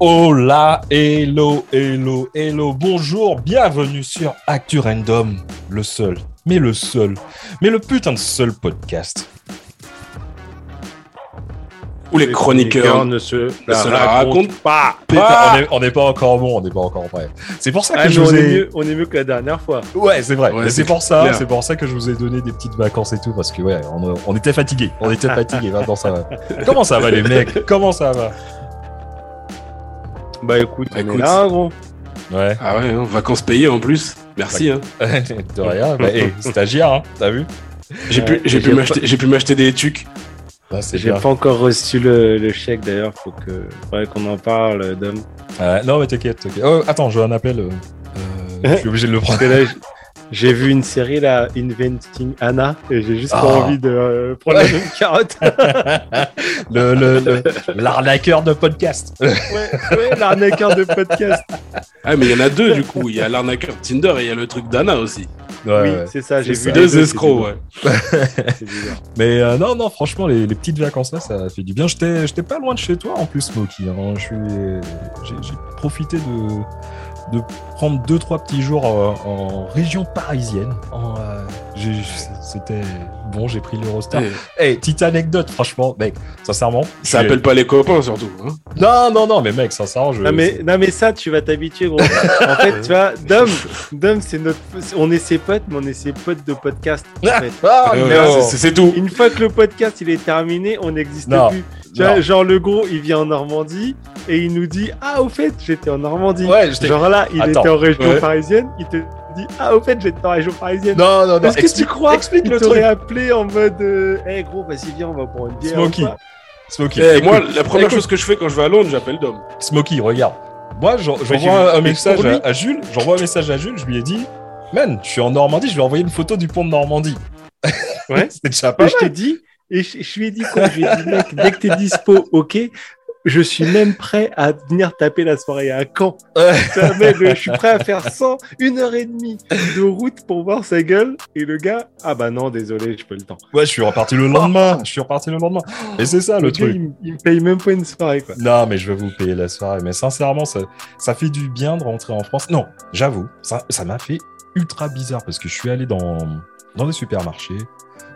Hola, hello, hello, hello, bonjour, bienvenue sur Actu Random, le seul, mais le seul, mais le putain de seul podcast. Où les chroniqueurs ne se ne se la racontent pas. Putain, on est- on n'est pas encore bon, on n'est pas encore prêt. C'est pour ça que Ah, je mais vous on, est ai... mieux, on est mieux que la dernière fois. Ouais, c'est vrai. Ouais, c'est pour ça, c'est pour ça que je vous ai donné des petites vacances et tout parce que ouais, on, on était fatigués, on était fatigués. Maintenant ça va. Comment ça va les mecs? Comment ça va? Bah écoute, Bah, on est écoute. là, gros. Ouais. Ah ouais, hein, vacances payées en plus. Merci. Hein. de rien. Bah, hey, stagiaire, hein, t'as vu? J'ai pu, Ouais, pu m'acheter, j'ai pu m'acheter des tucs. Bah, J'ai pas encore reçu le, le chèque d'ailleurs, faut que faudrait qu'on en parle, Dom. Ouais, non mais t'inquiète. t'inquiète. Oh, attends, j'ai un appel. euh, euh, je suis obligé de le prendre. J'ai vu une série là, Inventing Anna, et j'ai juste pas Ah. envie de euh, prendre Ouais. la même carotte. le le- le- l'arnaqueur de podcast. ouais, ouais, l'arnaqueur de podcast. Ah mais il y en a deux du coup. Il y a l'arnaqueur Tinder et il y a le truc d'Anna aussi. Ouais, oui, ouais. c'est ça, j'ai vu Deux deux, escrocs, ouais. Mais euh, non, non, franchement, les, les petites vacances là, ça fait du bien. J'étais, j'étais pas loin de chez toi en plus, Smokey. hein. Je suis, j'ai, j'ai profité de, de prendre deux trois petits jours euh, en région parisienne. En, euh, c'était bon, j'ai pris l'Eurostar. Eh, Hey, petite anecdote, franchement, mec, sincèrement. Ça appelle pas les copains surtout. Hein. Non, non, non, mais mec, sincèrement, je. Non mais, non mais ça, tu vas t'habituer, gros. en fait, tu vois, Dom, Dom, c'est notre, on est ses potes, mais on est ses potes de podcast. En fait. Ah, Euh, non. c'est- tout. Une fois que le podcast il est terminé, on n'existe Non. plus. Genre le gros, il vient en Normandie et il nous dit ah au fait j'étais en Normandie. Ouais, Genre là, il Attends, était en région ouais. parisienne, il te dit ah au fait j'étais en région parisienne. Non, non, non. Est-ce que tu explique- crois Explique Il le t'aurait truc. appelé en mode euh, Eh gros, vas-y viens, on va prendre une bière. Smokey. Eh, écoute, moi, la première écoute. chose que je fais quand je vais à Londres, j'appelle Dom. Smokey, regarde. Moi, j'envoie un, message à, à Jules. J'envoie un message à Jules. Je lui ai dit, man, je suis en Normandie. Je lui ai envoyé une photo du pont de Normandie. Ouais. C'était déjà pas Et je t'ai dit, et je, je lui ai dit quoi? Je lui ai dit mec, dès que t'es dispo, ok. Je suis même prêt à venir taper la soirée à Caen. Mec, je suis prêt à faire 100, une heure et demie de route pour voir sa gueule. Et le gars, ah bah non, désolé, j'ai pas le temps. Ouais, je suis reparti le lendemain. Je suis reparti le lendemain. Et c'est ça le, Le, gars, truc. il, me- il me paye même pas une soirée, quoi. Non, mais je vais vous payer la soirée. Mais sincèrement, ça, ça fait du bien de rentrer en France. Non, j'avoue, ça ça m'a fait ultra bizarre parce que je suis allé dans, dans des supermarchés.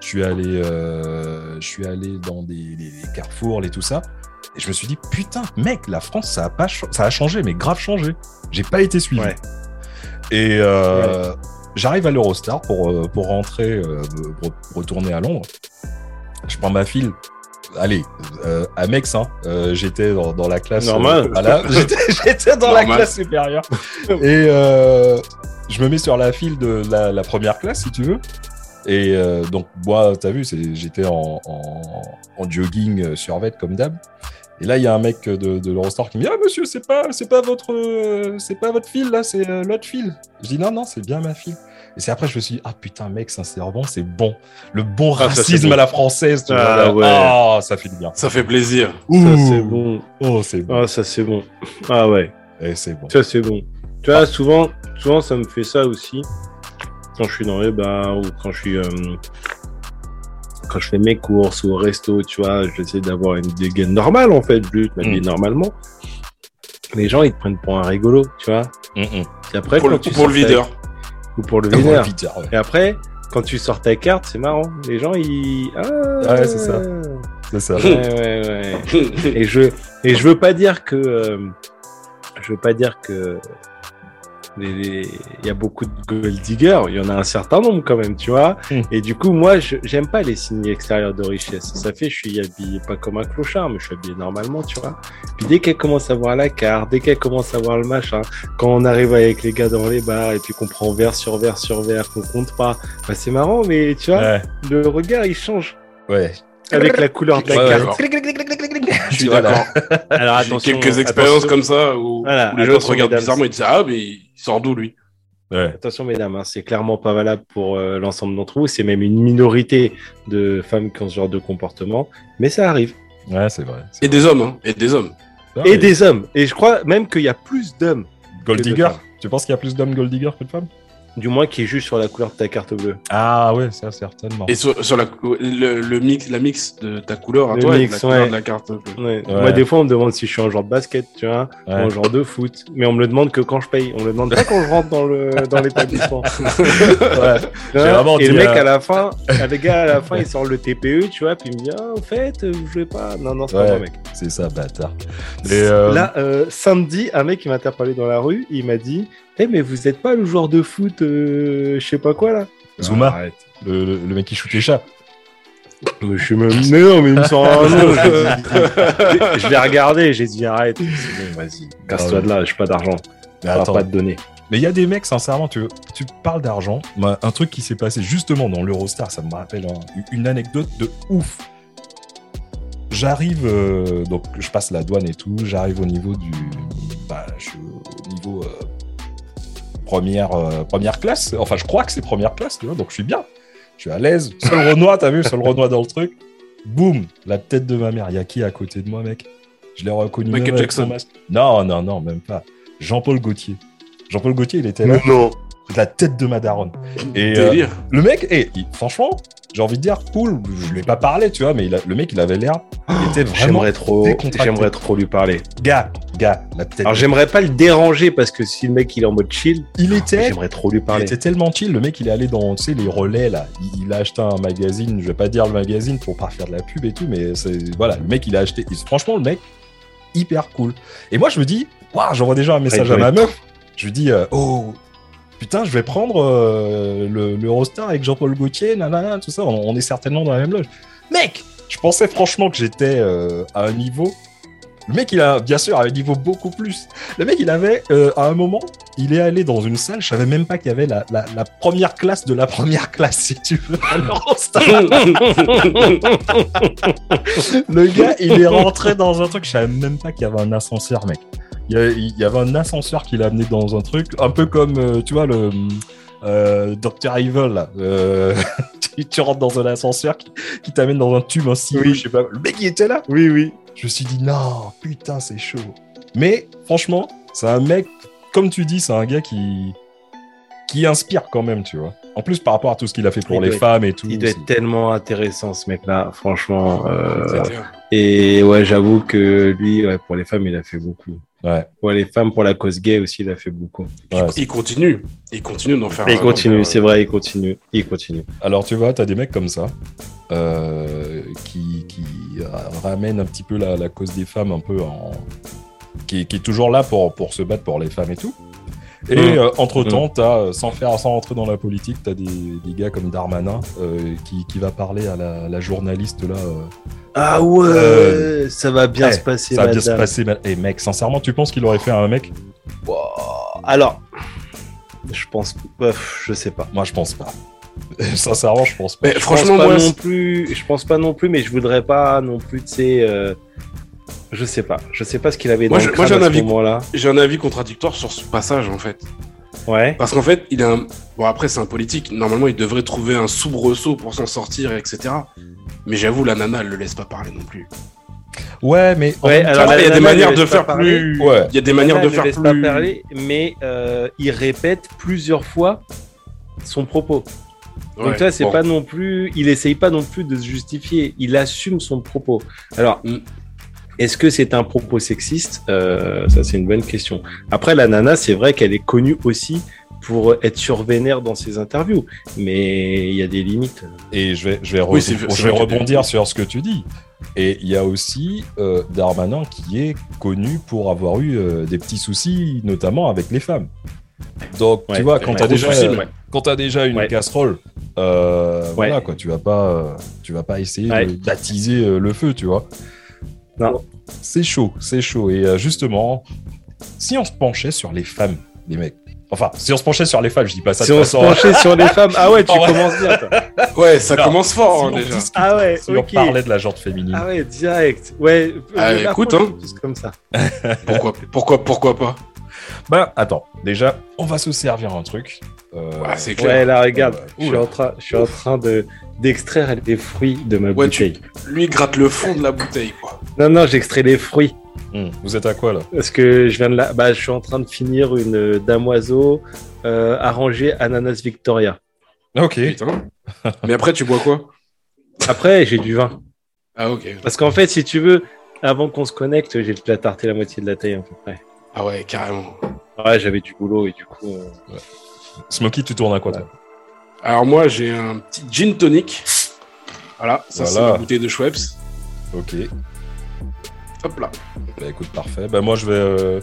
Je suis allé, euh, je suis allé dans des, des- des carrefours et tout ça. Et je me suis dit, putain, mec, la France, ça a, pas ça a changé, mais grave changé. J'ai pas été suivi. Ouais. Et euh, j'arrive à l'Eurostar pour, euh, pour rentrer, euh, pour retourner à Londres. Je prends ma file. Allez, euh, à Mex, hein, euh, j'étais dans, dans la classe. Normal. voilà, j'étais dans la classe supérieure. Et je me mets sur la file de la, la première classe, si tu veux. Et euh, donc, moi, t'as vu, j'étais en, en, en jogging euh, survêt comme d'hab. Et là, il y a un mec de, de l'Eurostar qui me dit Ah, monsieur, c'est pas, c'est pas votre, euh, c'est pas votre file là, c'est euh, l'autre file. Je dis non, non, c'est bien ma file. Et c'est après, je me suis dit Ah putain, mec, sincèrement, c'est bon. Le bon Ah, racisme bon. à la française, tu Ah, vois. ouais. Ah, ça fait du bien. Ça fait plaisir. Ça, c'est bon. Oh, c'est bon. Ah, ça, c'est bon. Ah ouais, Eh, c'est bon. ça, c'est bon. Tu vois, souvent, souvent, ça me fait ça aussi. Quand je suis dans les bars ou quand je suis. euh, quand je fais mes courses ou au resto, tu vois, j'essaie d'avoir une dégaine normale en fait, juste m'habiller Mm. normalement. Les gens, ils te prennent pour un rigolo, tu vois. Mm, mm. Et après, Pour le, quand tu pour le sors ta- videur. Ou pour le videur. Ouais. Et après, quand tu sors ta carte, c'est marrant. Les gens, ils. Ah, Ouais, c'est ça. C'est ça. Ouais, ouais, ouais. Et je, et je veux pas dire que. euh, je veux pas dire que. Il y a beaucoup de gold diggers, il y en a un certain nombre quand même, tu vois. Mm. Et du coup, moi, j'aime pas les signes extérieurs de richesse. Ça fait, je suis habillé pas comme un clochard, mais je suis habillé normalement, tu vois. Puis dès qu'elle commence à voir la carte, dès qu'elle commence à voir le machin, quand on arrive avec les gars dans les bars et puis qu'on prend verre sur verre sur verre, qu'on compte pas, bah c'est marrant, mais tu vois, Ouais. le regard il change Ouais. Avec la couleur de la Ouais, carte. Je suis d'accord. Alors J'ai attention, quelques expériences attention, comme ça où, Voilà, où les gens te attention, regardent mesdames. bizarrement et disent Ah, mais il sort d'où lui? Ouais. Attention mesdames, hein, c'est clairement pas valable pour euh, l'ensemble d'entre vous. C'est même une minorité de femmes qui ont ce genre de comportement, mais ça arrive. Ouais, c'est vrai. c'est Et des hommes, hein. Et des hommes. Et des hommes. Et je crois même qu'il y a plus d'hommes Gold digger. Tu penses qu'il y a plus d'hommes gold digger que de femmes? Du moins qui juge sur la couleur de ta carte bleue. Ah ouais, ça certainement. Et sur, sur la, le, le mix, la mix de ta couleur à Le toi et de mix, la couleur ouais. de la carte. bleue. Ouais. Ouais. Moi, des fois, on me demande si je suis un joueur de basket, tu vois, ou un joueur de foot. Mais on me le demande que quand je paye. On me le demande pas quand je rentre dans le dans l'établissement. Et le mec, euh, à la fin, le gars, à la fin, il sort le TPE, tu vois, puis il me dit, ah, en fait, vous jouez pas. Non, non, c'est pas moi, mec. C'est ça, bâtard. Et, euh, Là, euh, samedi, un mec qui m'a interpellé dans la rue, il m'a dit, Eh, mais vous êtes pas le joueur de foot, euh, je sais pas quoi, là Zuma. Ah, le, le- le mec qui shoot les chats. Mais je suis même. Mais non, mais il me sort un nom. je je l'ai regardé, j'ai dit, arrête. C'est bon, vas-y, casse-toi de là, j'ai pas d'argent. Mais On va attends, pas te donner. mais il y a des mecs, sincèrement, tu, tu parles d'argent. Un truc qui s'est passé justement dans l'Eurostar, ça me rappelle un- une anecdote de ouf. J'arrive, euh, donc je passe la douane et tout, j'arrive au niveau du. Bah, je suis au niveau euh, première, euh, première classe. Enfin, je crois que c'est première classe, tu vois, donc je suis bien. Je suis à l'aise. Seul Renoir, t'as vu, seul Renoir dans le truc. Boum, la tête de ma mère. Il y a qui à côté de moi, mec? Je l'ai reconnu. Michael même Jackson. Non, non, non, même pas. Jean-Paul Gaultier. Jean-Paul Gaultier, il était là. non. La tête de ma daronne. Et euh, le mec, eh, il- franchement, j'ai envie de dire cool. Je lui ai pas parlé, tu vois, mais il a- le mec, il avait l'air. Il était vraiment. J'aimerais trop, j'aimerais trop lui parler. Gars, gars, la tête. Alors j'aimerais pas le déranger parce que si le mec il est en mode chill, il était. j'aimerais trop lui Il parler. était tellement chill, le mec il est allé dans tu sais, les relais là. Il, il a acheté un magazine, je vais pas dire le magazine pour pas faire de la pub et tout, mais c'est voilà, le mec il a acheté. il- franchement, le mec, hyper cool. Et moi je me dis, waouh, j'envoie déjà un message Ouais, à ma meuf. Je lui dis, euh, oh putain, je vais prendre euh, le, le Eurostar avec Jean-Paul Gaultier, nanana, tout ça, on, on est certainement dans la même loge. Mec, je pensais franchement que j'étais euh, à un niveau. Le mec, il a, bien sûr, à un niveau beaucoup plus. Le mec, il avait, euh, à un moment, il est allé dans une salle, je savais même pas qu'il y avait la, la- la première classe de la première classe, si tu veux. à l'Eurostar. le gars, il est rentré dans un truc, je savais même pas qu'il y avait un ascenseur, mec. Il y, avait un ascenseur qui l'a amené dans un truc, un peu comme, euh, tu vois, le euh, Dr. Evil, là. Euh, tu, tu rentres dans un ascenseur qui, qui t'amène dans un tube, un silo, Oui. je sais pas. Le mec, il était là. Oui, oui. Je me suis dit, non, putain, c'est chaud. Mais franchement, c'est un mec, comme tu dis, c'est un gars qui, qui inspire quand même, tu vois. En plus, par rapport à tout ce qu'il a fait pour Il les être- femmes et tout. Il doit être tellement intéressant ce mec-là, franchement. euh, Et ouais, j'avoue que lui, ouais, pour les femmes, il a fait beaucoup. Ouais, Pour les femmes, pour la cause gay aussi, il a fait beaucoup. ouais. Il continue. Il continue d'en faire. Il continue, faire- c'est vrai, il continue. Il continue. Alors, tu vois, t'as des mecs comme ça euh, qui, qui ramènent un petit peu la, la cause des femmes un peu en. qui, qui est toujours là pour, pour se battre pour les femmes et tout. Et Mm. euh, entre-temps, t'as, euh, sans faire, sans rentrer dans la politique, t'as des, des gars comme Darmanin euh, qui, qui va parler à la, la journaliste là. euh, Ah ouais, Euh, ça va bien ouais, se passer, ça va bien se passer. ma- Eh mec, sincèrement, tu penses qu'il aurait fait à un mec? Wow. Alors, je pense, je sais pas. Moi, je pense pas. sincèrement, je pense pas. Mais Je franchement, pense pas moi, non plus. Je pense pas non plus, mais je voudrais pas non plus, tu sais. Je sais pas. Je sais pas ce qu'il avait Moi, dans je- le moi, j'ai un à ce avis. moment-là. j'ai un avis contradictoire sur ce passage en fait. Ouais. Parce qu'en fait, il a un... Bon, après, c'est un politique. Normalement, il devrait trouver un soubresaut pour s'en sortir, etc. Mais j'avoue, la nana, elle le laisse pas parler non plus. Ouais, mais Ouais, alors il y a la des nana manières de faire plus. Ouais. Il y a des manières de ne faire laisse plus. pas parler, mais euh, il répète plusieurs fois son propos. Donc Ouais, toi, c'est bon. pas non plus, il essaye pas non plus de se justifier. Il assume son propos. Alors, Mm. Est-ce que c'est un propos sexiste? Euh, Ça, c'est une bonne question. Après, la nana, c'est vrai qu'elle est connue aussi pour être survénère dans ses interviews, mais il y a des limites. Et je vais, je vais, Oui, je rebondir sur ce que tu dis. Et il y a aussi euh, Darmanin qui est connu pour avoir eu euh, des petits soucis, notamment avec les femmes. Donc, tu vois, quand tu as, déjà, euh, ouais. une Ouais. casserole, euh, Ouais. voilà, quoi, tu vas pas, tu vas pas essayer d'attiser euh, le feu, tu vois. Non. C'est chaud, c'est chaud. Et euh, justement, si on se penchait sur les femmes, les mecs, enfin, si on se penchait sur les femmes, je dis pas ça Si de on se penchait sur les femmes, ah ouais, tu Ah ouais. commences bien. toi. Ouais, ça Non, commence fort hein, Si déjà. discute- Ah ouais, si on parlait de la jante féminine. Ah ouais, direct. Ouais. Ah, je écoute, hein. comme ça. Pourquoi, pourquoi, pourquoi pas? Bah, attends, déjà, on va se servir un truc. Euh, Ouais, c'est clair. Ouais, là, regarde, Ouais, je suis en train, je suis en train de d'extraire les fruits de ma Ouais, tu- bouteille. Lui, il gratte le fond de la bouteille, quoi. Non, non, j'extrais les fruits. Hmm. Vous êtes à quoi là? Parce que je viens de la... bah, je suis en train de finir une euh, damoiseau euh, arrangée ananas Victoria. Ok. Putain. Mais après, tu bois quoi? Après, j'ai du vin. Ah, ok. Parce qu'en fait, si tu veux, avant qu'on se connecte, j'ai déjà tarté la moitié de la taille à peu près. Ah, ouais, carrément. Ouais, j'avais du boulot et du coup. euh, Smokey, tu tournes à quoi toi Alors, moi, j'ai un petit gin tonic. Voilà, ça, c'est Voilà. ma bouteille de Schweppes. Ok. Hop là. Bah écoute, parfait. Bah moi je vais. euh,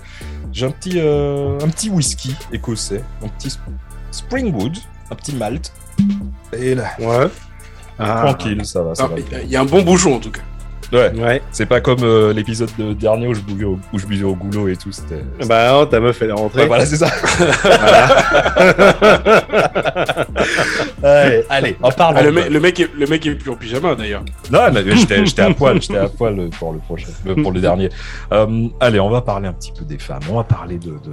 J'ai un petit, euh, un petit whisky écossais, un petit sp- Springwood, un petit malt. Et là, Ouais. Ah, tranquille. Ça Ah, va. Il y a un bon bouchon, en tout cas. Ouais, Ouais. c'est pas comme euh, l'épisode de- dernier où je, buvais au, où je buvais au goulot et tout. C'était. Bah non, ta meuf elle est rentrée. Ouais, voilà, c'est ça. Ouais, allez, en parlant. Ah, le, le, mec est, le mec est plus en pyjama, d'ailleurs. Non, mais j'étais j'étais à poil, j'étais à poil pour le prochain, euh, pour le dernier. Euh, allez, on va parler un petit peu des femmes. On va parler de de,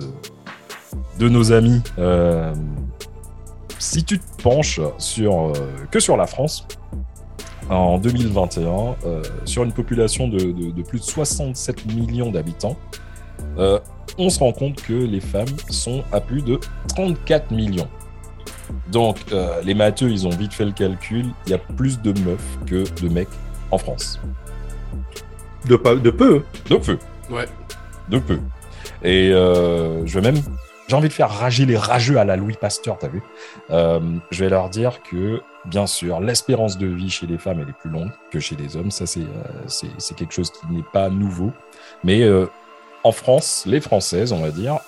de nos amis. Euh, si tu te penches sur euh, que sur la France en 2021, euh, sur une population de, de- de plus de 67 millions d'habitants, euh, on se rend compte que les femmes sont à plus de 34 millions. Donc, euh, les matheux, ils ont vite fait le calcul. Il y a plus de meufs que de mecs en France. De, pas, de peu. De peu. Ouais. De peu. Et euh, je vais même. J'ai envie de faire rager les rageux à la Louis Pasteur, t'as vu Euh, Je vais leur dire que, bien sûr, l'espérance de vie chez les femmes, elle est plus longue que chez les hommes. Ça, c'est euh, c'est c'est quelque chose qui n'est pas nouveau. Mais euh, en France, les Françaises, on va dire,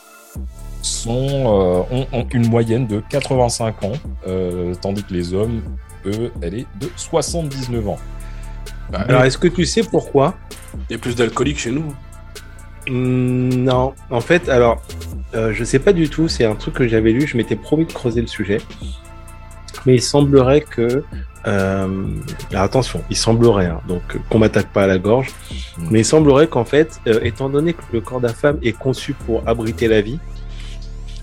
sont, euh, ont, ont une moyenne de 85 ans, euh, tandis que les hommes, eux, elle est de 79 ans. Bah, Alors est-ce que tu sais pourquoi? Il y a plus d'alcooliques chez nous. Hmm, Non, en fait, alors, euh, je sais pas du tout, c'est un truc que j'avais lu, je m'étais promis de creuser le sujet. Mais il semblerait que. euh, alors attention, il semblerait, hein, donc qu'on m'attaque pas à la gorge, Mm. mais il semblerait qu'en fait, euh, étant donné que le corps de la femme est conçu pour abriter la vie,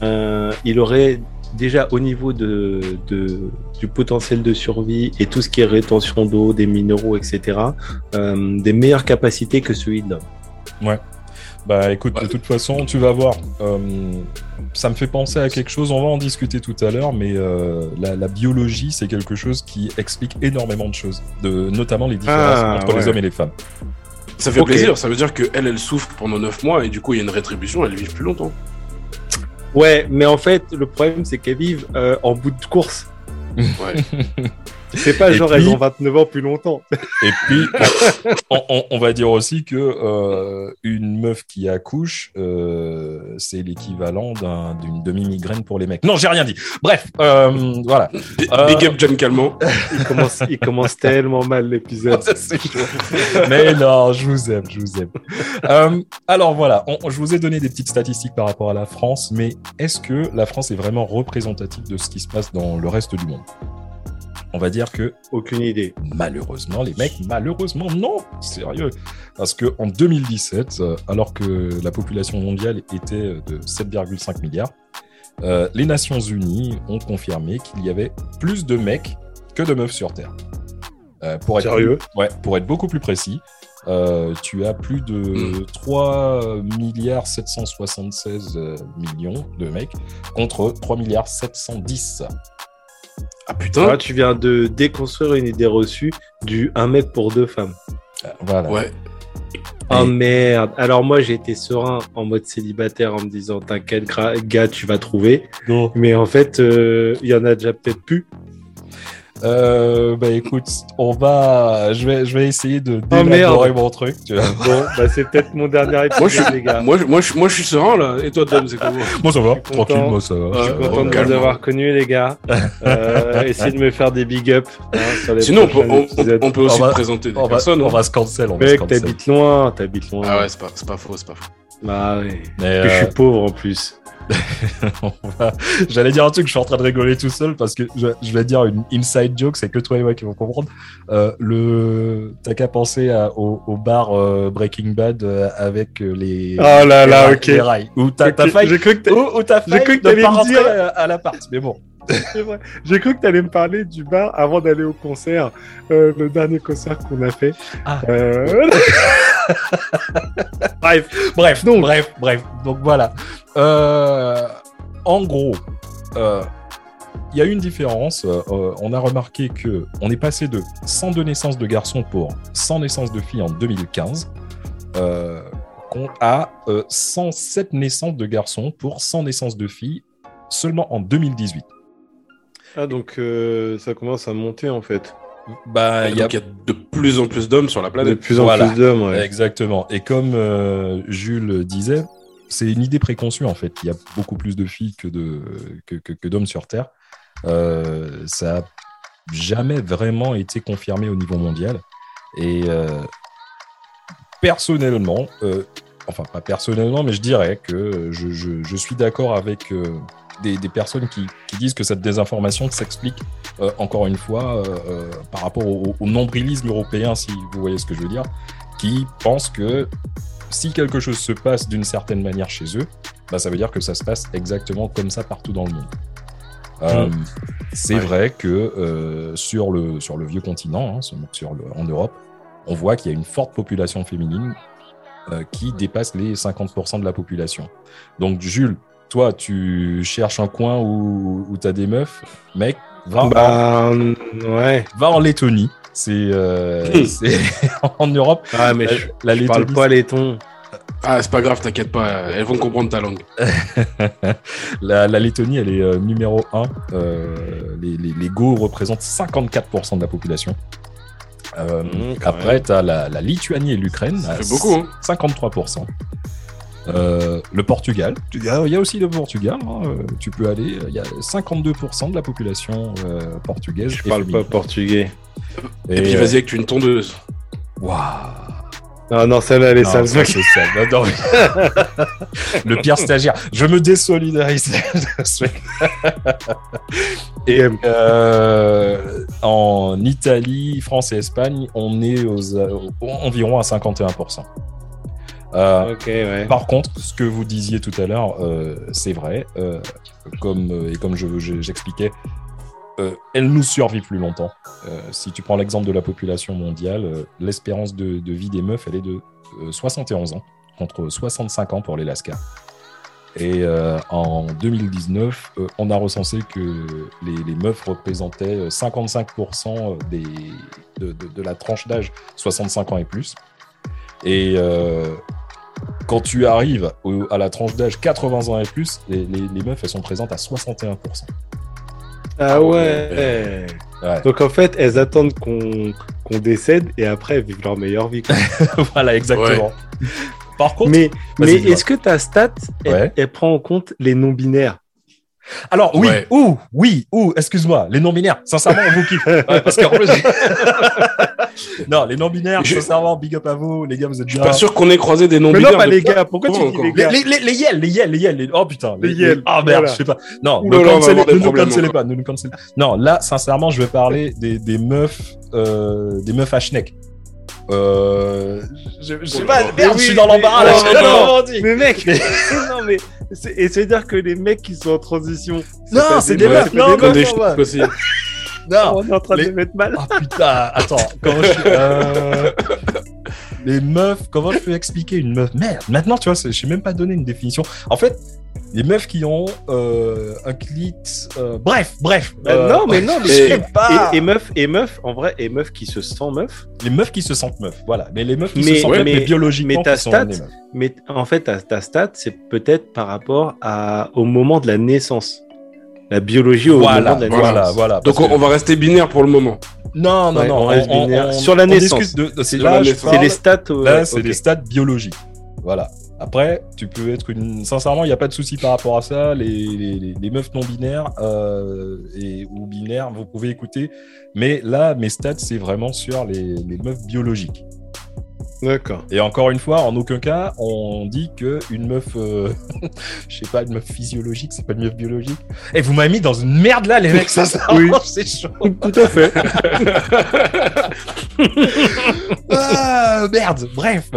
euh, il aurait déjà au niveau de, de- du potentiel de survie et tout ce qui est rétention d'eau, des minéraux, etc., des meilleures capacités que celui de l'homme. Bah écoute, Ouais. de toute façon, tu vas voir. euh, ça me fait penser à quelque chose, on va en discuter tout à l'heure, mais euh, la, la biologie, c'est quelque chose qui explique énormément de choses, de, notamment les différences Ah, entre les ouais. hommes et les femmes. Ça fait plaisir, ça veut dire qu'elle, elle souffre pendant 9 mois et du coup, il y a une rétribution, elle vit plus longtemps. Ouais, mais en fait, le problème, c'est qu'elles vivent euh, en bout de course. Ouais. C'est pas Et genre puis- elles ont 29 ans plus longtemps. Et puis, on, on- on va dire aussi que euh, une meuf qui accouche, euh, c'est l'équivalent d'un- d'une demi-migraine pour les mecs. Non, j'ai rien dit. Bref, euh, voilà. Euh, Big up John Calment. Il commence, il commence tellement mal l'épisode. C'est chaud. Mais non, je vous aime, je vous aime. Euh, alors voilà, on- je vous ai donné des petites statistiques par rapport à la France, mais est-ce que la France est vraiment représentative de ce qui se passe dans le reste du monde? On va dire que Aucune idée. malheureusement, les mecs, malheureusement, non, sérieux. Parce que en 2017, euh, alors que la population mondiale était de 7,5 milliards, euh, les Nations Unies ont confirmé qu'il y avait plus de mecs que de meufs sur Terre. Euh, pour être Sérieux? Ouais, pour être beaucoup plus précis, euh, tu as plus de Mm. 3 milliards 776 euh, millions de mecs contre 3 milliards 710. Ah putain. Là, tu viens de déconstruire une idée reçue du un mec pour deux femmes. Euh, Voilà. Ouais. Oh merde. Alors moi, j'ai été serein en mode célibataire en me disant t'inquiète, gars, tu vas trouver. Non. Mais en fait, euh, il y en a déjà peut-être plus. Euh, bah écoute, on va, je vais, je vais essayer de Oh, d'élaborer mon truc. Tu vois. Bon, bah c'est peut-être mon dernier Moi, épisode, je suis, les gars. moi, je, moi, je, moi, je suis serein là. Et toi, Dom, c'est comment Moi ça va, tranquille, moi ça va. Je suis content de vous avoir connus, les gars. Euh, essayez de me faire des big up hein, sur les Sinon, on peut, on, peut aussi On va- te présenter des on va, personnes. on hein. va se cancel, on Mec, t'habites loin, t'habites loin. Ah ouais, c'est pas, c'est pas faux, c'est pas faux. Bah ouais. Mais, Que je euh, suis pauvre en plus. va- J'allais dire un truc, je suis en train de rigoler tout seul parce que je, je vais dire une inside joke, c'est que toi et moi qui vont comprendre. Euh, le, t'as qu'à penser à- au, au bar euh, Breaking Bad euh, avec euh, les. Oh là les là, rails- ok. les rails. Où t'as failli. J'ai cru que t'as j'ai failli cru que t'allais me dire- à, à l'appart. Mais bon. C'est vrai. J'ai cru que t'allais me parler du bar avant d'aller au concert, euh, le dernier concert qu'on a fait. Ah. Euh, bref, bref, donc, bref, bref. Donc voilà. Euh, en gros, il y a une différence. On a remarqué que on est passé de 102 naissances de garçons pour 100 naissances de filles en 2015 à 107 naissances de garçons pour 100 naissances de filles seulement en 2018. Ah donc ça commence à monter en fait. Bah, il y, a... de plus en plus d'hommes sur la planète. De plus en plus d'hommes, ouais. Exactement. Et comme euh, Jules disait, c'est une idée préconçue en fait. Il y a beaucoup plus de filles que de que, que, d'hommes sur Terre. Euh, ça a jamais vraiment été confirmé au niveau mondial. Et euh, personnellement, enfin pas personnellement, mais je dirais que je, je, je suis d'accord avec des, personnes qui, disent que cette désinformation s'explique, euh, encore une fois, euh, euh, par rapport au, nombrilisme européen, si vous voyez ce que je veux dire, qui pensent que si quelque chose se passe d'une certaine manière chez eux, bah, ça veut dire que ça se passe exactement comme ça partout dans le monde. Mmh. C'est vrai que sur, le, sur le vieux continent, hein, sur le, en Europe, on voit qu'il y a une forte population féminine qui dépasse les 50% de la population. Donc, Jules, toi, tu cherches un coin où, où tu as des meufs, mec, va, bah, en, ouais. va en Lettonie. C'est euh, en Europe. Ah, mais je, la je parle pas letton. Ah, c'est pas grave, t'inquiète pas, elles vont comprendre ta langue. la, la, Lettonie, elle est euh, numéro 1. Euh, les, les, les Go représentent 54% de la population. Euh, mmh, après, tu as la, la, Lituanie et l'Ukraine. Ça fait beaucoup, hein. 53%. Euh, le Portugal, il y, a aussi le Portugal, hein, euh, tu peux aller, il y a 52% de la population euh, portugaise. Je parle pas portugais. Et, puis vas-y avec une tondeuse. Waouh non, non, celle-là, elle est sale. le pire stagiaire. Je me désolidarise. et en Italie, France et Espagne, on est aux, environ à 51%. Euh, par contre, ce que vous disiez tout à l'heure, euh, c'est vrai. Euh, comme, et comme j'expliquais, je, elle nous survit plus longtemps. si tu prends l'exemple de la population mondiale, l'espérance de, vie des meufs, elle est de 71 ans, contre 65 ans pour les Lascars. Et en 2019, on a recensé que les, meufs représentaient 55% des, de, de, la tranche d'âge 65 ans et plus. Et quand tu arrives à la tranche d'âge 80 ans et plus, les, meufs, elles sont présentes à 61%. Ah, ah ouais. Donc en fait, elles attendent qu'on décède et après elles vivent leur meilleure vie. voilà, exactement. Par contre, mais, mais est-ce que ta stat, elle, prend en compte les non-binaires? Alors oui, ou oui, ou excuse-moi, les non-binaires, sincèrement, on vous kiffe. parce qu'en plus... non, les non-binaires, sincèrement, big up à vous, les gars, vous êtes bien. Je suis pas sûr qu'on ait croisé des non-binaires. Mais non, pas les gars, pourquoi tu dis les gars les, les, les, yels, les yels, les yels, oh putain. Les, yels. Ah merde, je sais pas. Non, ne nous cancelez pas, ne nous cancelez pas. Non, là, sincèrement, je vais parler des, des meufs, euh, des meufs à Schneck. Euh, je, je sais pas, merde, je suis dans l'embarras là. Non, mais mec, non mais et c'est dire que les mecs qui sont en transition. Non, c'est des meufs, non, des aussi. Non, on est en train de les mettre mal. Oh putain, attends, comment je euh... Les meufs, comment je peux expliquer une meuf? Merde, maintenant tu vois, je sais même pas donné une définition. En fait, les meufs qui ont euh, un clit. Euh, bref, bref. Euh, non, mais non, mais je sais pas. Et, meufs, et meufs, en vrai, et meufs qui se sentent meufs. Les meufs qui se sentent meufs, voilà. Mais les meufs qui se sentent meufs, mais biologiquement. Mais ta stat, mais en fait, ta, ta stat, c'est peut-être par rapport à, au moment de la naissance. La biologie au moment de la naissance. Voilà, voilà. Donc on, va rester binaire pour le moment. Non, non, non. On, sur la naissance. C'est les stats. Là, c'est les stats biologiques. Voilà. Après, tu peux être une. Sincèrement, il n'y a pas de souci par rapport à ça. Les, les, meufs non binaires euh, et, ou binaires, vous pouvez écouter. Mais là, mes stats, c'est vraiment sur les, meufs biologiques. D'accord. Et encore une fois, en aucun cas, on dit que une meuf, euh, je sais pas, une meuf physiologique, c'est pas une meuf biologique. Et eh, vous m'avez mis dans une merde là, les mecs, ça, oui. c'est chaud. Tout à fait. ah, merde. Bref.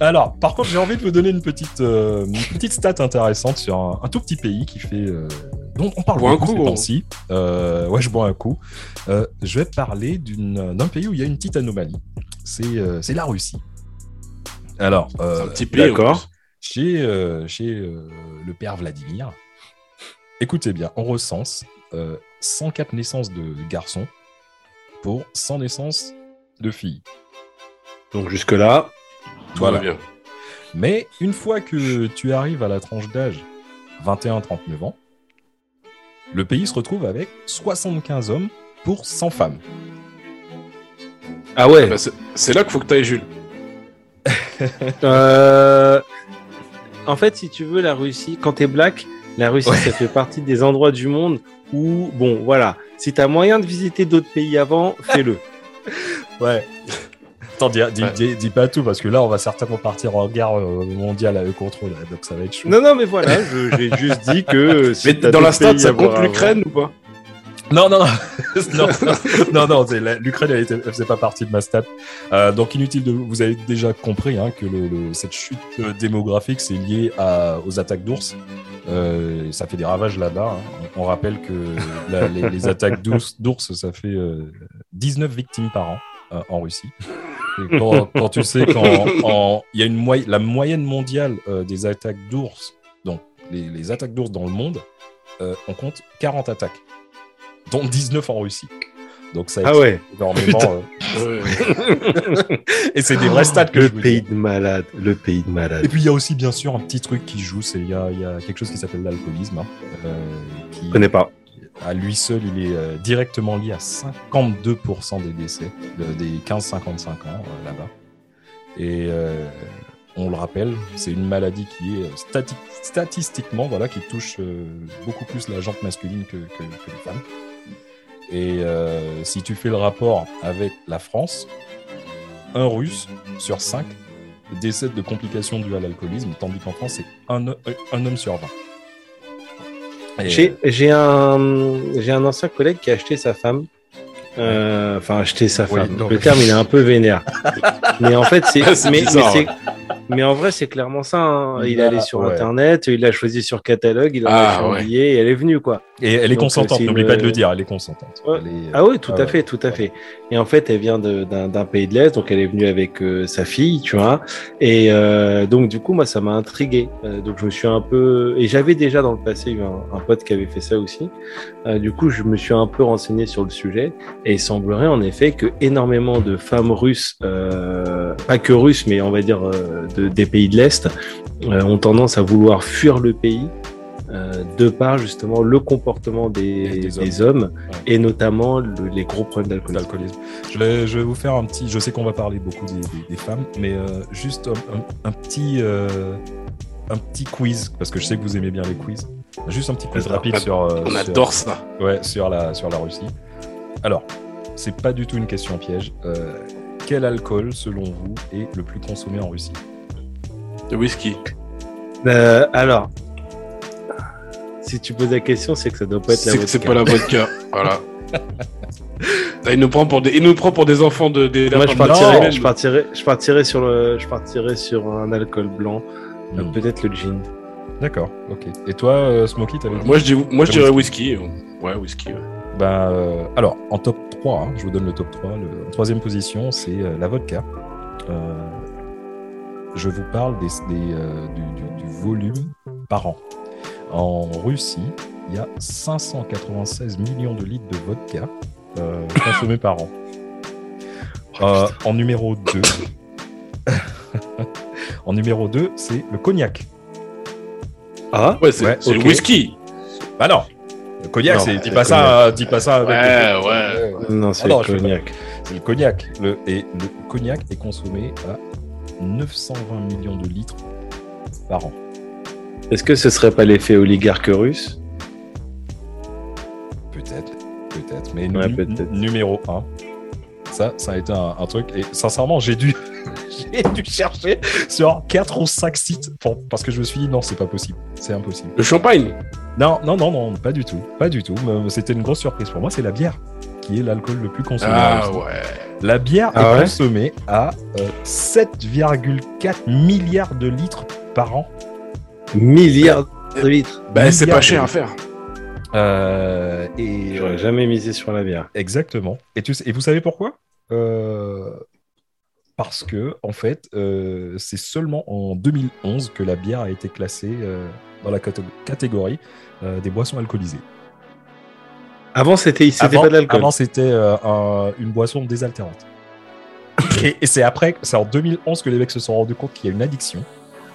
Alors, par contre, j'ai envie de vous donner une petite, euh, petite stat intéressante sur un, tout petit pays qui fait, euh, dont on parle beaucoup coup, ces euh, ouais, je bois un coup. je vais parler d'un pays où il y a une petite anomalie. C'est la Russie. Alors, euh, un petit pays. d'accord. chez, euh, chez euh, le père Vladimir, écoutez bien, on recense euh, 104 naissances de garçons pour 100 naissances de filles. Donc jusque-là, Tout Voilà. va bien. Mais une fois que tu arrives à la tranche d'âge 21-39 ans, le pays se retrouve avec 75 hommes pour 100 femmes. ah ouais. Bah, c'est- c'est là qu'il faut que tu ailles, Jules. Euh, En fait, si tu veux, la Russie, quand t'es black, la Russie, Ouais. ça fait partie des endroits du monde où, bon, voilà, si t'as moyen de visiter d'autres pays avant, fais-le. Ouais. Attends, dis, dis- Ouais. dis- dis pas tout, parce que là, on va certainement partir en guerre euh, mondiale à eux contre eux, là, donc ça va être chaud. Non, non, mais voilà, j'ai juste dit que. euh, si Mais dans ça compte l'Ukraine ou pas Non, non, non, non, l'Ukraine, elle, faisait pas partie de ma stat. Euh, donc inutile de, vous avez déjà compris hein, que le, le- cette chute euh, démographique, c'est lié à, aux attaques d'ours. Euh, ça fait des ravages là-bas. hein. On, rappelle que la- les, les attaques d'ours, d'ours, ça fait euh, 19 victimes par an euh, en Russie. Et quand, quand tu sais qu'il y a une moy- la moyenne mondiale euh, des attaques d'ours, donc les, les attaques d'ours dans le monde, euh, on compte 40 attaques, dont 19 en Russie. Donc ça Ah ouais, énormément. euh, et c'est des vrais stats que le je vous pays dis. de malade, le pays de malade. Et puis il y a aussi bien sûr un petit truc qui joue, c'est il y a, il y a quelque chose qui s'appelle l'alcoolisme, hein, euh, qui Je connais pas. À lui seul il est euh, directement lié à 52% des décès de- des 15-55 ans euh, là-bas. Et euh, on le rappelle, c'est une maladie qui est stati- statistiquement voilà qui touche beaucoup plus la jante masculine que, les femmes. Et si tu fais le rapport avec la France, un Russe sur cinq décède de complications dues à l'alcoolisme, tandis qu'en France, c'est un, un homme sur 20. J'ai un, j'ai un ancien collègue qui a acheté sa femme. Euh, Enfin, acheté sa Oui, femme. Le terme, il est un peu vénère. mais en fait, c'est. Mais, mais c'est- mais en vrai, c'est clairement ça. hein. Il Il est a- allé sur ouais. Internet, il a choisi sur catalogue, il a Ah, ouais. et elle est venue, quoi. Et elle est Donc, consentante, n'oublie une- pas de le dire, elle est consentante. Ouais. Elle est- Ah oui, tout Ah à fait, tout à fait. Et en fait, elle vient d'un d'un pays de l'Est, donc elle est venue avec euh, sa fille, tu vois. Et euh, donc, du coup, moi, ça m'a intrigué. Euh, donc, je me suis un peu... Et j'avais déjà dans le passé eu un, un pote qui avait fait ça aussi. Euh, du coup, je me suis un peu renseigné sur le sujet. Et il semblerait en effet que énormément de femmes russes, euh, pas que russes, mais on va dire euh, de, des pays de l'Est, euh, ont tendance à vouloir fuir le pays. euh, de par justement le comportement des, Des- des des hommes, Ouais. et notamment le- les gros problèmes d'alcoolisme. Je vais, je vais vous faire un petit. Je sais qu'on va parler beaucoup des, des- des femmes, mais euh, juste un, un- un petit, euh, un petit quiz parce que je sais que vous aimez bien les quiz. Juste un petit quiz rapide sur. euh, On sur- adore ça. Ouais, sur la, sur la Russie. Alors, c'est pas du tout une question piège. Euh, quel alcool, selon vous, est le plus consommé en Russie? Le whisky. Euh, alors, si tu poses la question, c'est que ça doit pas être la C'est que c'est vodka. pas la vodka. voilà. Là, il nous prend pour des, il nous prend pour des enfants de des Moi, je de partirais, je partirais, je partirais sur le, je partirais sur un alcool blanc, euh, Hmm. peut-être le gin. D'accord, ok. Et toi, euh, Smokey, t'avais dit Moi, je dis, moi, je dirais whisky. Ouais, whisky. ouais. Ben, euh, alors, en top 3, hein, je vous donne le top 3. Le, en troisième position, c'est euh, la vodka. Je vous parle des, des, euh, du, du- du volume par an. En Russie, il y a 596 millions de litres de vodka euh, consommés par an. Euh, en numéro 2, en numéro 2, c'est le cognac. Ah, Ouais, c'est Ouais, le whisky. Ah non, le cognac, Non, c'est c'est dis le pas ça, dis pas ça. avec Ouais, le- ouais. non, c'est Ah le cognac. C'est le cognac. Le, et le cognac est consommé à 920 millions de litres par an. Est-ce que ce serait pas l'effet oligarque russe? Peut-être, peut-être. Mais Ouais, peut-être. numéro 1, ça, ça a été un, un truc. Et sincèrement, j'ai dû, j'ai dû chercher sur 4 ou 5 sites pour- parce que je me suis dit non, c'est pas possible. C'est impossible. Le champagne? Non, non, non, non, pas du tout. Pas du tout. Mais C'était une grosse surprise pour moi. C'est la bière qui est l'alcool le plus consommé. Ah ouais. La bière Ah est ouais consommée à euh, 7,4 milliards de litres par an. Milliards de litres. Bah, c'est pas cher à faire. Euh, et J'aurais euh, jamais misé sur la bière. exactement. Et, tu sais- et vous savez pourquoi? Euh, parce que, en fait, euh, c'est seulement en 2011 que la bière a été classée euh, dans la caté- catégorie euh, des boissons alcoolisées. Avant, c'était Avant, pas de l'alcool. avant, c'était euh, un- une boisson désaltérante. et et c'est après, c'est en 2011 que les mecs se sont rendus compte qu'il y a une addiction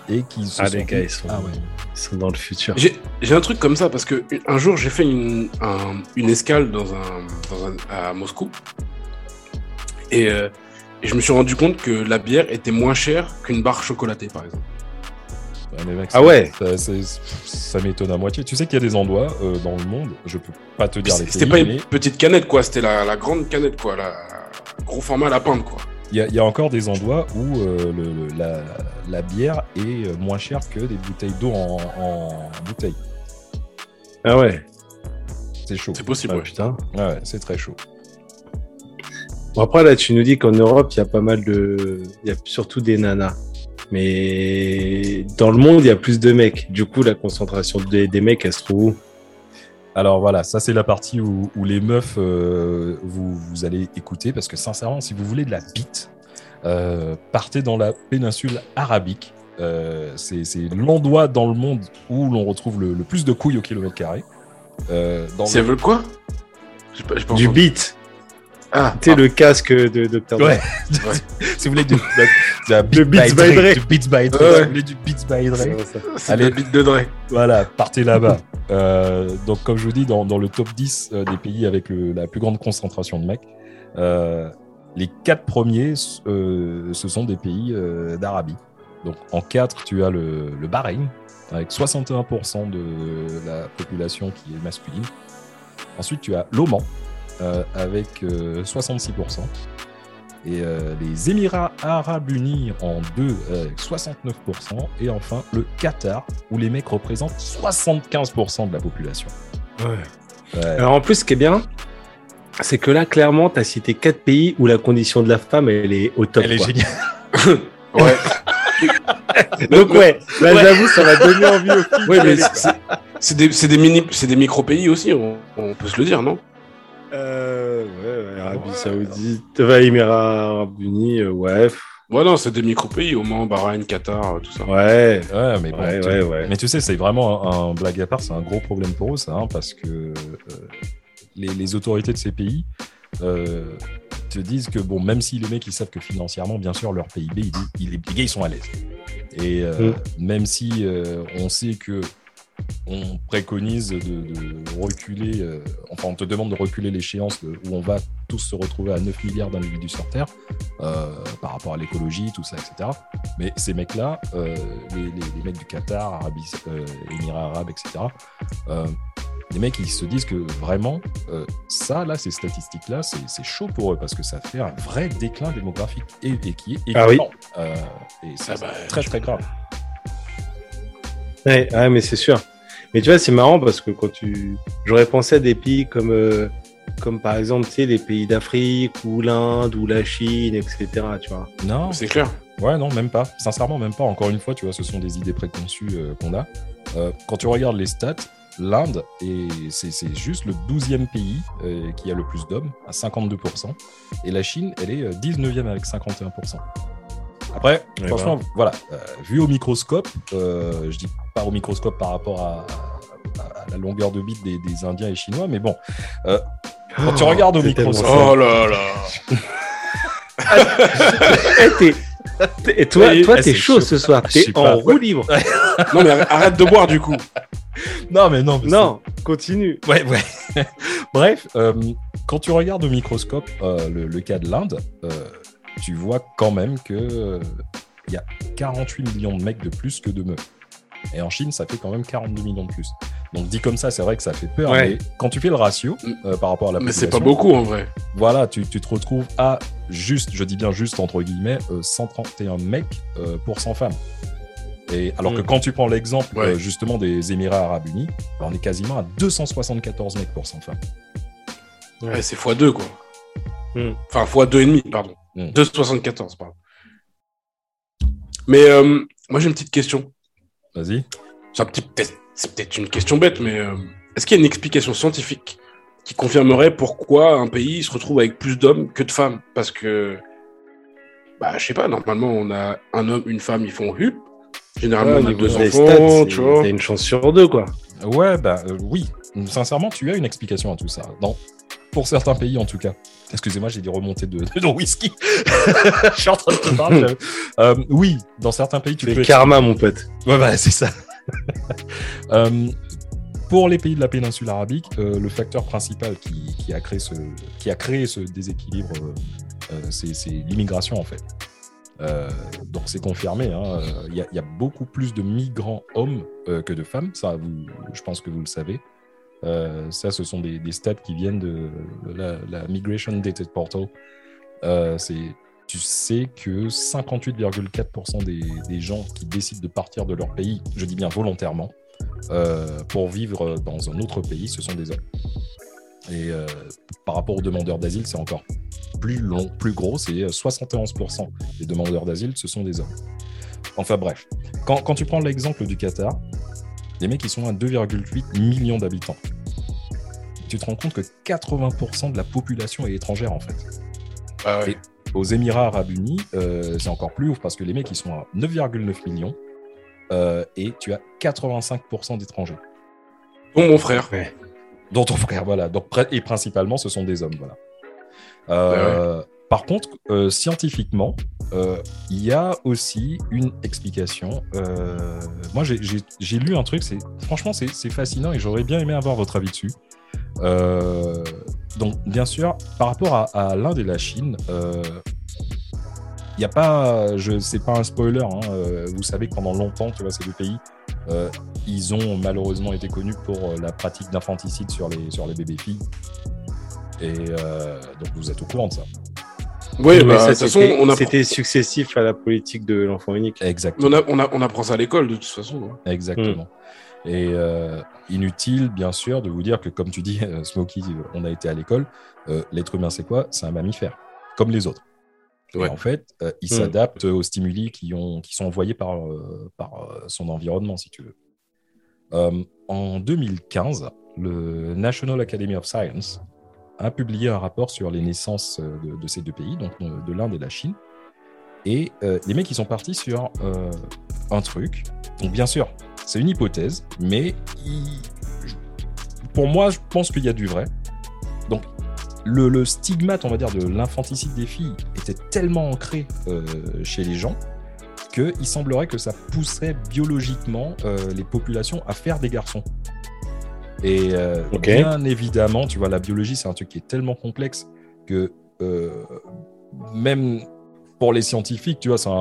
et qu'ils se Ah, sont les gars, dit, ils sont, Ah ouais. ils sont dans le futur. J'ai j'ai un truc comme ça parce que un jour j'ai fait une, un- une escale dans un, dans un- à Moscou et, euh, et je me suis rendu compte que la bière était moins chère qu'une barre chocolatée par exemple. Ouais, mais mec, Ah ouais. ça, c'est- ça m'étonne à moitié. Tu sais qu'il y a des endroits euh, dans le monde, je peux pas te dire les C'était pas une mais petite canette quoi, c'était la, la grande canette quoi, la, gros format à la pinte quoi. il y, a- il y a encore des endroits où euh, le- le- la, la bière est euh, moins chère que des bouteilles d'eau en, en bouteille. Ah ouais. C'est chaud. C'est possible. Ah, ouais. putain. Ouais, ouais, c'est très chaud. Bon, après, là, tu nous dis qu'en Europe, il y a pas mal de. Il y a surtout des nanas. Mais dans le monde, il y a plus de mecs. Du coup, la concentration des, des mecs, elle se trouve où? Alors voilà, ça c'est la partie où, où les meufs, euh, vous, vous allez écouter, parce que sincèrement, si vous voulez de la bite, euh, partez dans la péninsule arabique. Euh, c'est l'endroit dans le monde où l'on retrouve le, le plus de couilles au kilomètre carré. Dans Si le- elles veulent quoi pas- Du beat. Ah, Tu sais, le casque de Dr. Ouais. si vous voulez du, de, de, De Beats by Dre. du Beats by Dre, Ouais. si vous voulez du Beats by Dre, Allez. de Dre. Voilà, partez là-bas. Euh, donc, comme je vous dis, dans, dans le top 10 euh, des pays avec le- la plus grande concentration de mecs, euh, les quatre premiers, euh, ce sont des pays euh, d'Arabie. Donc, en 4, tu as le, le Bahreïn, avec 61% de la population qui est masculine. Ensuite, tu as l'Oman, avec euh, 66%. Et euh, les Émirats Arabes Unis en 2, avec 69%. Et enfin, le Qatar, où les mecs représentent 75% de la population. Ouais. Alors, en plus, ce qui est bien, c'est que là, clairement, tu as cité quatre pays où la condition de la femme, elle est au top. Elle est géniale. Ouais. Donc, ouais, là, j'avoue, ça va donner envie filles. Ouais, mais c'est- des, c'est des mini, c'est des micro pays aussi, on, on peut se le dire, non? Euh, ouais, ouais, Arabie Saoudite, va Émirats Arabes Unis, euh, ouais, Ouais, non, c'est des micro pays, Oman, Bahreïn, Qatar, euh, tout ça. ouais, Ouais, mais bon, ouais, tu- ouais, ouais. Mais tu sais, c'est vraiment un, un blague à part, c'est un gros problème pour eux, ça, hein, parce que euh, les, les autorités de ces pays euh, te disent que, bon, même si les mecs ils savent que financièrement, bien sûr, leur PIB, il, il- les gars ils sont à l'aise. Et euh, Mm. même si euh, on sait que on préconise de, de reculer, euh, enfin, on te demande de reculer l'échéance où on va tous se retrouver à 9 milliards d'individus sur Terre euh, par rapport à l'écologie, tout ça, etc. Mais ces mecs-là, euh, les, les- les mecs du Qatar, Arabie, euh, Émirats arabes, etc., euh, les mecs, ils se disent que vraiment, euh, ça, là, ces statistiques-là, c'est c'est chaud pour eux parce que ça fait un vrai déclin démographique et, et qui est Ah oui. évident. Euh, et c'est Ah bah, très, très grave. Ouais, ouais, mais c'est sûr. Mais tu vois, c'est marrant parce que quand tu. J'aurais pensé à des pays comme, euh, comme par exemple, tu sais, les pays d'Afrique ou l'Inde ou la Chine, etc. Tu vois. Non, C'est clair. Ouais, non, même pas. Sincèrement, même pas. Encore une fois, tu vois, ce sont des idées préconçues euh, qu'on a. Euh, quand tu regardes les stats, l'Inde, c'est c'est juste le 12e pays euh, qui a le plus d'hommes, à 52%. Et la Chine, elle est euh, 19e avec 51%. Après, Ouais, franchement, voilà, euh, vu au microscope, euh, je dis pas au microscope par rapport à, à- à la longueur de bite des, des Indiens et Chinois, mais bon, euh, quand tu regardes au microscope, Oh là là. Eh, t'es- t'es- Et toi, Oui, toi, eh, t'es chaud chaud. ce soir. T'es pas. en roue libre. Non, mais arrête de boire du coup. non, mais non, mais Non, continue. Ouais, ouais. Bref, euh, quand tu regardes au microscope euh, le, le cas de l'Inde, euh, tu vois quand même que euh, y a 48 millions de mecs de plus que de meufs. Et en Chine, ça fait quand même 42 millions de plus. Donc dit comme ça, c'est vrai que ça fait peur. Ouais. Mais quand tu fais le ratio euh, par rapport à la Mais c'est pas population, beaucoup en vrai. Voilà, tu, tu te retrouves à juste, je dis bien juste entre guillemets, euh, 131 mecs euh, pour 100 femmes. Et alors que Mm. quand tu prends l'exemple Ouais. euh, justement des Émirats Arabes Unis, bah, on est quasiment à 274 mecs pour 100 femmes. Ouais, c'est x2 quoi. Hmm. Enfin, x2,5, pardon. Hmm. 2,74, pardon. Mais euh, moi j'ai une petite question. Vas-y. C'est un petit- peut-être c'est peut-être une question bête, mais euh, est-ce qu'il y a une explication scientifique qui confirmerait pourquoi un pays se retrouve avec plus d'hommes que de femmes? Parce que bah, je sais pas, normalement, on a un homme, une femme, ils font hup. Généralement, Ouais, on a deux enfants, stats, tu c'est- vois. t'as une chance sur deux, quoi. Ouais, bah euh, oui. Sincèrement, tu as une explication à tout ça. Dans... Pour certains pays, en tout cas. Excusez-moi, j'ai des remontées de, de whisky. Je suis en train de te parler. Euh, oui, dans certains pays, tu peux. le karma, mon pote. Ouais, bah, c'est ça. Euh, pour les pays de la péninsule arabique, euh, le facteur principal qui, qui a créé ce, qui a créé ce déséquilibre, c'est l'immigration en fait. Donc c'est confirmé. hein, Il y, y a beaucoup plus de migrants hommes que de femmes. Ça, vous- je pense que vous le savez. Euh, ça, ce sont des, stats qui viennent de la, Migration Data Portal. Euh, tu sais que 58,4% des, gens qui décident de partir de leur pays, je dis bien volontairement, euh, pour vivre dans un autre pays, ce sont des hommes. Et par rapport aux demandeurs d'asile, c'est encore plus long, plus gros, c'est euh, 71% des demandeurs d'asile, ce sont des hommes. Enfin bref, quand tu prends l'exemple du Qatar, les mecs ils sont à 2,8 millions d'habitants. Tu te rends compte que 80% de la population est étrangère en fait Ah ouais. Et- aux Émirats Arabes Unis, euh, c'est encore plus ouf parce que les mecs, ils sont à 9,9 millions euh, et tu as 85% d'étrangers. Bon, mon frère. Dont ton frère, voilà. Donc, et principalement, ce sont des hommes, voilà. Euh, Par contre, euh, scientifiquement, euh, il y a aussi une explication. Euh, moi, j'ai- lu un truc, franchement, c'est fascinant et j'aurais bien aimé avoir votre avis dessus. Euh, donc, bien sûr, par rapport à, l'Inde et la Chine, euh, il n'y a pas, je c'est pas un spoiler. hein, euh, vous savez que pendant longtemps, tu ces deux pays, euh, ils ont malheureusement été connus pour euh, la pratique d'infanticide sur les sur les bébés filles. Et euh, donc, vous êtes au courant de ça. Oui, bah, ça, de toute façon, c'était- on, appre- C'était successif à la politique de l'enfant unique. Exactement. on, a- on, a- on apprend ça à l'école, de toute façon. hein. Exactement. Et euh, inutile, bien sûr, de vous dire que, comme tu dis, euh, Smokey, euh, on a été à l'école. euh, L'être humain, c'est quoi? C'est un mammifère, comme les autres. Ouais. en fait, euh, il Mm. s'adapte aux stimuli qui, ont, qui sont envoyés par, euh, par euh, son environnement, si tu veux. Euh, en 2015, le National Academy of Science a publié un rapport sur les naissances euh, de, ces deux pays, donc euh, de l'Inde et de la Chine. Et euh, les mecs, ils sont partis sur un truc. Donc, bien sûr, c'est une hypothèse, mais pour moi, je pense qu'il y a du vrai. Donc, le, stigmate, on va dire, de l'infanticide des filles était tellement ancré chez les gens qu'il semblerait que ça pousserait biologiquement les populations à faire des garçons. Et euh, bien évidemment, tu vois, la biologie, c'est un truc qui est tellement complexe que euh, même pour les scientifiques, tu vois, c'est un,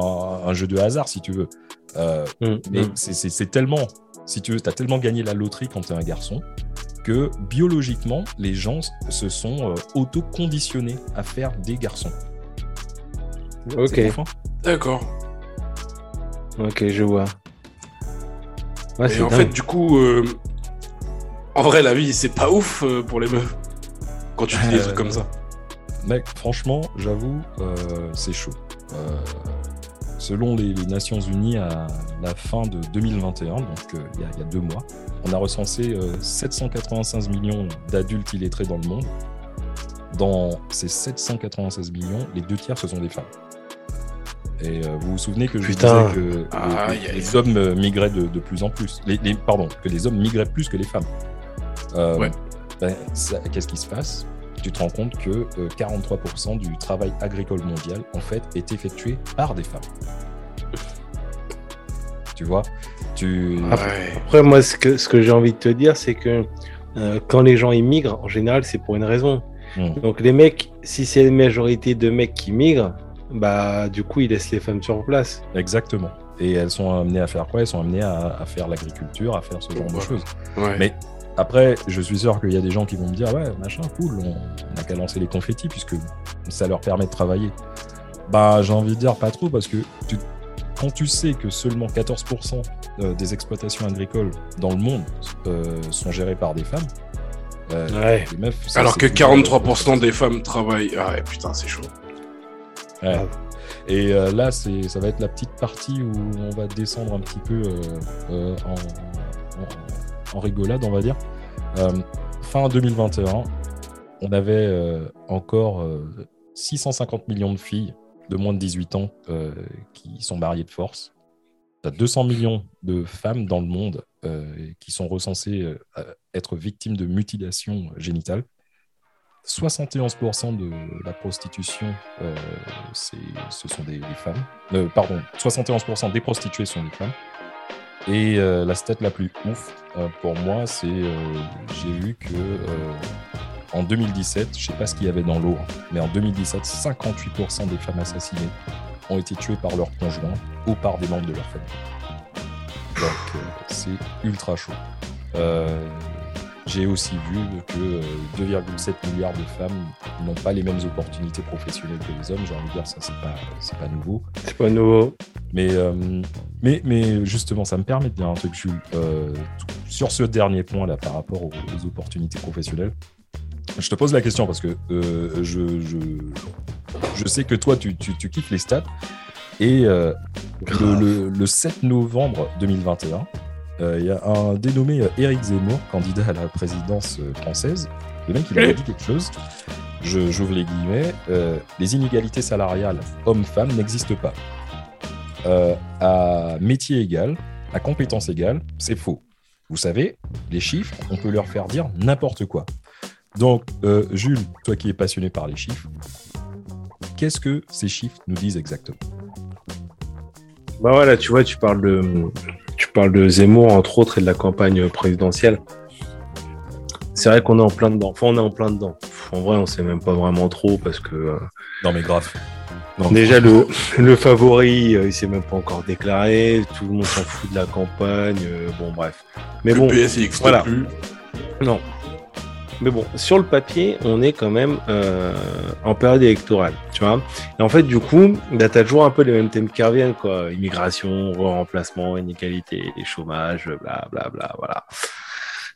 un jeu de hasard, si tu veux. Euh, Mm. mais Mm. c'est- tellement, si tu veux, tu as tellement gagné la loterie quand tu es un garçon que biologiquement, les gens se sont euh, auto-conditionnés à faire des garçons. Ok. Hein D'accord. Ok, je vois. Ouais, Et en dingue. fait, du coup, euh, en vrai, la vie, c'est pas ouf euh, pour les meufs. Quand tu dis des Euh, trucs comme ça. Mec, franchement, j'avoue, euh, c'est chaud. Euh, selon les, les Nations Unies, à la fin de 2021, donc euh, il y, a- il y a deux mois, on a recensé euh, 796 millions d'adultes illettrés dans le monde. Dans ces 796 millions, les deux tiers, ce sont des femmes. Et euh, vous vous souvenez que je Putain. disais que les- hommes migraient de, de plus en plus. Les, les- pardon, que les hommes migraient plus que les femmes. Euh, Ouais. ben, Qu'est-ce qui se passe? Tu te rends compte que euh, 43% du travail agricole mondial, en fait, est effectué par des femmes. Tu vois? Tu... Ouais. Après, moi, ce que, ce que j'ai envie de te dire, c'est que euh, quand les gens immigrent, en général, c'est pour une raison. Hmm. Donc, les mecs, si c'est une majorité de mecs qui migrent, bah, du coup, ils laissent les femmes sur place. Exactement. Et elles sont amenées à faire quoi? Elles sont amenées à, à faire l'agriculture, à faire ce genre de choses. Ouais. Mais après, je suis sûr qu'il y a des gens qui vont me dire Ouais, machin, cool, on n'a qu'à lancer les confettis puisque ça leur permet de travailler. Bah, j'ai envie de dire pas trop parce que tu- quand tu sais que seulement 14% euh, des exploitations agricoles dans le monde euh, sont gérées par des femmes, euh, Ouais. les meufs, ça, Alors que toujours- 43% des femmes travaillent. Ah ouais, putain, c'est chaud. Ouais. Et euh, là, c'est, ça va être la petite partie où on va descendre un petit peu euh, euh, en, en- en rigolade, on va dire. Euh, fin 2021, on avait euh, encore euh, 650 millions de filles de moins de 18 ans euh, qui sont mariées de force. Tu as 200 millions de femmes dans le monde euh, qui sont recensées euh, être victimes de mutilations génitales. 71% de la prostitution, euh, ce sont des, femmes. Euh, pardon, 71% des prostituées sont des femmes. Et euh, la stat la plus ouf euh, pour moi, c'est euh, j'ai vu que en 2017, je sais pas ce qu'il y avait dans l'eau, hein, mais en 2017, 58% des femmes assassinées ont été tuées par leur conjoint ou par des membres de leur famille. Donc c'est ultra chaud. Euh, j'ai aussi vu que euh, 2,7 milliards de femmes n'ont pas les mêmes opportunités professionnelles que les hommes. J'ai envie de dire ça, c'est pas, c'est pas nouveau. C'est pas nouveau. Mais, euh, mais, mais justement, ça me permet de dire un truc, Jules. Euh, sur ce dernier point là, par rapport aux, aux opportunités professionnelles, je te pose la question parce que euh, je, je, je sais que toi, tu, tu, tu kiffes les stats. Et euh, le, le- le 7 novembre 2021, euh, il y a un dénommé euh, Éric Zemmour, candidat à la présidence euh, française. Le mec, il avait dit quelque chose. Je, j'ouvre les guillemets. euh, les inégalités salariales hommes-femmes n'existent pas. Euh, à métier égal, à compétence égale, c'est faux. Vous savez, les chiffres, on peut leur faire dire n'importe quoi. Donc, euh, Jules, toi qui es passionné par les chiffres, qu'est-ce que ces chiffres nous disent exactement? Bah voilà, tu vois, tu parles de, tu parles de Zemmour, entre autres, et de la campagne présidentielle. C'est vrai qu'on est en plein dedans. Enfin, on est en plein dedans. En vrai, on sait même pas vraiment trop parce que euh, Non, mais grave. Non, déjà le, le favori, euh, il s'est même pas encore déclaré. Tout le monde s'en fout de la campagne. euh, bon, bref. Mais le bon, voilà. plus. non. Mais bon, sur le papier, on est quand même euh, en période électorale, tu vois. Et en fait, du coup, bah, tu as toujours un peu les mêmes thèmes qui reviennent, quoi. Immigration, remplacement, inégalité, chômage, bla bla bla, voilà.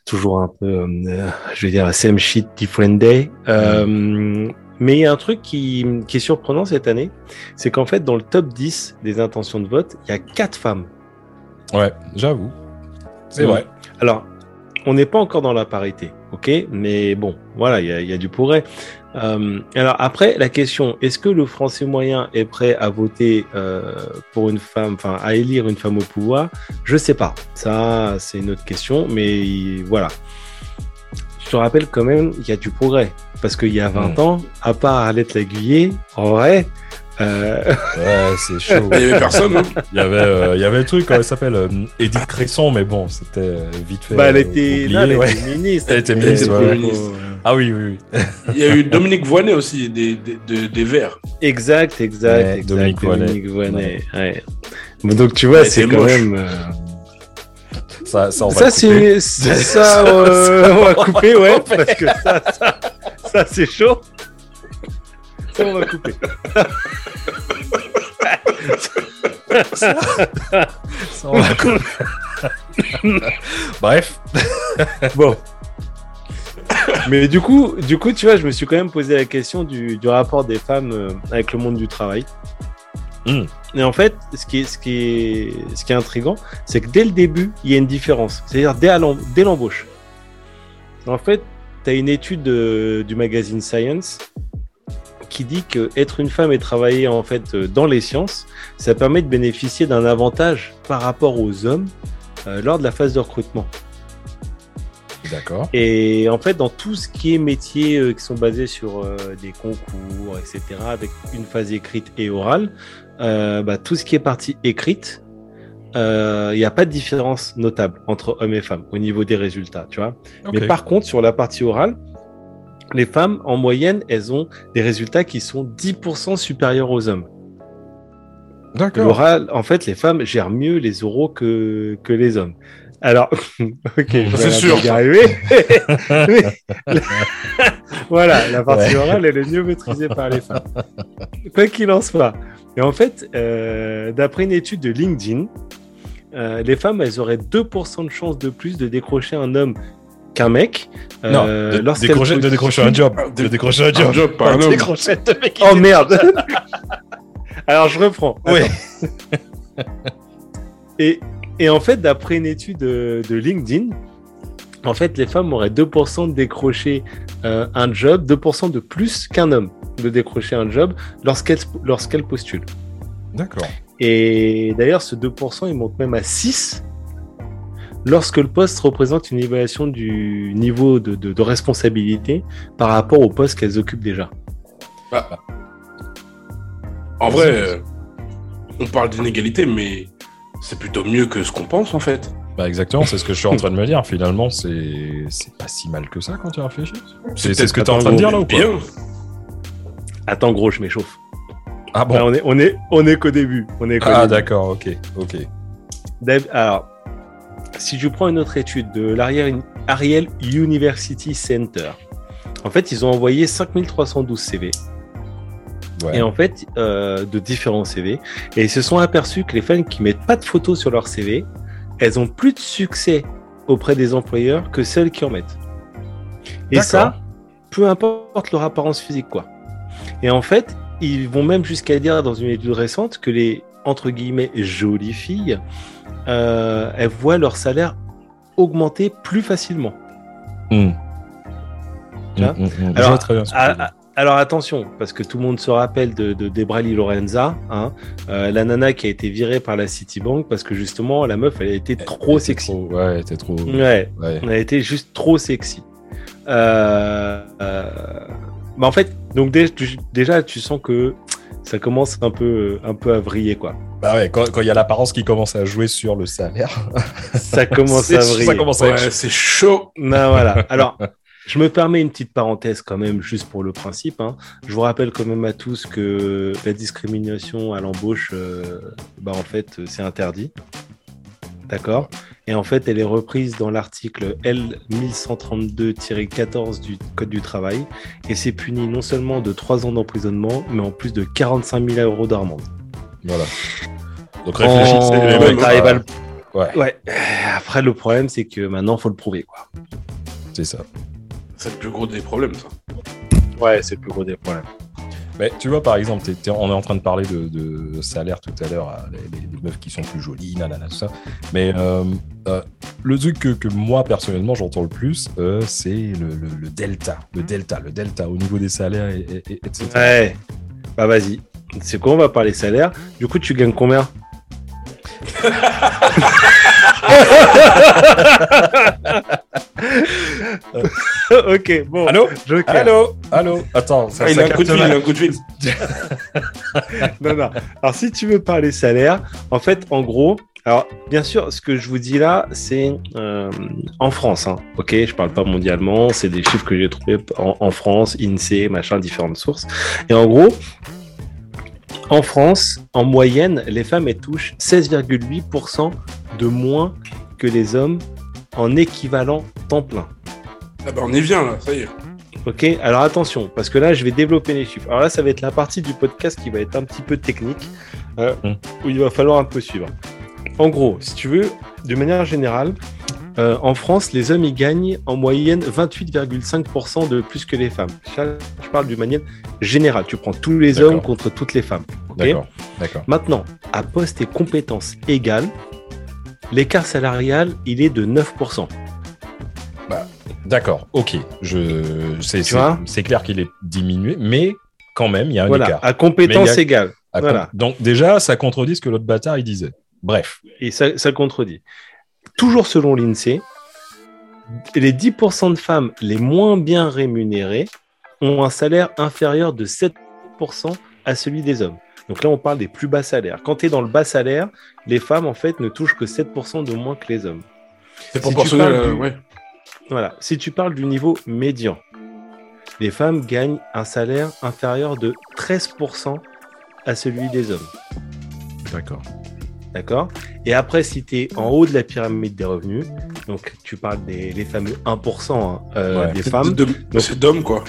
Toujours un peu, euh, je vais dire, same shit, different day. Euh, Mais il y a un truc qui, qui est surprenant cette année, c'est qu'en fait, dans le top 10 des intentions de vote, il y a quatre femmes. Ouais, j'avoue. C'est Ouais. vrai. Alors, on n'est pas encore dans la parité, ok? Mais bon, voilà, il y a, il y a du progrès. Euh, alors après, la question, est-ce que le Français moyen est prêt à voter euh, pour une femme, enfin à élire une femme au pouvoir? Je sais pas. Ça, c'est une autre question, mais voilà. Je te rappelle quand même qu'il y a du progrès. Parce qu'il y a 20 ans, à part Arlette Laguiller, en vrai, euh, Ouais, c'est chaud. Il y avait personne. hein. Il y avait, euh, il y avait le truc, comment elle s'appelle euh, Edith Cresson, mais bon, c'était euh, vite fait. bah, elle euh, était, oublié, non, elle ouais. était ministre. Elle était ministre, ouais, ministre. Ah oui, oui, oui. Il y a eu Dominique Voynet aussi, des, des, des, des Verts. Exact, exact, Ouais, exact. Dominique Voynet. Dominique Voynet, ouais. Bon, donc tu vois, c'est quand moche. même. euh, Ça, ça, on va Ça, c'est ça, on va couper, ouais, parce que ça, ça, ça c'est chaud. On va couper. Ça, on va le couper. Bref. Bon. Mais du coup, du coup, tu vois, je me suis quand même posé la question du, du rapport des femmes euh, avec le monde du travail. Mm. Et en fait, ce qui est, ce qui est, ce qui est intriguant, c'est que dès le début, il y a une différence. C'est-à-dire dès, l'embauche. En fait, tu as une étude de- du magazine Science qui dit que être une femme et travailler en fait euh, dans les sciences, ça permet de bénéficier d'un avantage par rapport aux hommes euh, lors de la phase de recrutement. D'accord. Et en fait, dans tout ce qui est métiers euh, qui sont basés sur euh, des concours, etc., avec une phase écrite et orale, bah, tout ce qui est partie écrite, il n'y a pas de différence notable entre hommes et femmes au niveau des résultats, tu vois. Mais par contre, sur la partie orale, les femmes, en moyenne, elles ont des résultats qui sont 10% supérieurs aux hommes. D'accord. L'oral, en fait, les femmes gèrent mieux les oraux que, que les hommes. Alors, ok, C'est sûr, voilà, la partie orale, elle est mieux maîtrisée par les femmes. Quoi qu'il en soit. Et en fait, euh, d'après une étude de LinkedIn, euh, les femmes, elles auraient 2% de chance de plus de décrocher un homme qu'un mec. Non, euh, de, lorsqu'elles décrocher, de postulent- décrocher un job. De de- décrocher un Un job. un homme. Décrocher de mec. Oh merde Alors je reprends. Oui. Et, et en fait, d'après une étude de, de LinkedIn, en fait, les femmes auraient 2% de décrocher euh, un job, 2% de plus qu'un homme de décrocher un job lorsqu'elle lorsqu'elle postule. D'accord. Et d'ailleurs, ce 2%, il monte même à 6 lorsque le poste représente une évaluation du niveau de, de- de responsabilité par rapport au poste qu'elles occupent déjà. Bah, en vrai, euh, on parle d'inégalité, mais c'est plutôt mieux que ce qu'on pense en fait. Bah exactement, c'est ce que je suis en train de me dire. Finalement, c'est pas si mal que ça quand tu réfléchis. C'est ce que tu es en train de dire là ou quoi Bien. Attends, gros, je m'échauffe. Ah Là, bon on est, on est, on est qu'au début. On est qu'au Ah d'accord, ok, ok. Alors, si je prends une autre étude de l'Ariel Ariel University Center, en fait, ils ont envoyé 5312 CV. Ouais. Et en fait, euh, de différents CV. Et ils se sont aperçus que les femmes qui mettent pas de photos sur leur CV, elles ont plus de succès auprès des employeurs que celles qui en mettent. Et ça, peu importe leur apparence physique, quoi. Et en fait, ils vont même jusqu'à dire dans une étude récente que les entre guillemets jolies filles, euh, elles voient leur salaire augmenter plus facilement. Hmm. Tu vois Hmm, hmm, Alors, très bien attention, parce que tout le monde se rappelle de, de Debrali Lorenza, hein, euh, la nana qui a été virée par la Citibank parce que justement la meuf elle a été trop Elle était sexy. trop- Ouais, elle était trop. Ouais, Ouais. elle a été juste trop sexy. Euh, euh, bah en fait, donc dé- tu- déjà tu sens que ça commence un peu, un peu à vriller quoi. Bah ouais, quand il y a l'apparence qui commence à jouer sur le salaire, Ça commence à vriller. ça commence à Ouais, c'est chaud. Non, voilà. Alors, je me permets une petite parenthèse quand même, juste pour le principe. hein. Je vous rappelle quand même à tous que la discrimination à l'embauche, euh, bah, en fait, c'est interdit. D'accord? Et en fait, elle est reprise dans l'article L1132-14 du Code du travail. Et c'est puni non seulement de 3 ans d'emprisonnement, mais en plus de 45 000 euros d'amende. Voilà. Donc réfléchissez. Les euh, Ouais, Ouais. Après, le problème, c'est que maintenant, faut le prouver. Quoi. c'est ça. C'est le plus gros des problèmes, ça. Ouais, c'est le plus gros des problèmes. Mais tu vois, par exemple, on est en train de parler de, de salaire tout à l'heure, à les, les- les meufs qui sont plus jolies, nanana, tout ça. Mais euh, euh, le truc que, que moi, personnellement, j'entends le plus, euh, c'est le, le- le delta. Le delta, le delta au niveau des salaires, et, et- et- etc. Ouais. Bah vas-y. C'est quoi On va parler salaire. Du coup, tu gagnes combien Ok, bon. Allô Joker. Allô Allô Attends, ça, Ah, il ça a un coup de fil, il mal. a un coup de fil. Non, non. Alors, si tu veux parler salaire, en fait, en gros, alors, bien sûr, ce que je vous dis là, c'est euh, en France. Hein, ok, je parle pas mondialement. C'est des chiffres que j'ai trouvés en, en France, INSEE, machin, différentes sources. Et en gros, en France, en moyenne, les femmes elles touchent 16,8% de moins que les hommes en équivalent temps plein. Ah bah, on y vient, là, ça y est. Ok, alors attention, parce que là, je vais développer les chiffres. Alors là, ça va être la partie du podcast qui va être un petit peu technique, euh, Mm. où il va falloir un peu suivre. En gros, si tu veux, de manière générale, euh, en France, les hommes y gagnent en moyenne 28,5% de plus que les femmes. Ça, je parle d'une manière générale. Tu prends tous les hommes contre toutes les femmes. ok D'accord. Maintenant, à poste et compétences égales, l'écart salarial, il est de 9%. D'accord, ok. Je, c'est, clair qu'il est diminué, mais quand même, il y a un Voilà, écart. à compétences a- égales. À voilà. con- Donc déjà, ça contredit ce que l'autre bâtard il disait. Bref. Et ça, ça contredit. Toujours selon l'INSEE, les 10% de femmes les moins bien rémunérées ont un salaire inférieur de 7% à celui des hommes. Donc là, on parle des plus bas salaires. Quand tu es dans le bas salaire, les femmes, en fait, ne touchent que 7% de moins que les hommes. C'est proportionnel, parles euh, du- ouais. Voilà. Si tu parles du niveau médian, les femmes gagnent un salaire inférieur de 13% à celui des hommes. D'accord. D'accord Et après, si tu es en haut de la pyramide des revenus, donc tu parles des les fameux 1% hein, euh, Ouais. des femmes. De- de- C'est d'hommes, quoi.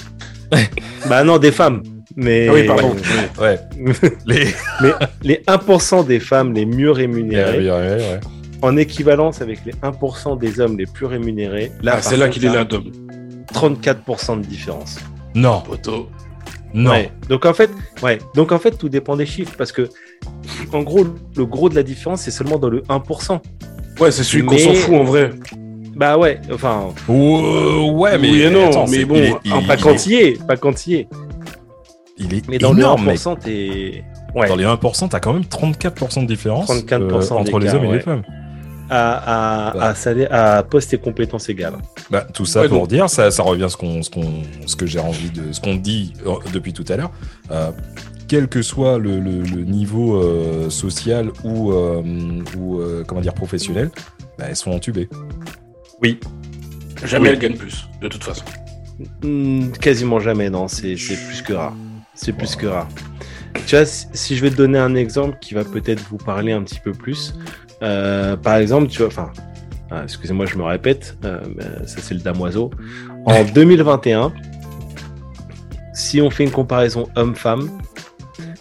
Bah non, des femmes. Mais Ah oui, pardon. Ouais. Les. mais les 1% des femmes les mieux Ouais, rémunérées, ouais, ouais. en équivalence avec les 1% des hommes les plus rémunérés, là, Ah, c'est là qu'il est là, d'hommes. 34% de différence. Non, Poteau. Non. Ouais. Donc en fait, ouais. Donc en fait, tout dépend des chiffres parce que, en gros, le gros de la différence, c'est seulement dans le 1%. Ouais, c'est celui qu'on s'en fout, en vrai. Bah ouais, enfin. Ouais, mais Oui non, attends, mais bon, il est- il- Pas quand est- il y est, pas quand il est. il est Mais dans énorme, le mec. 1%, t'es. Ouais. Dans les 1%, t'as quand même 34% de différence 34% euh, entre les hommes et les femmes. À, à, Bah. à, salaire- à poste et compétences égales. Bah, tout ça Ouais, pour donc- dire, ça, ça revient à ce, qu'on, ce, qu'on, ce que j'ai envie de, ce qu'on dit euh, depuis tout à l'heure. Euh, quel que soit le, le- le niveau euh, social ou, euh, ou euh, comment dire professionnel, bah, elles sont entubées. Oui. Jamais Oui. elle gagne plus, de toute façon. Hmm, quasiment jamais, non. C'est c'est plus que rare. C'est plus que rare. Tu vois, si je vais te donner un exemple qui va peut-être vous parler un petit peu plus. Euh, par exemple, tu vois, enfin, ah, excusez-moi, je me répète, euh, mais ça c'est le damoiseau. En 2021, si on fait une comparaison homme-femme,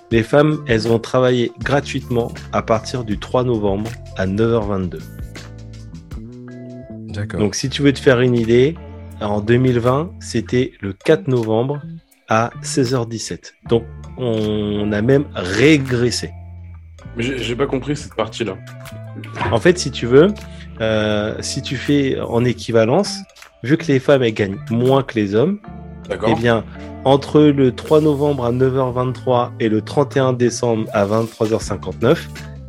les femmes, elles ont travaillé gratuitement à partir du 3 novembre à 9h22. D'accord. Donc, si tu veux te faire une idée, en 2020, c'était le 4 novembre à 16h17. Donc, on a même régressé. Mais j'ai pas compris cette partie-là. En fait, si tu veux, euh, si tu fais en équivalence, vu que les femmes elles gagnent moins que les hommes, eh bien, entre le 3 novembre à 9h23 et le 31 décembre à 23h59,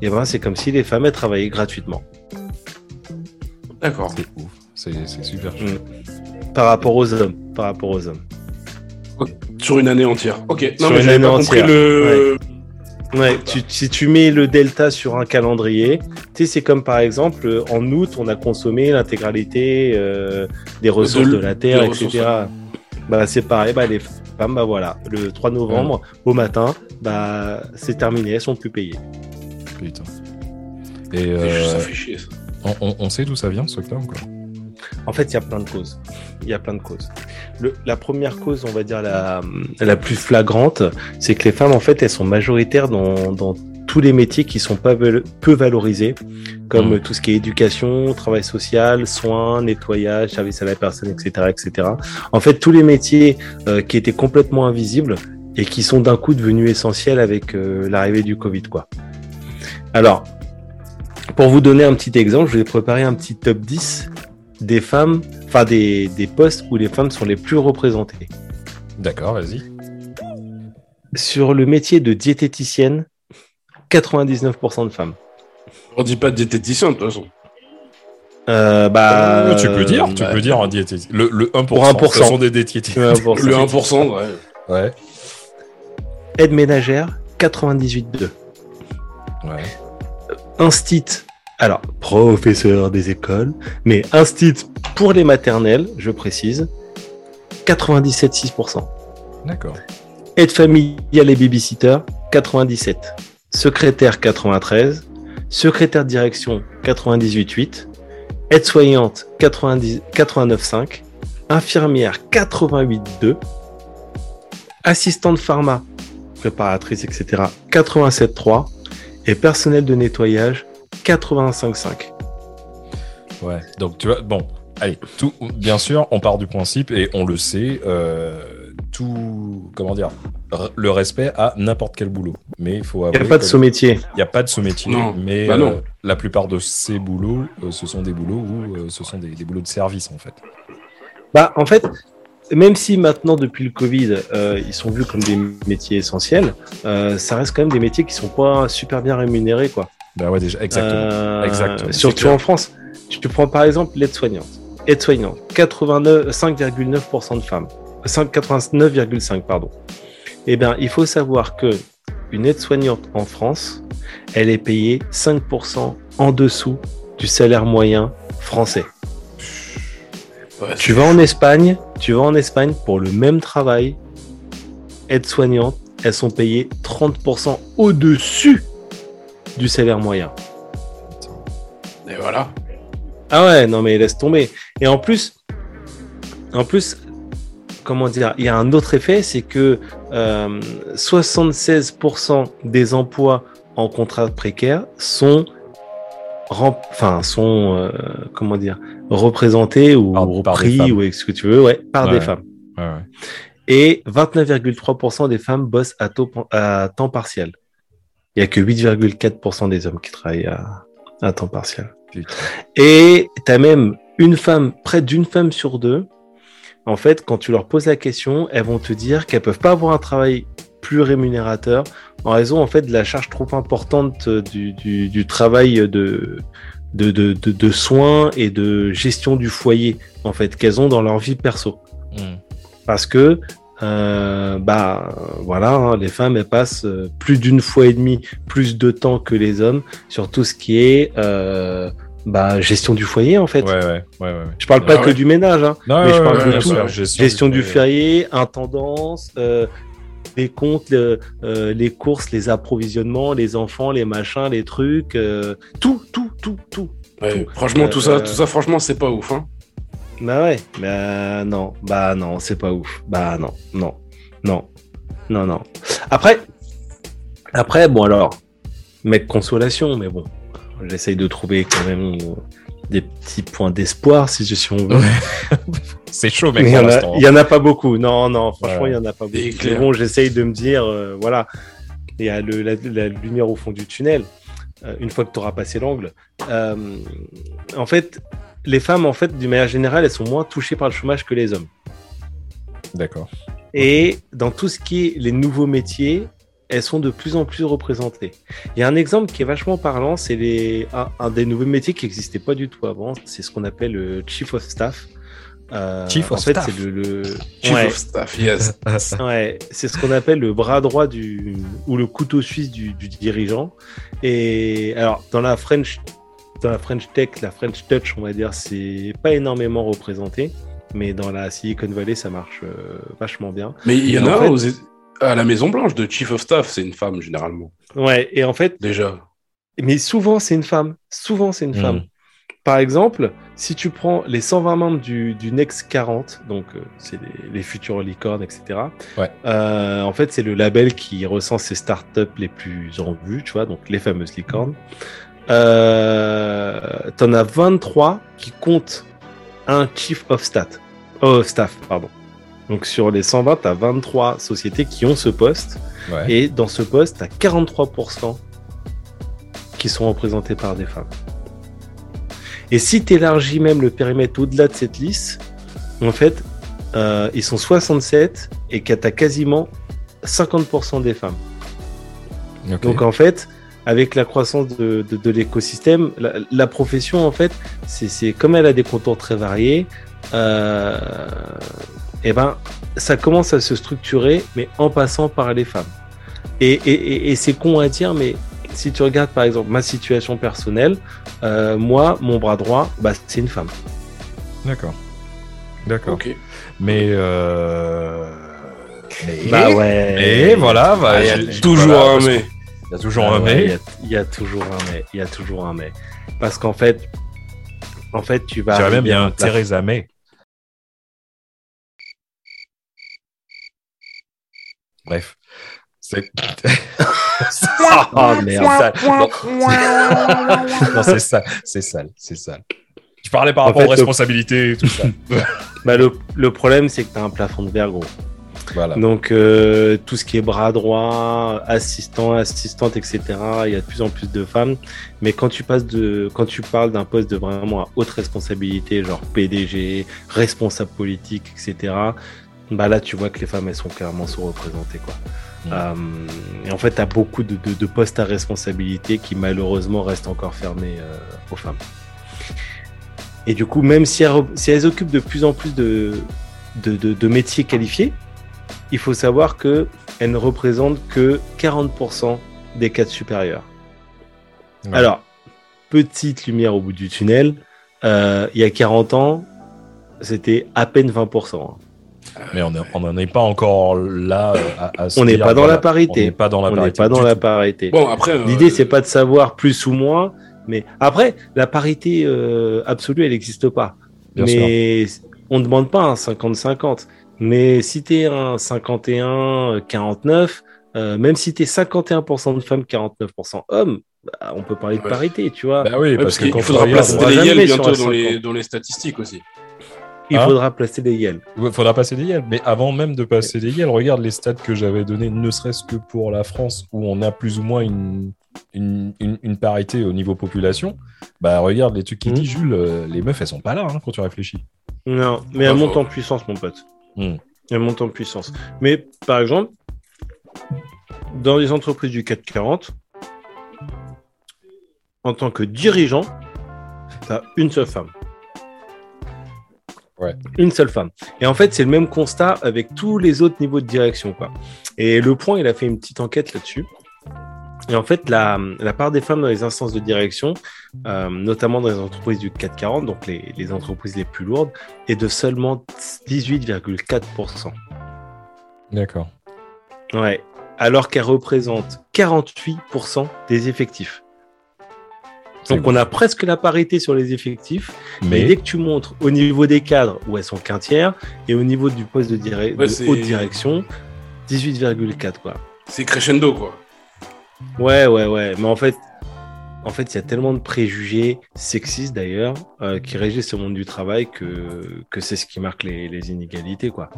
eh ben, c'est comme si les femmes elles travaillaient gratuitement D'accord. c'est ouf. C'est, c'est super. Mm. par rapport aux hommes. Par rapport aux hommes. Sur une année entière. Ok. Sur mais une j'avais année pas compris entière. le. Ouais, tu- si tu mets le delta sur un calendrier, tu sais, c'est comme par exemple, euh, en août, on a consommé l'intégralité euh, des ressources De la Terre, etc. ressources. Bah, c'est pareil, bah, les femmes, bah voilà, le 3 novembre, au matin, bah, c'est terminé, elles sont plus payées. Putain. Et C'est euh, juste, Ça fait chier, ça. on, on- on sait d'où ça vient, ce octobre, quoi? En fait, il y a plein de causes. Il y a plein de causes. Le- la première cause, on va dire la, la plus flagrante, c'est que les femmes, en fait, elles sont majoritaires dans, dans tous les métiers qui sont pas peu valorisés, comme Mm. tout ce qui est éducation, travail social, soins, nettoyage, service à la personne, etc., etc. En fait, tous les métiers euh, qui étaient complètement invisibles et qui sont d'un coup devenus essentiels avec euh, l'arrivée du Covid, quoi. Alors, pour vous donner un petit exemple, je vais préparer un petit top 10 des femmes, enfin des, des postes où les femmes sont les plus représentées. D'accord, vas-y. Sur le métier de diététicienne, 99% de femmes. On dit pas diététicien, de toute façon. Euh, bah, Euh, tu peux dire, tu bah, peux dire un diététicien. Le, le 1%, Pour 1%. ce sont des diététiciens. 1%. Le 1%, ouais. Ouais. Aide ménagère, 98,2. Ouais. Instit, alors professeur des écoles, mais instit pour les maternelles, je précise, 97,6%. D'accord. Aide familiale et babysitter, 97. Secrétaire, 93. Secrétaire de direction, 98,8. Aide-soignante, 90 89,5. Infirmière, 88,2. Assistante pharma, préparatrice, etc., 87,3. Et personnel de nettoyage, 85,5. Ouais. Donc, tu vois, bon, allez, tout, bien sûr, on part du principe et on le sait, euh, tout, comment dire, le respect à n'importe quel boulot. Mais il faut Il n'y a pas de sous-métier. Il n'y a pas de sous-métier, Non, mais bah non. euh, la plupart de ces boulots, euh, ce sont des boulots où euh, ce sont des, des boulots de service, en fait. Bah, en fait, même si maintenant, depuis le Covid, euh, ils sont vus comme des métiers essentiels, euh, ça reste quand même des métiers qui sont pas super bien rémunérés, quoi. Bah ouais, déjà, exactement. Euh, Exactement, Surtout en France. Tu te prends par exemple l'aide-soignante. Aide-soignante, 89 5,9% de femmes. 5 89,5 pardon. Eh bien, il faut savoir que une aide-soignante en France, elle est payée 5% en dessous du salaire moyen français. Ouais, Tu vas en Espagne, tu vas en Espagne pour le même travail, aide-soignante, elles sont payées 30% au-dessus du salaire moyen. Et voilà. Ah ouais, non mais laisse tomber. Et en plus, en plus, comment dire, il y a un autre effet, c'est que euh, 76% des emplois en contrat précaire sont, enfin, sont, euh, comment dire, représentés ou Par- par repris femmes. ou ce que tu veux, ouais, par Ouais. des femmes. Ouais, ouais. Et 29,3% des femmes bossent à, taux- à temps partiel. Il y a que 8,4% des hommes qui travaillent à, à temps partiel. Putain. Et tu as même une femme, près d'une femme sur deux, en fait, quand tu leur poses la question, elles vont te dire qu'elles peuvent pas avoir un travail plus rémunérateur en raison en fait de la charge trop importante du, du, du travail de, de, de, de, de soins et de gestion du foyer en fait qu'elles ont dans leur vie perso. Hmm. Parce que euh, bah voilà, hein, les femmes elles passent euh, plus d'une fois et demie plus de temps que les hommes sur tout ce qui est euh, bah, gestion du foyer en fait. Ouais, ouais, ouais, ouais. Je parle Ah pas ouais. que du ménage, hein, Non, mais je parle ouais, de tout. sûr, gestion, du foyer, intendance, euh, les comptes, le- euh, les courses, les approvisionnements, les enfants, les machins, les trucs, euh, tout, tout, tout, tout. Ouais, Tout. franchement, tout ça, tout ça, franchement, c'est pas ouf. Hein. Bah ouais, bah non, bah non, c'est pas ouf. Bah non, non, non, non, non. Après, après, bon alors, mec consolation, mais bon, j'essaye de trouver quand même euh, des petits points d'espoir si je suis on veut. C'est chaud, Mais mec, il y, en a, il y en a pas beaucoup. Non, non, franchement, Ouais. il y en a pas beaucoup. Mais bon, j'essaye de me dire, euh, voilà, il y a le, la, la lumière au fond du tunnel. euh, une fois que tu auras passé l'angle. Euh, en fait, les femmes, en fait, d'une manière générale, elles sont moins touchées par le chômage que les hommes. D'accord. Et dans tout ce qui est les nouveaux métiers, elles sont de plus en plus représentées. Il y a un exemple qui est vachement parlant, c'est les, un, un des nouveaux métiers qui n'existait pas du tout avant, c'est ce qu'on appelle le Chief of Staff. Euh, Chief en of fait, Staff. c'est le, le- Chief Ouais. of Staff, yes. Ouais, c'est ce qu'on appelle le bras droit du ou le couteau suisse du, du dirigeant. Et alors dans la French dans la French Tech, la French Touch, on va dire, c'est pas énormément représenté, mais dans la Silicon Valley, ça marche euh, vachement bien. Mais il y en en a fait- aux Éta- à la Maison Blanche de Chief of Staff, c'est une femme généralement. Ouais, et en fait, Déjà. mais souvent c'est une femme. Souvent c'est une Mm. femme. Par exemple, si tu prends les 120 membres du, du Next 40, donc euh, c'est les, les futures licornes, etc. Ouais. euh, en fait, c'est le label qui recense les startups les plus en vue, tu vois, donc les fameuses licornes. Euh, T'en as 23 qui comptent un chief of stat, oh, staff, pardon. Donc sur les 120, tu as 23 sociétés qui ont ce poste. Ouais. Et dans ce poste, tu as 43% qui sont représentés par des femmes. Et si tu élargis même le périmètre au-delà de cette liste, en fait, euh, ils sont 67 et que tu as quasiment 50% des femmes. Donc en fait, avec la croissance de, de, de l'écosystème, la, la profession, en fait, c'est comme elle a des contours très variés, euh, eh ben, ça commence à se structurer, mais en passant par les femmes. Et, et, et, et c'est con à dire, mais si tu regardes par exemple ma situation personnelle, euh, moi, mon bras droit, bah, c'est une femme. D'accord. D'accord. Ok. Mais. Euh... mais- Bah ouais. Et voilà, bah, Ah, il y a j'ai- j'ai- toujours voilà, un mais. Il y a toujours Ah un ouais, mais. Il y a- il y, a toujours un mais. Il y a toujours un mais. Parce qu'en fait, en fait, tu vas. J'aurais même bien un. Theresa May. Bref. C'est. Ah merde. non, c'est sale, c'est sale, c'est sale. Je parlais par En rapport fait, aux le- responsabilités et tout ça. Bah, le, le problème, c'est que tu as un plafond de verre gros. Voilà. Donc, euh, tout ce qui est bras droit, assistant, assistante, etc., il y a de plus en plus de femmes. Mais quand tu, passes de, quand tu parles d'un poste de vraiment à haute responsabilité, genre PDG, responsable politique, etc., bah là, tu vois que les femmes, elles sont clairement sous-représentées. Quoi. Mm. Euh, et en fait, tu as beaucoup de, de- de postes à responsabilité qui, malheureusement, restent encore fermés euh, aux femmes. Et du coup, même si elles, re- si elles occupent de plus en plus de, de, de- de métiers qualifiés, il faut savoir que elles ne représentent que 40% des cadres supérieurs. Ouais. Alors, petite lumière au bout du tunnel, euh, il y a 40 ans, c'était à peine 20%. hein. Mais on n'en est pas encore là. euh, À, On n'est pas dans la parité. On n'est pas dans la On parité. pas dans du la tout. parité. Bon, après. euh, L'idée, c'est pas de savoir plus ou moins, mais après, la parité euh, absolue, elle n'existe pas. Bien sûr. mais on ne demande pas un 50-50. Mais si tu es un 51-49, euh, même si tu es 51% de femmes, 49% hommes, bah, on peut parler de Ouais. parité, tu vois. Bah oui, ouais, parce, parce que qu'il faudra placer des sur bientôt dans les, 50. dans les statistiques aussi. Il Hein faudra placer des yels. Il faudra passer des yels. Mais avant même de passer des yels, regarde les stats que j'avais donnés, ne serait-ce que pour la France, où on a plus ou moins une une, une- une parité au niveau population, bah regarde les trucs qui Mhm. dit Jules, euh, les meufs elles sont pas là hein, quand tu réfléchis. Non, mais elle Pas monte faux. en puissance, mon pote. Hmm. Elle monte en puissance. Mais par exemple, dans les entreprises du 440, en tant que dirigeant, tu as une seule femme. Ouais. Une seule femme. Et en fait, c'est le même constat avec tous les autres niveaux de direction. Quoi. Et le point, il a fait une petite enquête là-dessus. Et en fait, la, la part des femmes dans les instances de direction, euh, notamment dans les entreprises du 440, donc les, les entreprises les plus lourdes, est de seulement 18,4%. D'accord. Ouais. Alors qu'elle représente 48% des effectifs. Donc on a presque la parité sur les effectifs, mais, Mais dès que tu montres au niveau des cadres où elles sont quintières et au niveau du poste de, direct- Ouais, de c'est- haute direction, 18,4 quoi. C'est crescendo, quoi. Ouais, ouais, ouais. Mais en fait, en fait, il y a tellement de préjugés sexistes d'ailleurs euh, qui régissent le monde du travail que, que c'est ce qui marque les, les inégalités, quoi.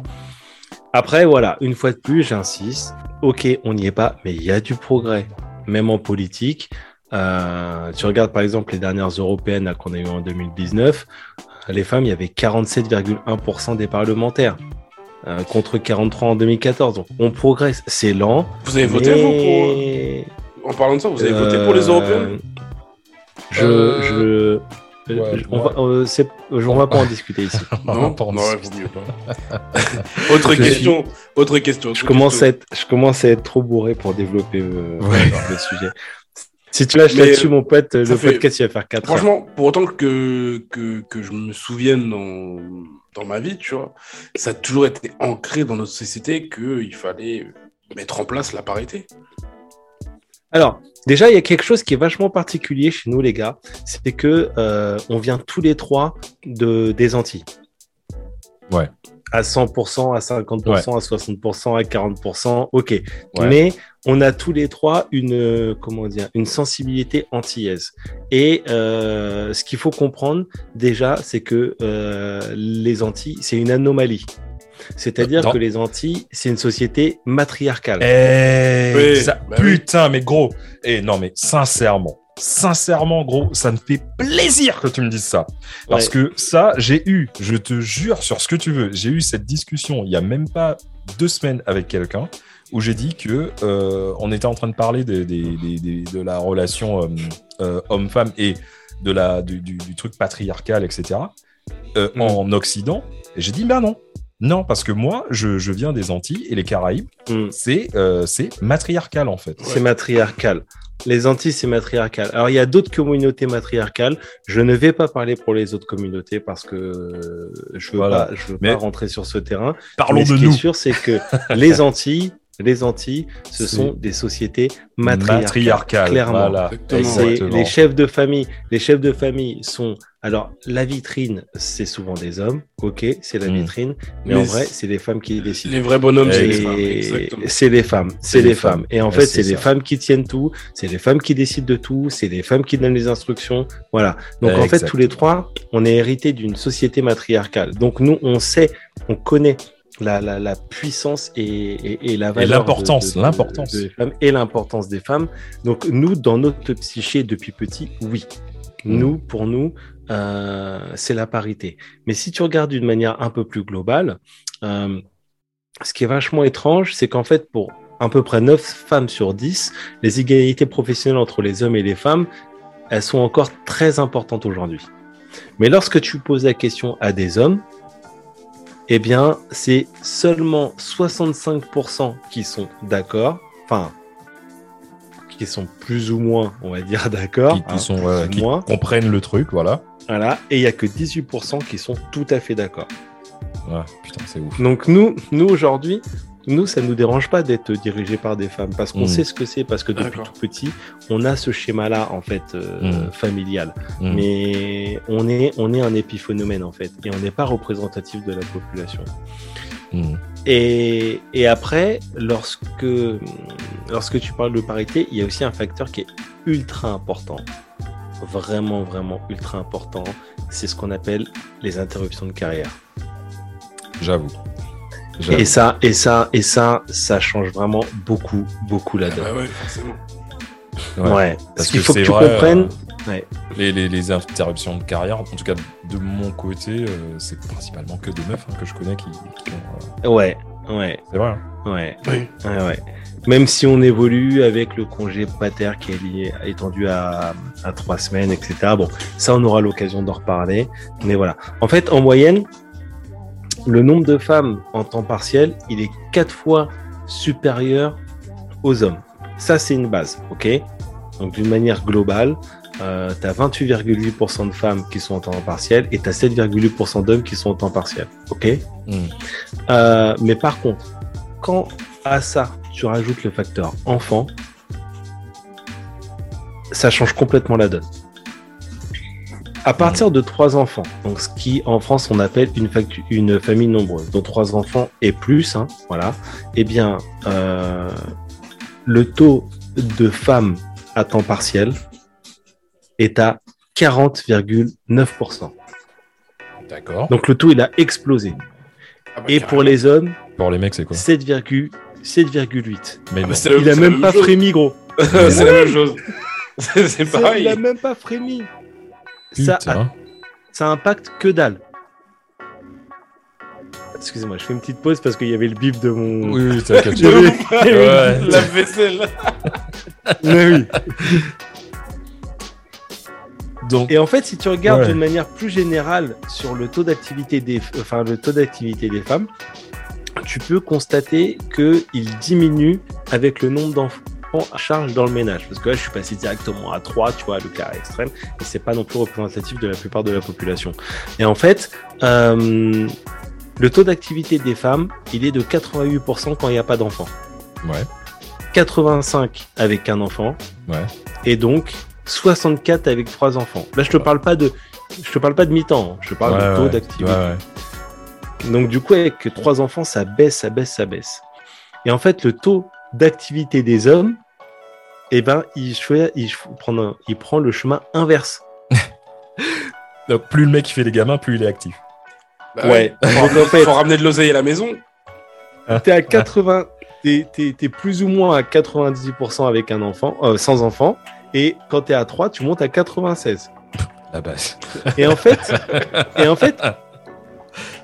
Après, voilà, une fois de plus, j'insiste. Ok, on n'y est pas, mais il y a du progrès, même en politique. Euh, tu regardes par exemple les dernières européennes qu'on a eues en 2019, les femmes, il y avait 47,1% des parlementaires. Euh, contre 43 en 2014. Donc on progresse, c'est lent. Vous avez voté, vous, pour... En parlant de ça, vous avez voté pour les euh, européennes Je, Euh, je, ouais, on, ouais. va, euh, c'est- on va pas en discuter ici. Non, non, ouais, vaut mieux pas. autre question, autre question. Je commence, question. à être, je commence à être trop bourré pour développer euh, Ouais. le sujet. Si tu lâches là-dessus, mon pote, le fait- podcast il va faire 4 heures. Franchement, pour autant que, que, que je me souvienne dans, dans ma vie, tu vois, ça a toujours été ancré dans notre société qu'il fallait mettre en place la parité. Alors, déjà, il y a quelque chose qui est vachement particulier chez nous, les gars. C'est que euh, on vient tous les trois de, des Antilles. Ouais. À 100%, à 50%, à 60%, à 40%. OK. Ouais. Mais on a tous les trois une, euh, comment dire, une sensibilité antillaise. Et euh, ce qu'il faut comprendre déjà, c'est que euh, les Antilles, c'est une anomalie. C'est-à-dire que les Antilles, c'est une société matriarcale. Eh, Oui, ça- bah oui. putain, mais gros. Et non, mais sincèrement, sincèrement, gros, ça me fait plaisir que tu me dises ça. Parce Ouais. que ça, j'ai eu, je te jure sur ce que tu veux, j'ai eu cette discussion il y a même pas deux semaines avec quelqu'un où j'ai dit que euh, on était en train de parler de la relation euh, euh, homme-femme et de la, du, du- du truc patriarcal, etc. Mm. en Occident. Et j'ai dit, bah non. Non, parce que moi, je, je viens des Antilles et les Caraïbes, Hmm. c'est euh, c'est matriarcal en fait. C'est matriarcal. Les Antilles, c'est matriarcal. Alors, il y a d'autres communautés matriarcales. Je ne vais pas parler pour les autres communautés parce que je veux Voilà. pas, je veux Mais- pas rentrer sur ce terrain. Parlons Mais ce de qui nous. est sûr, c'est que les Antilles, les Antilles, ce sont des sociétés matriarcales. Matriarcal, clairement. Voilà, Exactement. C'est exactement. les chefs de famille. Les chefs de famille sont. Alors, la vitrine, c'est souvent des hommes. Ok, c'est la Mm. vitrine. Mais, Mais en vrai, c'est- les femmes qui décident. Les vrais bonhommes, c'est les femmes. C'est les femmes, c'est les femmes. femmes. Et en Ouais, fait, c'est les femmes qui tiennent tout, c'est les femmes qui décident de tout, c'est les femmes qui donnent les instructions. Voilà. Donc en fait, tous les trois, on est hérité d'une société matriarcale. Donc nous, on sait, on connaît la, la, la puissance et, et, et la valeur. l'importance, de- l'importance. des femmes et l'importance des femmes. Donc nous, dans notre psyché depuis petit, oui. Mm. Nous, pour nous, euh, c'est la parité. Mais si tu regardes d'une manière un peu plus globale, euh, ce qui est vachement étrange, c'est qu'en fait, pour à peu près 9 femmes sur 10, les inégalités professionnelles entre les hommes et les femmes, elles sont encore très importantes aujourd'hui. Mais lorsque tu poses la question à des hommes, eh bien, c'est seulement 65% qui sont d'accord, enfin, qui sont plus ou moins, on va dire, d'accord. qui, qui hein, sont, qui moins. comprennent le truc, voilà. Voilà, et il y a que 18% qui sont tout à fait d'accord. Ouais, putain, c'est ouf. Donc nous, nous aujourd'hui, nous, ça nous dérange pas d'être dirigé par des femmes parce qu'on Mm. sait ce que c'est, parce que depuis tout petit, on a ce schéma-là en fait euh, Mm. familial. Mm. Mais on est, on est un épiphénomène en fait, et on n'est pas représentatif de la population. Et, et après, lorsque, lorsque tu parles de parité, il y a aussi un facteur qui est ultra important. Vraiment, vraiment ultra important. C'est ce qu'on appelle les interruptions de carrière. J'avoue. Et ça, et ça, et ça, ça change vraiment beaucoup, beaucoup la Ah donne. bah ouais, forcément. Ouais. Parce Parce qu'il faut que tu vrai, comprennes. euh, Ouais. Les, les, les interruptions de carrière, en tout cas de mon côté, euh, c'est principalement que des meufs hein, que je connais qui, qui ont. euh, Ouais. Ouais. C'est vrai. hein. Ouais. Oui. Ouais, ouais. Même si on évolue avec le congé pater qui est lié, étendu à, à trois semaines, etc. Bon, ça, on aura l'occasion d'en reparler. Mais voilà. En fait, en moyenne, le nombre de femmes en temps partiel, il est quatre fois supérieur aux hommes. Ça, c'est une base, ok? Donc, d'une manière globale, euh, tu as 28,8% de femmes qui sont en temps partiel et tu as 7,8% d'hommes qui sont en temps partiel, ok? Mm. euh, mais par contre, quand à ça tu rajoutes le facteur enfant, ça change complètement la donne. À partir de trois enfants, donc ce qui en France on appelle une, famille nombreuse, dont trois enfants et plus, hein, voilà, eh bien, euh, le taux de femmes à temps partiel est à 40,9%. D'accord. Donc le taux il a explosé. Ah bah, Et pour les hommes, Pour les mecs, c'est quoi 7,8. 7,8. Mais Ah bah, Il a même pas chose. frémi, gros. c'est la même chose. C'est pareil. Il a même pas frémi. Ça, impacte que dalle. Excusez-moi, je fais une petite pause parce qu'il y avait le bip de mon. Oui, oui, Ouais. La vaisselle. Mais oui. Donc, Et en fait, si tu regardes Ouais. d'une manière plus générale sur le taux d'activité des, enfin le taux d'activité des femmes, tu peux constater que il diminue avec le nombre d'enfants charge dans le ménage. Parce que là, je suis passé directement à 3, tu vois, le cas extrême, et c'est pas non plus représentatif de la plupart de la population. Et en fait, euh, le taux d'activité des femmes, il est de 88% quand il n'y a pas d'enfants. ouais, 85 avec un enfant, ouais. et donc 64 avec trois enfants. Là, je te parle pas de, je te parle pas de mi-temps, hein. je te parle Ouais, de taux d'activité. Donc du coup, avec trois enfants, ça baisse, ça baisse, ça baisse. Et en fait, le taux d'activité des hommes, eh ben, il, choisit- il, prend, un- il prend le chemin inverse. Donc, plus le mec il fait des gamins, plus il est actif. Bah Ouais. ouais. Faut, Donc, en fait- faut ramener de l'oseille à la maison. T'es à 80, t'es, t'es- t'es plus ou moins à 90% avec un enfant, euh, sans enfant. Et quand t'es à 3, tu montes à 96. La base. Et en fait, et en fait,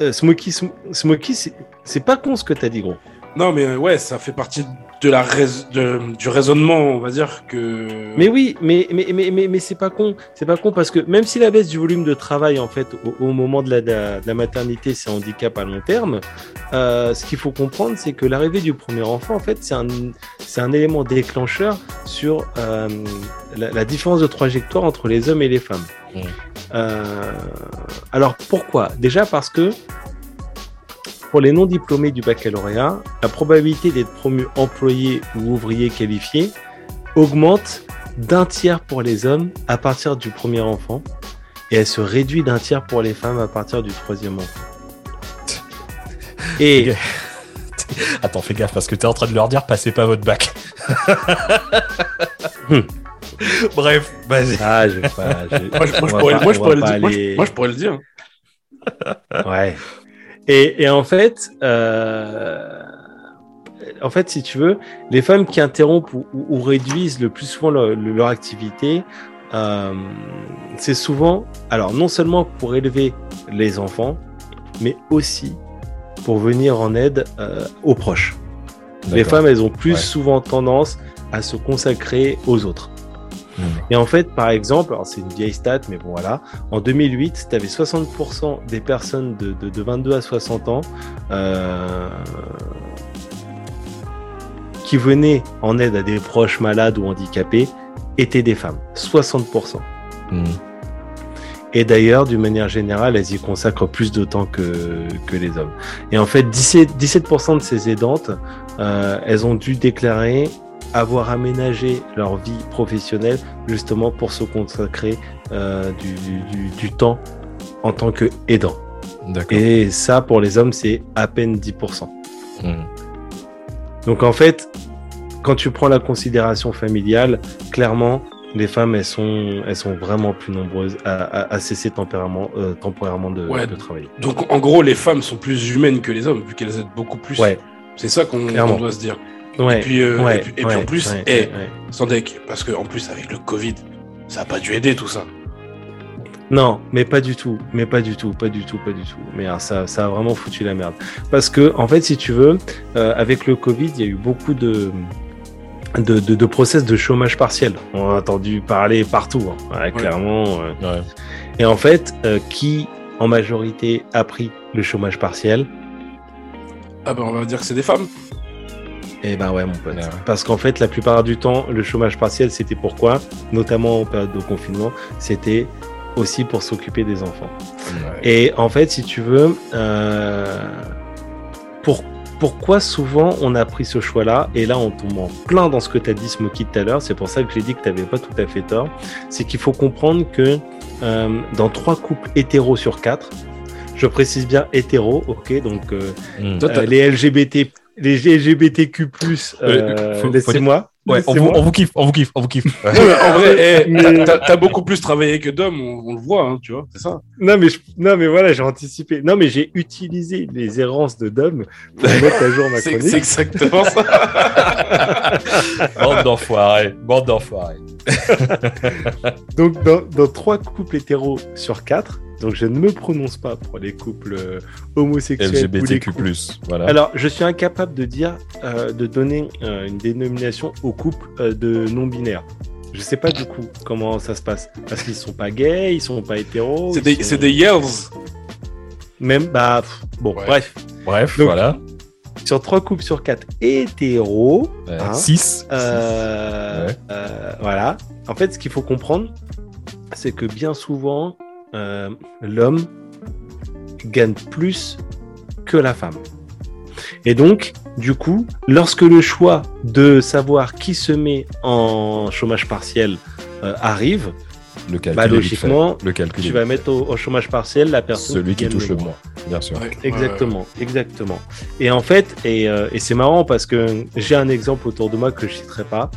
euh, Smokey, Sm- Smokey, c'est, c'est pas con ce que t'as dit, gros. Non, mais euh, ouais, ça fait partie de la rais- de- du raisonnement, on va dire que. Mais oui, mais, mais, mais, mais, mais c'est pas con. C'est pas con parce que même si la baisse du volume de travail, en fait, au, au moment de la, de maternité, c'est un handicap à long terme, euh, ce qu'il faut comprendre, c'est que l'arrivée du premier enfant, en fait, c'est un, c'est un élément déclencheur sur euh, la, la différence de trajectoire entre les hommes et les femmes. Mm. Euh, alors pourquoi? Déjà parce que pour les non-diplômés du baccalauréat, la probabilité d'être promu employé ou ouvrier qualifié augmente d'un tiers pour les hommes à partir du premier enfant et elle se réduit d'un tiers pour les femmes à partir du troisième enfant. Et Attends, fais gaffe parce que t'es en train de leur dire passez pas votre bac. Hmm. Bref, vas-y. ah, je vais pas. je- Moi, je, moi, je pourrais, pas- moi, je on pourrais va le pas dire. Moi, aller- je, moi, je pourrais le dire. Ouais. Et, et en fait, euh, en fait, si tu veux, les femmes qui interrompent ou, ou- ou réduisent le plus souvent leur, leur activité, euh, c'est souvent, alors non seulement pour élever les enfants, mais aussi pour venir en aide euh, aux proches. Les femmes, elles ont plus Ouais. souvent tendance à se consacrer aux autres. Et en fait, par exemple, c'est une vieille stat, mais bon voilà, en 2008, tu avais 60% des personnes de, de- de 22 à 60 ans euh, qui venaient en aide à des proches malades ou handicapés étaient des femmes. 60%. Hmm. Et d'ailleurs, d'une manière générale, elles y consacrent plus de temps que, que les hommes. Et en fait, 17%, 17% de ces aidantes, euh, elles ont dû déclarer avoir aménagé leur vie professionnelle justement pour se consacrer euh, du, du- du temps en tant que aidant. Et ça, pour les hommes, c'est à peine 10%. Hmm. Donc en fait, quand tu prends la considération familiale, clairement, les femmes, elles sont, elles sont vraiment plus nombreuses à, à- à cesser euh, temporairement de, Ouais. de travailler. Donc, en gros, les femmes sont plus humaines que les hommes, vu qu'elles aident beaucoup plus. Ouais, C'est ça qu'on doit se dire. Ouais. Et puis, euh, ouais, et puis- et puis ouais, en plus, ouais, eh, sans deck. Parce que en plus, avec le Covid, ça a pas dû aider tout ça. Non, mais pas du tout, mais pas du tout, pas du tout, pas du tout. Mais hein, ça, ça a vraiment foutu la merde. Parce que, en fait, si tu veux, euh, avec le Covid, il y a eu beaucoup de, de, de, de process de chômage partiel. On a entendu parler partout, hein, ouais, clairement. euh. Ouais. Et en fait, euh, qui en majorité a pris le chômage partiel? Ah ben, on va dire que c'est des femmes. Eh ben ouais, mon pote. Ouais, ouais. Parce qu'en fait, la plupart du temps, le chômage partiel, c'était pourquoi? Notamment en période de confinement, c'était aussi pour s'occuper des enfants. Ouais. Et en fait, si tu veux, euh, pour, pourquoi souvent on a pris ce choix-là? Et là, on tombe en plein dans ce que tu as dit, Smokey, tout à l'heure. C'est pour ça que j'ai dit que tu n'avais pas tout à fait tort. C'est qu'il faut comprendre que euh, dans trois couples hétéros sur quatre, je précise bien hétéros, ok? Donc euh, Mm. Toi, euh, les LGBT, les LGBTQ+, euh, faut- faut laissez-moi. Ouais, on vous, laissez-moi. on vous kiffe, on vous kiffe, on vous kiffe. Non, en vrai, Mais- t'as- beaucoup plus travaillé que d'hommes, on, on le voit, hein, tu vois, c'est ça. Non mais je- non mais voilà, j'ai anticipé. Non mais j'ai utilisé les errances de Dom pour mettre à jour ma C'est chronique. c'est exactement ça. Bande d'enfoirés, bande d'enfoirés. Donc dans, dans trois couples hétéros sur quatre, donc je ne me prononce pas pour les couples euh, homosexuels ou les LGBTQ+. couples. Voilà. Alors je suis incapable de dire, euh, de donner euh, une dénomination aux couples euh, de non binaires. Je sais pas du coup comment ça se passe parce qu'ils sont pas gays, ils sont pas hétéros. C'est des, sont- c'est des yells. même bah pff, bon Ouais. bref Bref, Donc- voilà. sur trois couples sur quatre hétéros. Hein 6. Euh, Ouais. euh, voilà. En fait, ce qu'il faut comprendre, c'est que bien souvent, euh, l'homme gagne plus que la femme. Et donc, du coup, lorsque le choix de savoir qui se met en chômage partiel euh, arrive, Le calcul bah, logiquement, fait. le calcul tu vas mettre au, au chômage partiel la personne celui qui touche le moins. moins, bien sûr. Ouais, Exactement, exactement. Et en fait, et, euh, et c'est marrant parce que j'ai un exemple autour de moi que je citerai pas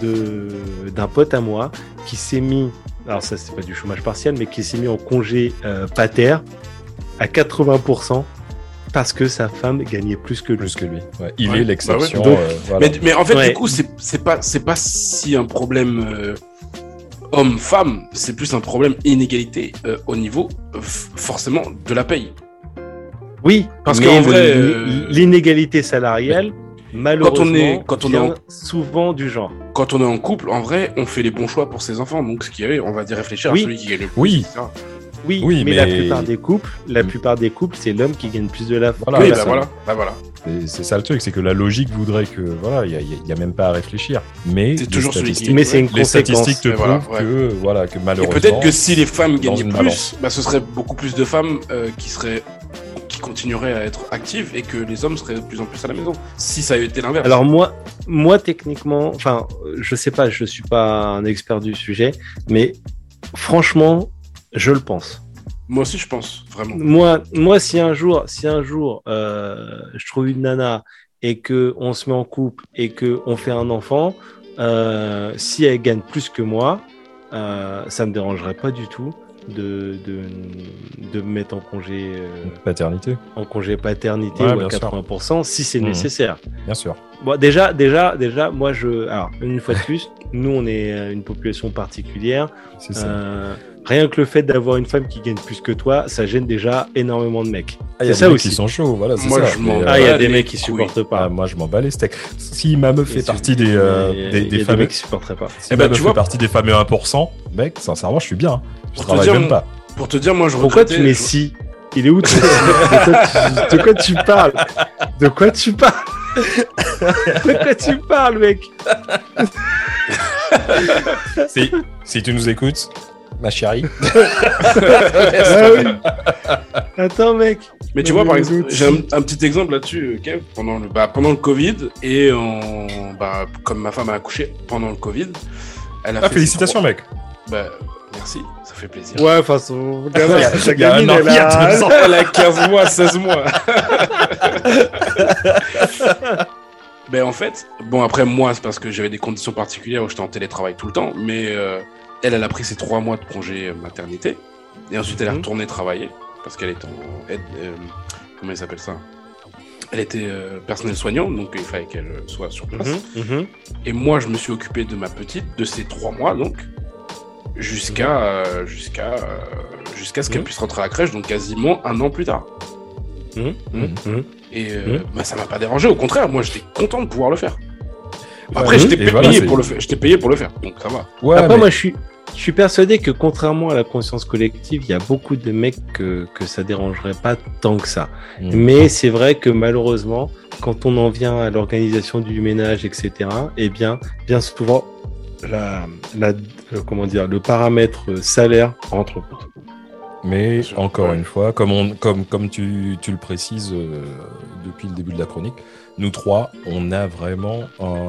de d'un pote à moi qui s'est mis, alors ça c'est pas du chômage partiel, mais qui s'est mis en congé euh, pater à 80% parce que sa femme gagnait plus que lui. Plus que lui. Ouais, il Ouais, est l'exception. bah ouais. euh, voilà. Mais, mais en fait, Ouais. du coup, c'est c'est pas, c'est pas si un problème euh, homme-femme, c'est plus un problème inégalité euh, au niveau, forcément, de la paye. Oui, Parce qu'en vrai, euh, l'inégalité salariale, malheureusement, est- quand on est vient en- souvent du genre. Quand on est en couple, en vrai, on fait les bons choix pour ses enfants. Donc, ce qui est, on va dire réfléchir Oui. à celui qui gagne le plus. Oui. etc. Oui, Oui, mais, mais- la plupart des couples, la Mm. plupart des couples, c'est l'homme qui gagne plus de la Voilà, oui, bah femme. voilà. Bah voilà. C'est- ça le truc, c'est que la logique voudrait que voilà, il y a, même pas à réfléchir. Mais C'est toujours celui qui- statistiques- Mais c'est une les conséquence. statistiques te voilà, prouvent ouais. que voilà que Et malheureusement. peut-être que si les femmes gagnaient plus, bah, ce serait beaucoup plus de femmes euh, qui seraient qui continueraient à être actives et que les hommes seraient de plus en plus à la maison. Si ça avait été l'inverse. Alors moi, moi techniquement, enfin, je sais pas, je suis pas un expert du sujet, mais franchement, je le pense. Moi aussi, je pense, vraiment. Moi, moi, si un jour, si un jour, euh, je trouve une nana et que on se met en couple et que on fait un enfant, euh, si elle gagne plus que moi, euh, ça me dérangerait pas du tout de de, de me mettre en congé euh, paternité, en congé paternité Ouais, ou à bien sûr. 80% si c'est Mhm. nécessaire. bien sûr. Bon, déjà, déjà, déjà, moi, je. Alors, une fois de plus, nous, on est euh, une population particulière. C'est ça. Euh, rien que le fait d'avoir une femme qui gagne plus que toi, ça gêne déjà énormément de mecs. Ah, il y a c'est ça des mecs aussi. qui sont chauds, voilà. c'est Moi, ça. je Mais, Ah, il y a des mecs qui supportent Ah, pas. moi, je m'en bats les steaks. Si ma meuf fait partie des, euh, des, des des fameux, mecs qui supporteraient pas. si Eh ma ben, meuf tu fait vois- partie des fameux 1%, mec, sincèrement, je suis bien. Je Pour te dire, même mon- pas. Pour te dire, moi, je Pourquoi tu mets je- si Il est où de, quoi tu, de quoi tu parles De quoi tu parles De quoi tu parles, mec Si, si tu nous écoutes, ma chérie. Ah oui. Attends, mec. Mais tu vois, par exemple, j'ai un, un petit exemple là-dessus, euh, Kev, pendant le, bah, pendant le Covid, et en, bah, comme ma femme a accouché pendant le Covid, elle a Ah, fait félicitations, mec. Bah, merci, ça fait plaisir. Ouais, a- gamin, il y a un gamine, an, elle il y a a- deux ans. Elle a 15 mois, 16 mois. ben en fait, bon après moi c'est parce que j'avais des conditions particulières où j'étais en télétravail tout le temps, mais euh, elle, elle a pris ses trois mois de congé euh, maternité et ensuite elle est Mhm. retournée travailler parce qu'elle est en aide, euh, comment il s'appelle ça? Elle était euh, personnel soignant, donc il fallait qu'elle soit sur place. Mhm, mhm. Et moi, je me suis occupé de ma petite, de ces trois mois, donc, jusqu'à euh, jusqu'à euh, jusqu'à ce qu'elle Mhm. puisse rentrer à la crèche, donc quasiment un an plus tard. Mhm, mhm. Et euh, bah, ça m'a pas dérangé, au contraire, moi j'étais content de pouvoir le faire. Après, Ouais, j'étais payé voilà, pour le faire. J'étais payé pour le faire, donc ça va. Ouais, Après, mais- moi, je suis, je suis persuadé que contrairement à la conscience collective, il y a beaucoup de mecs que, que ça dérangerait pas tant que ça. Mais c'est vrai que malheureusement, quand on en vient à l'organisation du ménage, etc., eh bien, bien souvent, la, la, euh, comment dire, le paramètre euh, salaire rentre en compte. Mais encore Ouais. une fois, comme, on, comme, comme tu, tu le précises euh, depuis le début de la chronique, nous trois, on a vraiment un.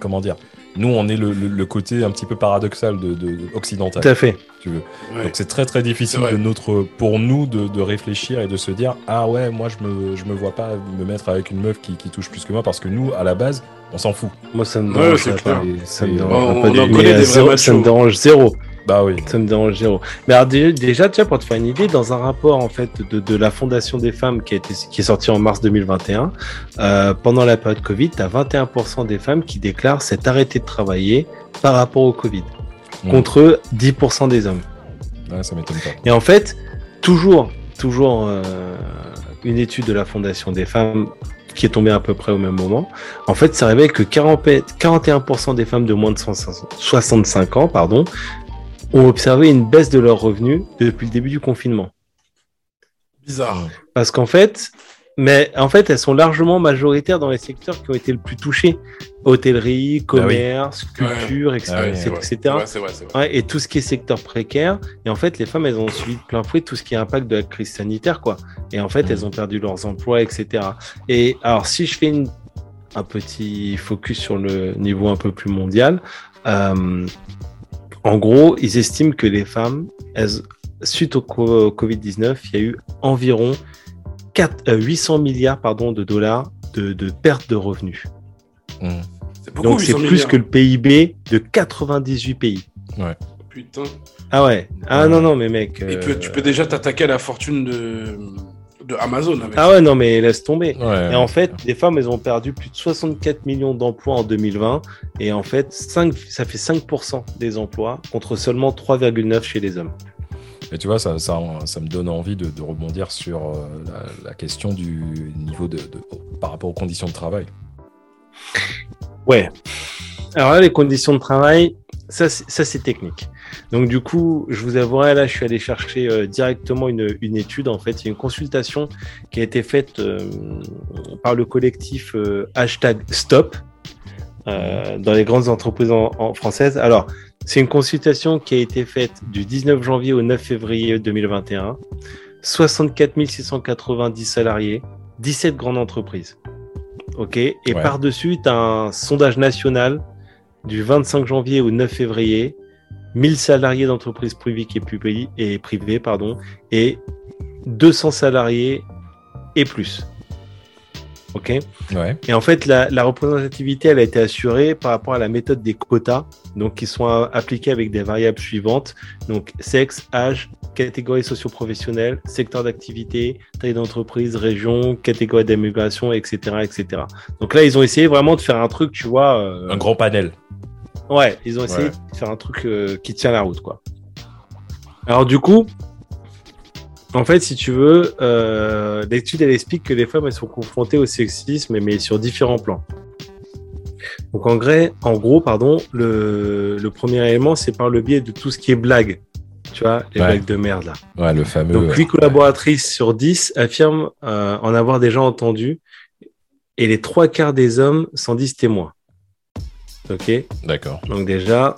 Comment dire Nous, on est le, le- le côté un petit peu paradoxal de, de- occidental, Tout à fait. si tu veux. Ouais. Donc c'est très très difficile de notre, pour nous de, de réfléchir et de se dire Ah ouais, moi je me, je me vois pas me mettre avec une meuf qui, qui touche plus que moi parce que nous, à la base, on s'en fout. Moi, ça me Ouais, dérange pas. clair. Ça me dérange On- pas on du tout. ça me dérange zéro. Bah oui. Ça me dérange zéro. Mais alors, dé- déjà, tiens, pour te faire une idée, dans un rapport en fait de, de la Fondation des femmes qui, a été, qui est sorti en mars 2021, euh, pendant la période Covid, tu as 21% des femmes qui déclarent s'être arrêtées de travailler par rapport au Covid, Mm. contre 10% des hommes. Ouais, ça m'étonne pas. Et en fait, toujours, toujours euh, une étude de la Fondation des femmes qui est tombée à peu près au même moment, en fait, ça révèle que 40 41% des femmes de moins de 65 ans pardon, ont observé une baisse de leurs revenus depuis le début du confinement. Bizarre. Parce qu'en fait, mais en fait, elles sont largement majoritaires dans les secteurs qui ont été le plus touchés. Hôtellerie, commerce, culture, etc. Ah oui, C'est vrai, etc. c'est vrai, vrai, c'est vrai. Ouais, et tout ce qui est secteur précaire. Et en fait, les femmes, elles ont suivi de plein fouet tout ce qui est impact de la crise sanitaire, quoi. Et en fait, Mhm. elles ont perdu leurs emplois, etc. Et alors, si je fais une, un petit focus sur le niveau un peu plus mondial, euh, en gros, ils estiment que les femmes, elles, suite au co- au Covid-19, il y a eu environ 4, euh, 800 milliards pardon, de dollars de, de perte de revenus. Mm. C'est beaucoup, Donc, c'est 800 plus milliards. que le PIB de 98 pays. Putain. Ah ouais. Ah Ouais. non, non, mais mec. Et euh, puis tu peux déjà t'attaquer à la fortune de, de Amazon avec Ah ouais, non, mais laisse tomber. Ouais. Et en fait, les femmes, elles ont perdu plus de 64 millions d'emplois en 2020. Et en fait, 5, ça fait 5% des emplois contre seulement 3,9 chez les hommes. Et tu vois, ça, ça, ça me donne envie de, de rebondir sur euh, la, la question du niveau de, de- par rapport aux conditions de travail. Ouais. Alors là, les conditions de travail, ça, ça c'est technique. Donc du coup, je vous avouerai, là, je suis allé chercher euh, directement une, une étude. En fait, il y a une consultation qui a été faite euh, par le collectif euh, hashtag Stop euh, dans les grandes entreprises en, en françaises. Alors, c'est une consultation qui a été faite du 19 janvier au 9 février 2021. 64 690 salariés, 17 grandes entreprises. OK? Et Ouais. par-dessus, tu as un sondage national du 25 janvier au 9 février. 1000 salariés d'entreprises privées et, et privées pardon, et 200 salariés et plus. OK? Ouais. et en fait, la, la représentativité, elle a été assurée par rapport à la méthode des quotas, donc qui sont appliqués avec des variables suivantes, donc sexe, âge, catégorie socio-professionnelle, secteur d'activité, taille d'entreprise, région, catégorie d'immigration, etc., etc. Donc là, ils ont essayé vraiment de faire un truc, tu vois. euh, Un grand panel. Ouais, ils ont essayé Ouais. de faire un truc euh, qui tient la route, quoi. Alors du coup, en fait, si tu veux, euh, l'étude elle explique que les femmes elles sont confrontées au sexisme, mais sur différents plans. Donc en, gré- en gros, pardon, le, le premier élément, c'est par le biais de tout ce qui est blague. Tu vois, les Ouais. blagues de merde là. Ouais, le fameux. Donc, euh, 8 collaboratrices sur 10 affirment euh, en avoir déjà entendu, et les trois quarts des hommes s'en disent témoins. Ok D'accord. donc déjà,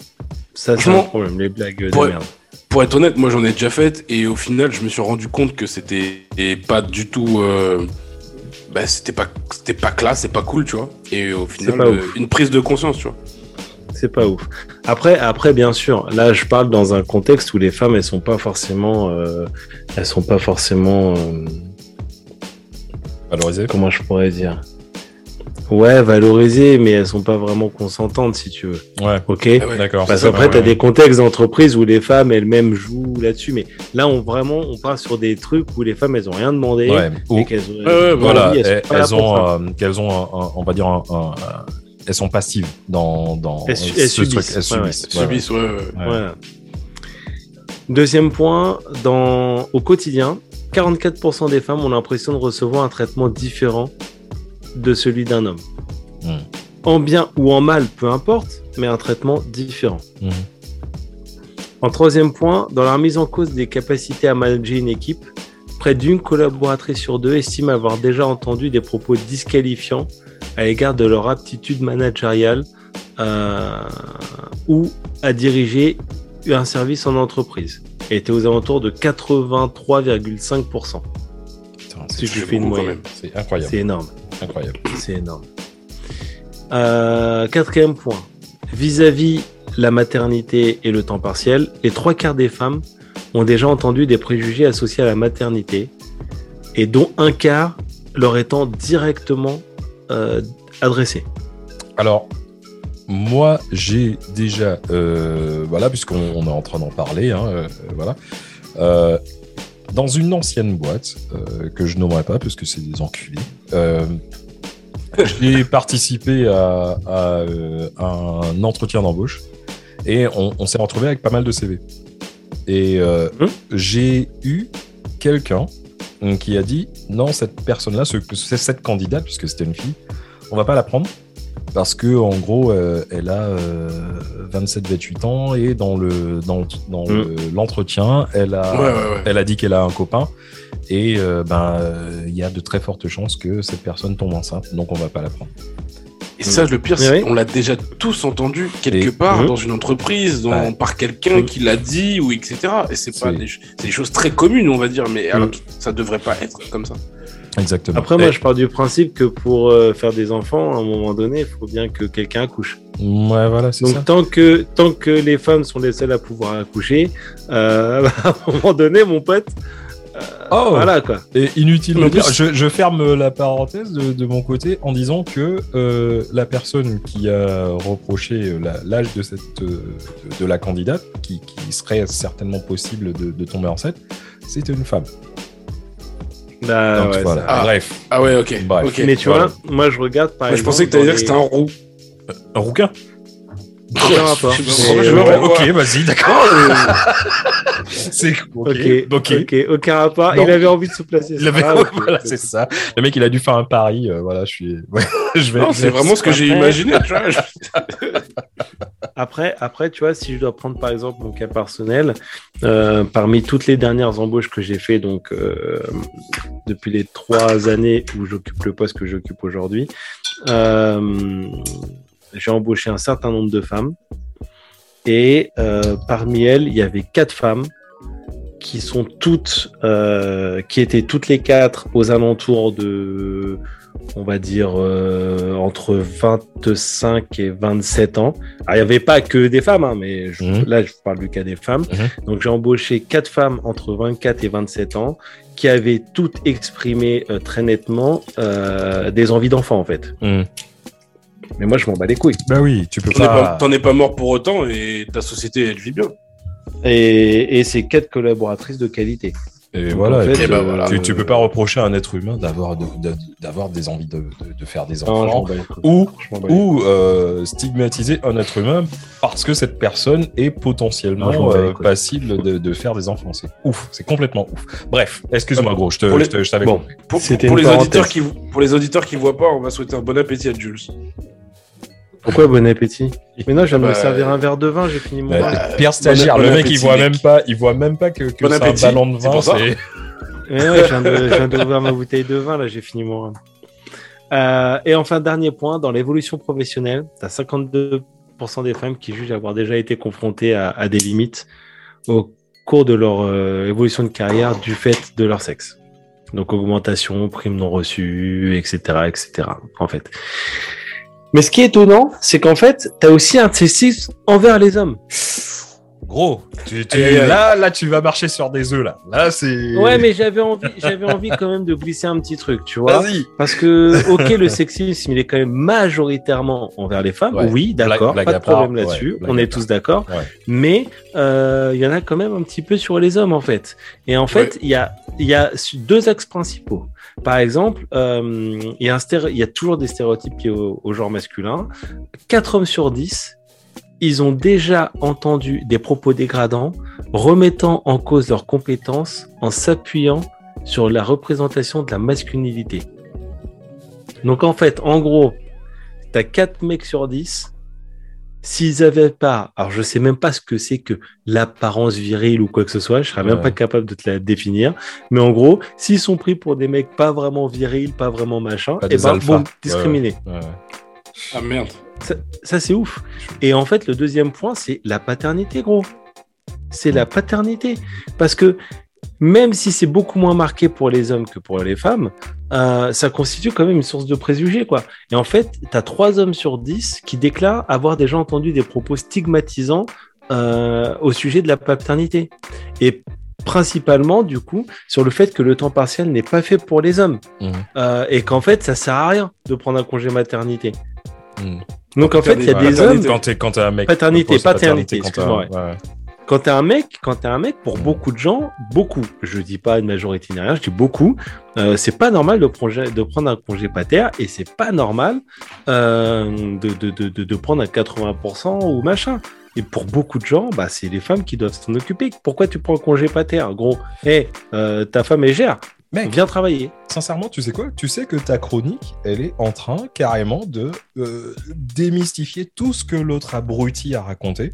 ça c'est un problème, les blagues de pour- merde. Pour être honnête, moi j'en ai déjà fait et au final je me suis rendu compte que c'était pas du tout. euh, bah, c'était pas, c'était pas classe, c'est pas cool, tu vois. Et au final, pas euh, ouf. une prise de conscience, tu vois. C'est pas ouf. Après, après, bien sûr, là je parle dans un contexte où les femmes elles sont pas forcément, euh, elles sont pas forcément, euh, Valorisé. comment je pourrais dire? Ouais, valorisées, mais elles sont pas vraiment consentantes, si tu veux. Ouais, Ok Ah ouais. d'accord. Parce qu'après, ça, tu as ouais. des contextes d'entreprise où les femmes elles-mêmes jouent là-dessus. Mais là, on vraiment, on part sur des trucs où les femmes, elles ont rien demandé. Ouais, Et ou- qu'elles ont, ouais, voilà, elles elles, elles ont, euh, qu'elles ont, un- un- on va dire, un, un- un- elles sont passives dans, dans Elles su- ce elles truc. subissent. Elles subissent. ouais, ouais. Subissent, ouais, ouais. Ouais. Voilà. Deuxième point, dans, au quotidien, 44% des femmes ont l'impression de recevoir un traitement différent de celui d'un homme. Mm. En bien ou en mal, peu importe, mais un traitement différent. Mhm. En troisième point, dans la remise en cause des capacités à manager une équipe, près d'une collaboratrice sur deux estime avoir déjà entendu des propos disqualifiants à l'égard de leur aptitude managériale euh, ou à diriger un service en entreprise. Et était aux alentours de 83,5%. Putain, Si c'est je fais une beaucoup, quand moyenne. c'est incroyable. C'est énorme. Incroyable. C'est énorme. Euh, quatrième point. Vis-à-vis la maternité et le temps partiel, les trois quarts des femmes ont déjà entendu des préjugés associés à la maternité et dont un quart leur étant directement euh, adressé. Alors, moi, j'ai déjà, euh, voilà, puisqu'on on est en train d'en parler, hein, voilà, dans une ancienne boîte euh, que je nommerai pas parce que c'est des enculés. euh, j'ai participé à, à, euh, un entretien d'embauche et on, on s'est retrouvé avec pas mal de CV. Et euh, Hum? j'ai eu quelqu'un qui a dit non, cette personne-là, ce- cette candidate, puisque c'était une fille, on va pas la prendre parce que en gros, euh, elle a 27-28 ans et dans le dans, dans Mm. le- l'entretien, elle a Ouais, ouais, ouais. elle a dit qu'elle a un copain et euh, ben euh, il y a de très fortes chances que cette personne tombe enceinte, donc on va pas la prendre. Et ça, le pire, c'est oui. qu'on l'a déjà tous entendu quelque Et- part Mhm. dans une entreprise, dans- Ouais. par quelqu'un Mhm. qui l'a dit ou etc. Et c'est pas C'est- des, des choses très communes, on va dire, mais alors ça devrait pas être comme ça. Exactement. Après, moi, Et- je pars du principe que pour euh, faire des enfants, à un moment donné, il faut bien que quelqu'un accouche. ouais, voilà, c'est Donc, ça. tant que, tant que les femmes sont les seules à pouvoir accoucher, euh, à un moment donné, mon pote, euh, Oh. voilà quoi. Et inutile de dire, je, je ferme la parenthèse de, de mon côté en disant que euh, la personne qui a reproché la- l'âge de cette de, de la candidate, qui, qui serait certainement possible de, de tomber enceinte, c'était une femme. Bah, Donc ouais, voilà. ça- Ah. Bref, Ah ouais, ok. Bref. ok. Mais tu voilà. vois, moi je regarde par Moi, je exemple. pensais que t'allais dire que les- c'était un roux. un rouquin? Aucun rapport. Euh, ok, vas-y, d'accord. c'est Ok, ok. ok, aucun rapport. Non. Il avait envie de se placer. Il avait- Ah, voilà, c'est ça. Le mec, il a dû faire un pari. euh, voilà, je suis. ouais, je vais. Non, c'est vraiment ce que j'ai imaginé, tu vois. je- Après, après, tu vois, si je dois prendre par exemple mon cas personnel, euh, parmi toutes les dernières embauches que j'ai fait, donc euh, depuis les trois années où j'occupe le poste que j'occupe aujourd'hui, euh, j'ai embauché un certain nombre de femmes et euh, parmi elles, il y avait quatre femmes qui sont toutes, euh, qui étaient toutes les quatre aux alentours de, on va dire, euh, entre 25 et 27 ans. Alors, il n'y avait pas que des femmes, hein, mais je- Mhm. là, je parle du cas des femmes. Mhm. Donc, j'ai embauché quatre femmes entre 24 et 27 ans qui avaient toutes exprimé euh, très nettement des envies d'enfant, en fait. Hmm. Mais moi, je m'en bats les couilles. Bah oui, tu peux T'en pas-. T'en es pas mort pour autant et ta société, elle vit bien. Et, et c'est quatre collaboratrices de qualité. Et Donc, voilà. en et fait, puis, eh ben euh, voilà. tu, tu peux pas reprocher à un être humain d'avoir de- de- d'avoir des envies de, de- de faire des Non, enfants ou ou euh, stigmatiser un être humain parce que cette personne est Non, potentiellement les euh, passible de, de faire des enfants. C'est ouf, c'est complètement ouf. Bref, excuse-moi gros, je te- Pour les- je te- je t'avais Bon. compris. Pour, les auditeurs qui, pour les auditeurs qui voient pas, on va souhaiter un bon appétit à Jules. Pourquoi bon appétit Mais non, je viens de me Bah, servir un verre de vin, j'ai fini mon Ouais, verre. Bah, Pierre stagiaire, bon le mec il voit mec. même pas, il voit même pas que, que Bon c'est un ballon de c'est vin. pour ça. c'est- Ouais, ouais, je viens de- je viens d'ouvrir ma bouteille de vin, là, j'ai fini mon vin. Euh, et enfin, dernier point, dans l'évolution professionnelle, tu as 52% des femmes qui jugent avoir déjà été confrontées à, à des limites au cours de leur euh, évolution de carrière du fait de leur sexe. Donc augmentation, primes non reçues, etc., etc. En fait. Mais ce qui est étonnant, c'est qu'en fait, tu as aussi un sexisme envers les hommes. Gros, tu, tu- aïe. là, là, tu vas marcher sur des œufs là. Là, c'est. Ouais, mais j'avais envie, j'avais envie quand même de glisser un petit truc, tu vois. Vas-y. Parce que, ok, le sexisme, il est quand même majoritairement envers les femmes. Ouais. Oui, d'accord, pas de problème ouais, là-dessus. on est tous d'accord. Ouais. Mais euh, il y en a quand même un petit peu sur les hommes, en fait. Et en fait, il y a, il y a deux axes principaux. Par exemple, euh, il y a un il y a toujours des stéréotypes qui au, au genre masculin. 4 hommes sur 10, ils ont déjà entendu des propos dégradants, remettant en cause leurs compétences en s'appuyant sur la représentation de la masculinité. Donc en fait, en gros, t'as 4 mecs sur 10. S'ils avaient pas, alors je sais même pas ce que c'est que l'apparence virile ou quoi que ce soit, je serais même pas capable de te la définir. Mais en gros, s'ils sont pris pour des mecs pas vraiment virils, pas vraiment machin, Pas et des ben bon, discriminés. Ouais. Ah merde. Ça, ça, c'est ouf. Et en fait, le deuxième point, c'est la paternité, gros. C'est la paternité. Parce que même si c'est beaucoup moins marqué pour les hommes que pour les femmes, euh, ça constitue quand même une source de préjugés, quoi. Et en fait, tu as 3 hommes sur 10 qui déclarent avoir déjà entendu des propos stigmatisants euh, au sujet de la paternité. Et principalement, du coup, sur le fait que le temps partiel n'est pas fait pour les hommes. Mhm. Euh, et qu'en fait, ça sert à rien de prendre un congé maternité. Mhm. Donc en fait, il y a des hommes, Quand t'es quand t'es un mec. Paternité, paternité, quand t'as- excuse-moi, ouais. quand t'es un mec, quand t'es un mec, pour beaucoup de gens, beaucoup, je dis pas une majorité ni rien, je dis beaucoup, euh, c'est pas normal de, projet- de prendre un congé pater et c'est pas normal euh, de, de, de, prendre un 80% ou machin. Et pour beaucoup de gens, bah, c'est les femmes qui doivent s'en occuper. Pourquoi tu prends un congé pater Gros, hé, euh, ta femme elle gère, Mec, viens travailler. sincèrement, tu sais quoi? Tu sais que ta chronique, elle est en train carrément de euh, démystifier tout ce que l'autre abruti a raconté.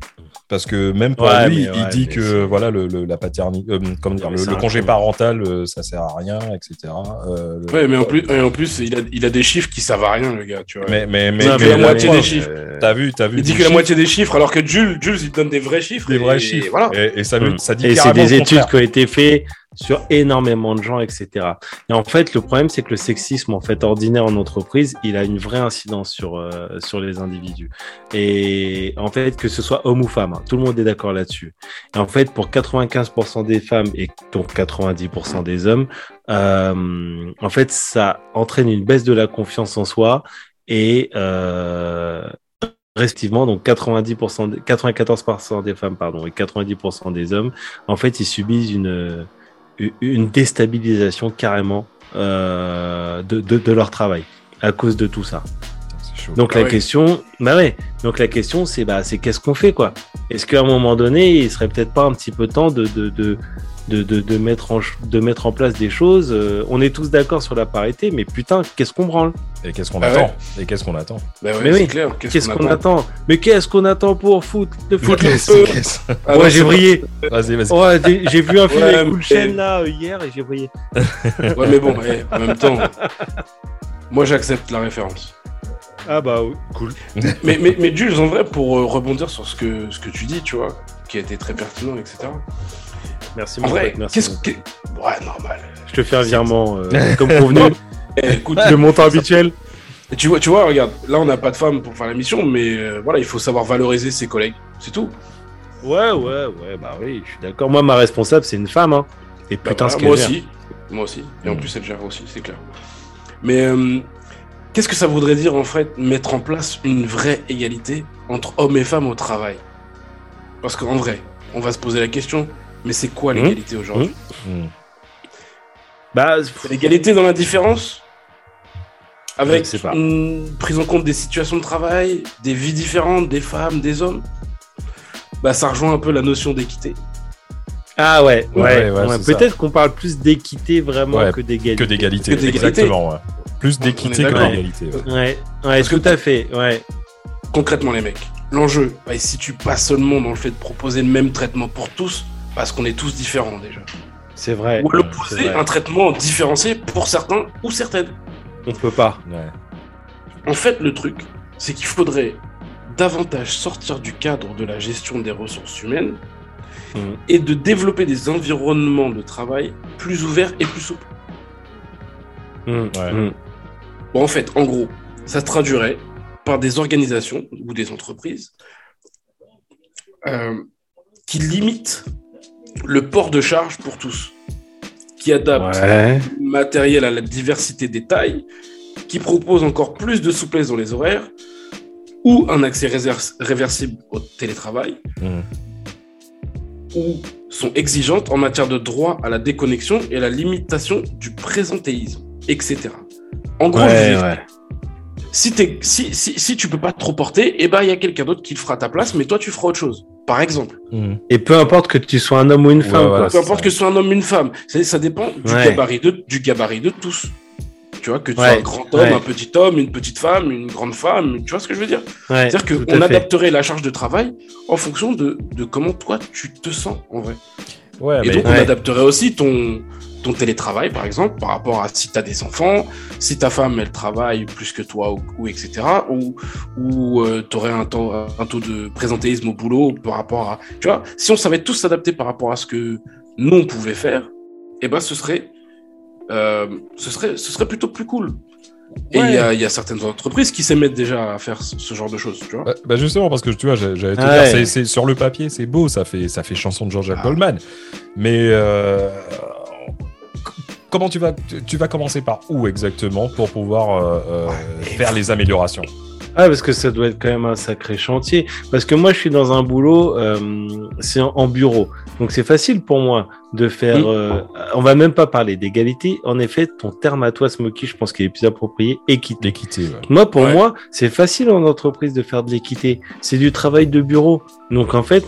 Parce que même pour Ouais, lui, il ouais, dit que voilà le, le- la paternité, euh, comment dire, le, congé con. parental, euh, ça sert à rien, etc. Euh, Ouais, mais en plus, et en plus il, a, il a des chiffres qui savent à rien, le gars, tu vois. mais mais mais, Il dit mais que la moitié des chiffres. euh, T'as vu, t'as vu il dit que la moitié des chiffres, alors que Jules, Jules, il donne des vrais chiffres. des et- vrais et chiffres. Voilà. Et, et ça, veut- Mm. ça dit Et c'est des études qui ont été faites sur énormément de gens, etc. Et en fait, le problème, c'est que le sexisme, en fait, ordinaire en entreprise, il a une vraie incidence sur, euh, sur les individus. Et en fait, que ce soit homme ou femme, hein, tout le monde est d'accord là-dessus. Et en fait, pour 95% des femmes et donc 90% des hommes, euh, en fait, ça entraîne une baisse de la confiance en soi et euh, respectivement, donc 90%, des- 94% des femmes, pardon, et 90% des hommes, en fait, ils subissent une, une déstabilisation carrément euh, de, leur travail à cause de tout ça. Chaud. Donc Ah la ouais. question, bah ouais, donc la question c'est bah c'est qu'est-ce qu'on fait quoi? Est-ce qu'à un moment donné, il serait peut-être pas un petit peu temps de de de de, de, de mettre en ch- de mettre en place des choses euh, On est tous d'accord sur la parité, mais putain, qu'est-ce qu'on branle? Et qu'est-ce qu'on Ah attend? Et qu'est-ce qu'on attend? Bah ouais, Mais oui. clair. Qu'est-ce qu'on attend? Mais qu'est-ce qu'on attend pour foot le foot Ah Ouais, j'ai brillé. Vas-y, vas-y. Ouais, j'ai- vu un film Ouais, avec là euh, hier et j'ai brillé. Ouais, mais bon, eh, en même temps, moi j'accepte la référence. Ah bah oui, cool. mais, mais, mais Jules, en vrai, pour euh, rebondir sur ce que, ce que tu dis, tu vois, qui a été très pertinent, etc. Merci mon vrai, merci. qu'est-ce que. Ouais, normal. Je te fais un virement euh, comme convenu, Eh, écoute, le montant habituel. Et tu vois, tu vois, regarde, là on n'a pas de femme pour faire l'émission, mais euh, voilà, il faut savoir valoriser ses collègues, c'est tout. Ouais, ouais, ouais, bah oui, je suis d'accord. Moi, ma responsable, c'est une femme, hein. Et Bah, putain, voilà, ce qu'elle moi gère. aussi, moi aussi, et en Mm. plus elle gère aussi, c'est clair. Mais euh, qu'est-ce que ça voudrait dire en fait mettre en place une vraie égalité entre hommes et femmes au travail? Parce qu'en vrai, on va se poser la question, mais c'est quoi Mm. l'égalité aujourd'hui? Hmm. Bah, C'est l'égalité dans la différence? Avec pas. une prise en compte des situations de travail, des vies différentes, des femmes, des hommes? Bah ça rejoint un peu la notion d'équité. Ah ouais, ouais. Ouais, ouais. Peut-être qu'on parle plus d'équité vraiment Ouais, que d'égalité. Que d'égalité. Que d'égalité. Exactement, ouais. Plus d'équité que d'égalité. ouais. Ouais, ouais, Parce que- tout à fait, ouais. Concrètement les mecs, l'enjeu, bah, il se situe pas seulement dans le fait de proposer le même traitement pour tous, parce qu'on est tous différents déjà. C'est vrai. Ou à l'opposé, un traitement différencié pour certains ou certaines. On peut pas. Ouais. En fait, le truc, c'est qu'il faudrait davantage sortir du cadre de la gestion des ressources humaines Mhm. et de développer des environnements de travail plus ouverts et plus souples. Mm, Ouais. mm. Bon, en fait, en gros, ça se traduirait par des organisations ou des entreprises euh, qui limite le port de charge pour tous, qui adapte Ouais. le matériel à la diversité des tailles, qui propose encore plus de souplesse dans les horaires, ou un accès réversible au télétravail, Mhm. ou sont exigeantes en matière de droit à la déconnexion et à la limitation du présentéisme, etc. En gros, Ouais, ouais. si, t'es- si, si, si tu peux pas trop porter, eh ben, il y a quelqu'un d'autre qui le fera à ta place, mais toi, tu feras autre chose. Par exemple. Mhm. Et peu importe que tu sois un homme ou une Ouais, femme. voilà. Peu importe ça. que ce soit un homme ou une femme. Ça, ça dépend du, Ouais. gabarit de, du gabarit de tous. Tu vois, que tu Ouais. sois un grand homme, Ouais. un petit homme, une petite femme, une grande femme. Tu vois ce que je veux dire? Ouais, C'est-à-dire qu'on adapterait la charge de travail en fonction de, de comment toi, tu te sens en vrai. Ouais, Et mais donc, on Ouais. adapterait aussi ton, ton télétravail, par exemple, par rapport à si tu as des enfants, si ta femme, elle travaille plus que toi, ou, ou etc. Ou, ou tu aurais un, temps, un taux de présentéisme au boulot par rapport à... Tu vois, si on savait tous s'adapter par rapport à ce que nous, on pouvait faire, eh ben, ce serait, euh, ce serait, ce serait plutôt plus cool. Et il Ouais. y, a, il y a certaines entreprises qui s'émettent déjà à faire ce, genre de choses, tu vois. Bah, bah justement, parce que tu vois, j'allais te dire, c'est- c'est sur le papier, c'est beau, ça fait, ça fait chanson de Jean-Jacques Ah. Goldman. Mais euh, comment tu vas, tu, tu vas commencer par où exactement pour pouvoir euh, euh, faire les améliorations? Ah, parce que ça doit être quand même un sacré chantier. Parce que moi, je suis dans un boulot, euh, c'est en, bureau. Donc, c'est facile pour moi de faire. Euh, on va même pas parler d'égalité. En effet, ton terme à toi, Smokey, je pense qu'il est plus approprié. Équité. L'équité, ouais. Moi, pour Ouais. moi, c'est facile en entreprise de faire de l'équité. C'est du travail de bureau. Donc, en fait,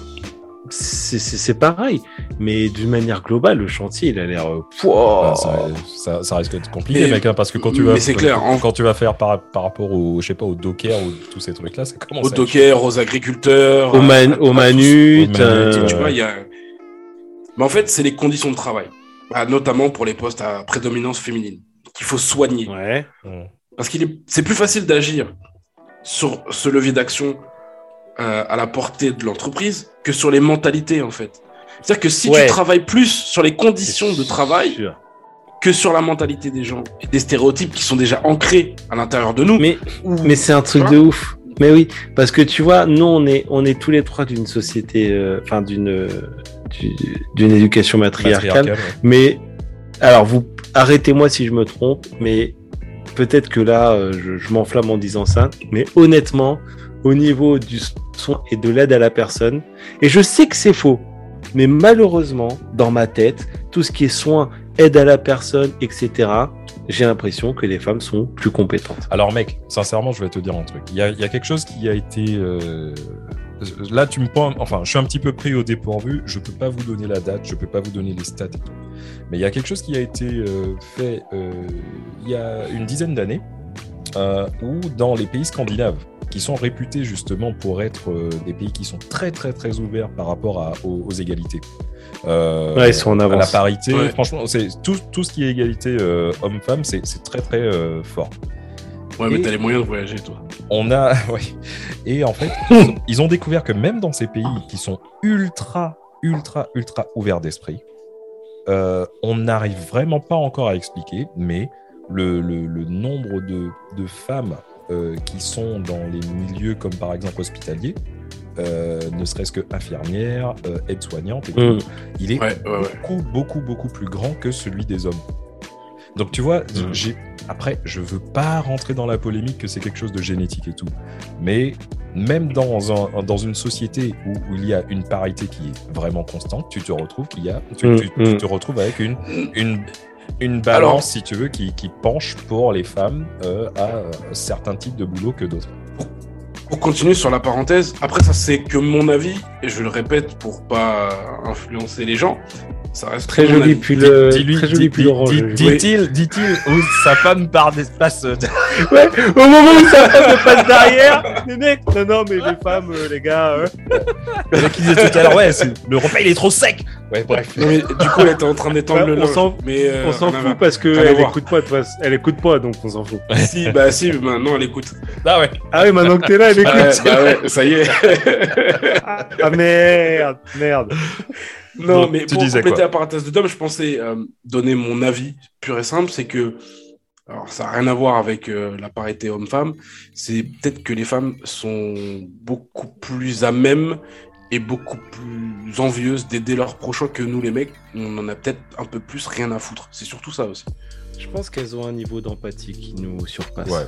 c'est- c'est c'est pareil. Mais d'une manière globale, le chantier, il a l'air. euh, pouah. Bah, ça, ça, ça risque d'être compliqué, Mais- mec, hein, parce que quand tu vas, c'est clair, en- quand tu vas faire par, par rapport au, je sais pas, au Docker ou tous ces trucs-là, ça commence Aux à être- dockers, aux agriculteurs, Au, à- man, à- à au tous. manut. Au manut, euh, Tu vois, il y a. Mais en fait, c'est les conditions de travail, Bah, notamment pour les postes à prédominance féminine, qu'il faut soigner. Ouais. Parce qu'il est, c'est plus facile d'agir sur ce levier d'action euh, à la portée de l'entreprise que sur les mentalités, en fait. C'est-à-dire que si Ouais. tu travailles plus sur les conditions de travail Sûr. que sur la mentalité des gens et des stéréotypes qui sont déjà ancrés à l'intérieur de nous. Mais, c'est un truc de ouf. Mais oui, parce que tu vois, nous, on est, on est tous les trois d'une société, euh, enfin, d'une, euh, du- d'une éducation matriarcale. Ouais. Mais, alors, vous, arrêtez-moi si je me trompe, mais peut-être que là, euh, je, je m'enflamme en disant ça. Mais honnêtement, au niveau du son et de l'aide à la personne, et je sais que c'est faux, mais malheureusement, dans ma tête, tout ce qui est soin, aide à la personne, etc., j'ai l'impression que les femmes sont plus compétentes. Alors, mec, sincèrement, je vais te dire un truc. Il y a, quelque chose qui a été. euh, Là, tu me prends. Enfin, je suis un petit peu pris au dépourvu. Je peux pas vous donner la date, je peux pas vous donner les stats et tout. Mais il y a quelque chose qui a été euh, fait euh, il y a une dizaine d'années, où dans les pays scandinaves, qui sont réputés justement pour être euh, des pays qui sont très très très ouverts par rapport à- aux, aux égalités. Euh, Ouais, ils sont en à la avance. parité, Ouais. franchement, c'est tout, tout ce qui est égalité euh, homme-femme, c'est c'est très très euh, fort. Ouais, mais t'as les moyens de voyager, toi. On a, ouais. Et en fait, ils ont, ils ont découvert que même dans ces pays qui sont ultra, ultra, ultra ouverts d'esprit, euh, on n'arrive vraiment pas encore à expliquer, mais le, le- le nombre de, de femmes euh, qui sont dans les milieux comme par exemple hospitaliers, euh, ne serait-ce que infirmières, euh, aides-soignantes, et tout, Mm. il est Ouais, ouais, ouais. beaucoup, beaucoup, beaucoup plus grand que celui des hommes. Donc tu vois, j'ai après, je veux pas rentrer dans la polémique que c'est quelque chose de génétique et tout, mais même dans, un, dans une société où, où il y a une parité qui est vraiment constante, tu te retrouves qu'il y a, tu, tu- tu te retrouves avec une, une, une balance, Alors- si tu veux, qui, qui penche pour les femmes euh, à euh, certains types de boulot que d'autres. Pour continuer sur la parenthèse, après ça c'est que mon avis, et je le répète pour pas influencer les gens, ça reste Très joli pull, Dis-lui- très joli pull orange. Dit-il, dit-il, où sa femme part d'espace. Ouais, au moment où ça se passe derrière, les mecs, non, non, mais les femmes, euh, les gars, euh, Le mec qui disait tout à l'heure, ouais, c'est- le repas il est trop sec. Ouais, bref. Du coup elle était en train d'étendre le on linge, mais euh, on s'en fout parce que rien à elle voir. écoute pas, de toute façon. elle écoute pas, donc on s'en fout. Si, bah si, maintenant elle écoute. Ah ouais. Ah oui, maintenant que t'es là, elle écoute. Ah ouais, bah ouais, ça y est. Ah merde, merde. Non, Donc, mais pour compléter la parenthèse de Dom, je pensais euh, donner mon avis pur et simple, c'est que, alors ça n'a rien à voir avec euh, la parité homme-femme, c'est peut-être que les femmes sont beaucoup plus à même est beaucoup plus envieuse d'aider leurs prochains que nous les mecs. On en a peut-être un peu plus rien à foutre. C'est surtout ça aussi. Je pense qu'elles ont un niveau d'empathie qui nous surpasse. Ouais.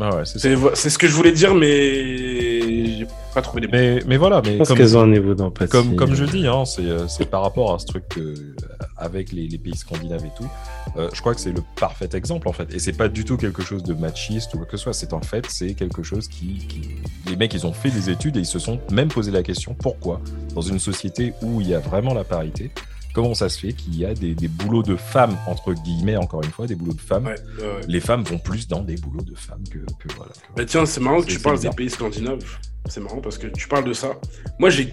Ah ouais, c'est ça. C'est c'est ce que je voulais dire, mais j'ai pas trouvé les mots. Mais, mais voilà, mais Je pense comme, qu'elles ont un niveau d'empathie. comme, comme je dis, hein, c'est euh, c'est par rapport à ce truc euh, avec les, les pays scandinaves et tout. euh, je crois que c'est le parfait exemple en fait. Et c'est pas du tout quelque chose de machiste ou quoi que ce soit. C'est en fait, c'est quelque chose qui, qui. Les mecs, ils ont fait des études et ils se sont même posé la question pourquoi, dans une société où il y a vraiment la parité, comment ça se fait qu'il y a des, des boulots de femmes, entre guillemets, encore une fois, des boulots de femmes. Ouais, ouais, ouais. Les femmes vont plus dans des boulots de femmes que, que voilà. que- Bah tiens, c'est marrant que tu parles bizarre. des pays scandinaves. C'est marrant parce que tu parles de ça. Moi, j'ai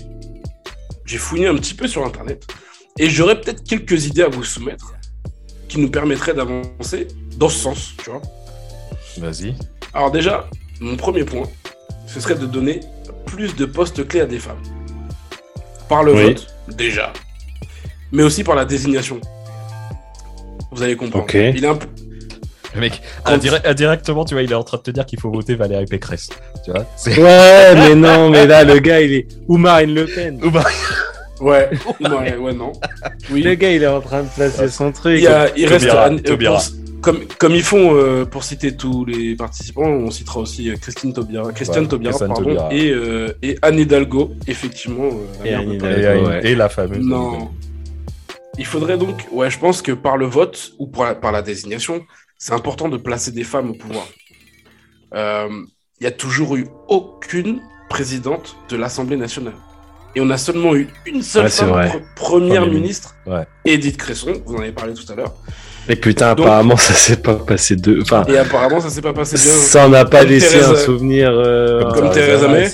j'ai fouillé un petit peu sur Internet et j'aurais peut-être quelques idées à vous soumettre qui nous permettraient d'avancer dans ce sens, tu vois. Vas-y. Alors déjà, mon premier point, ce serait de donner plus de postes clés à des femmes. Par le Oui. vote, déjà. Mais aussi par la désignation. Vous allez comprendre. Ok. Il est un peu... Le mec, indirect- indirectement, tu vois, il est en train de te dire qu'il faut voter Valérie Pécresse. Tu vois Ouais, mais non, mais là, le gars, il est. Ou Marine Le Pen. Ou bah- Ouais, ouais, ouais, non. Oui. Le gars, il est en train de placer son truc. Il, y a- il reste euh, Taubira. pour- comme, comme ils font euh, pour citer tous les participants, on citera aussi euh, Christine Taubira, Christiane Ouais, Taubira, Christiane pardon, Taubira. et, euh, et Anne Hidalgo, effectivement. euh, la Anne Hidalgo. ouais. et la fameuse. Non. Il faudrait donc, ouais, je pense que par le vote ou par la, par la désignation, c'est important de placer des femmes au pouvoir. Euh, Il y a toujours eu aucune présidente de l'Assemblée nationale. Et on a seulement eu une seule Ouais, femme première Premier ministre, Ouais. Edith Cresson, vous en avez parlé tout à l'heure. Et putain, Donc- apparemment, ça s'est pas passé de. Enfin, Et apparemment, ça s'est pas passé bien. ça n'a pas Comme laissé un souvenir. euh, Comme euh, Theresa May.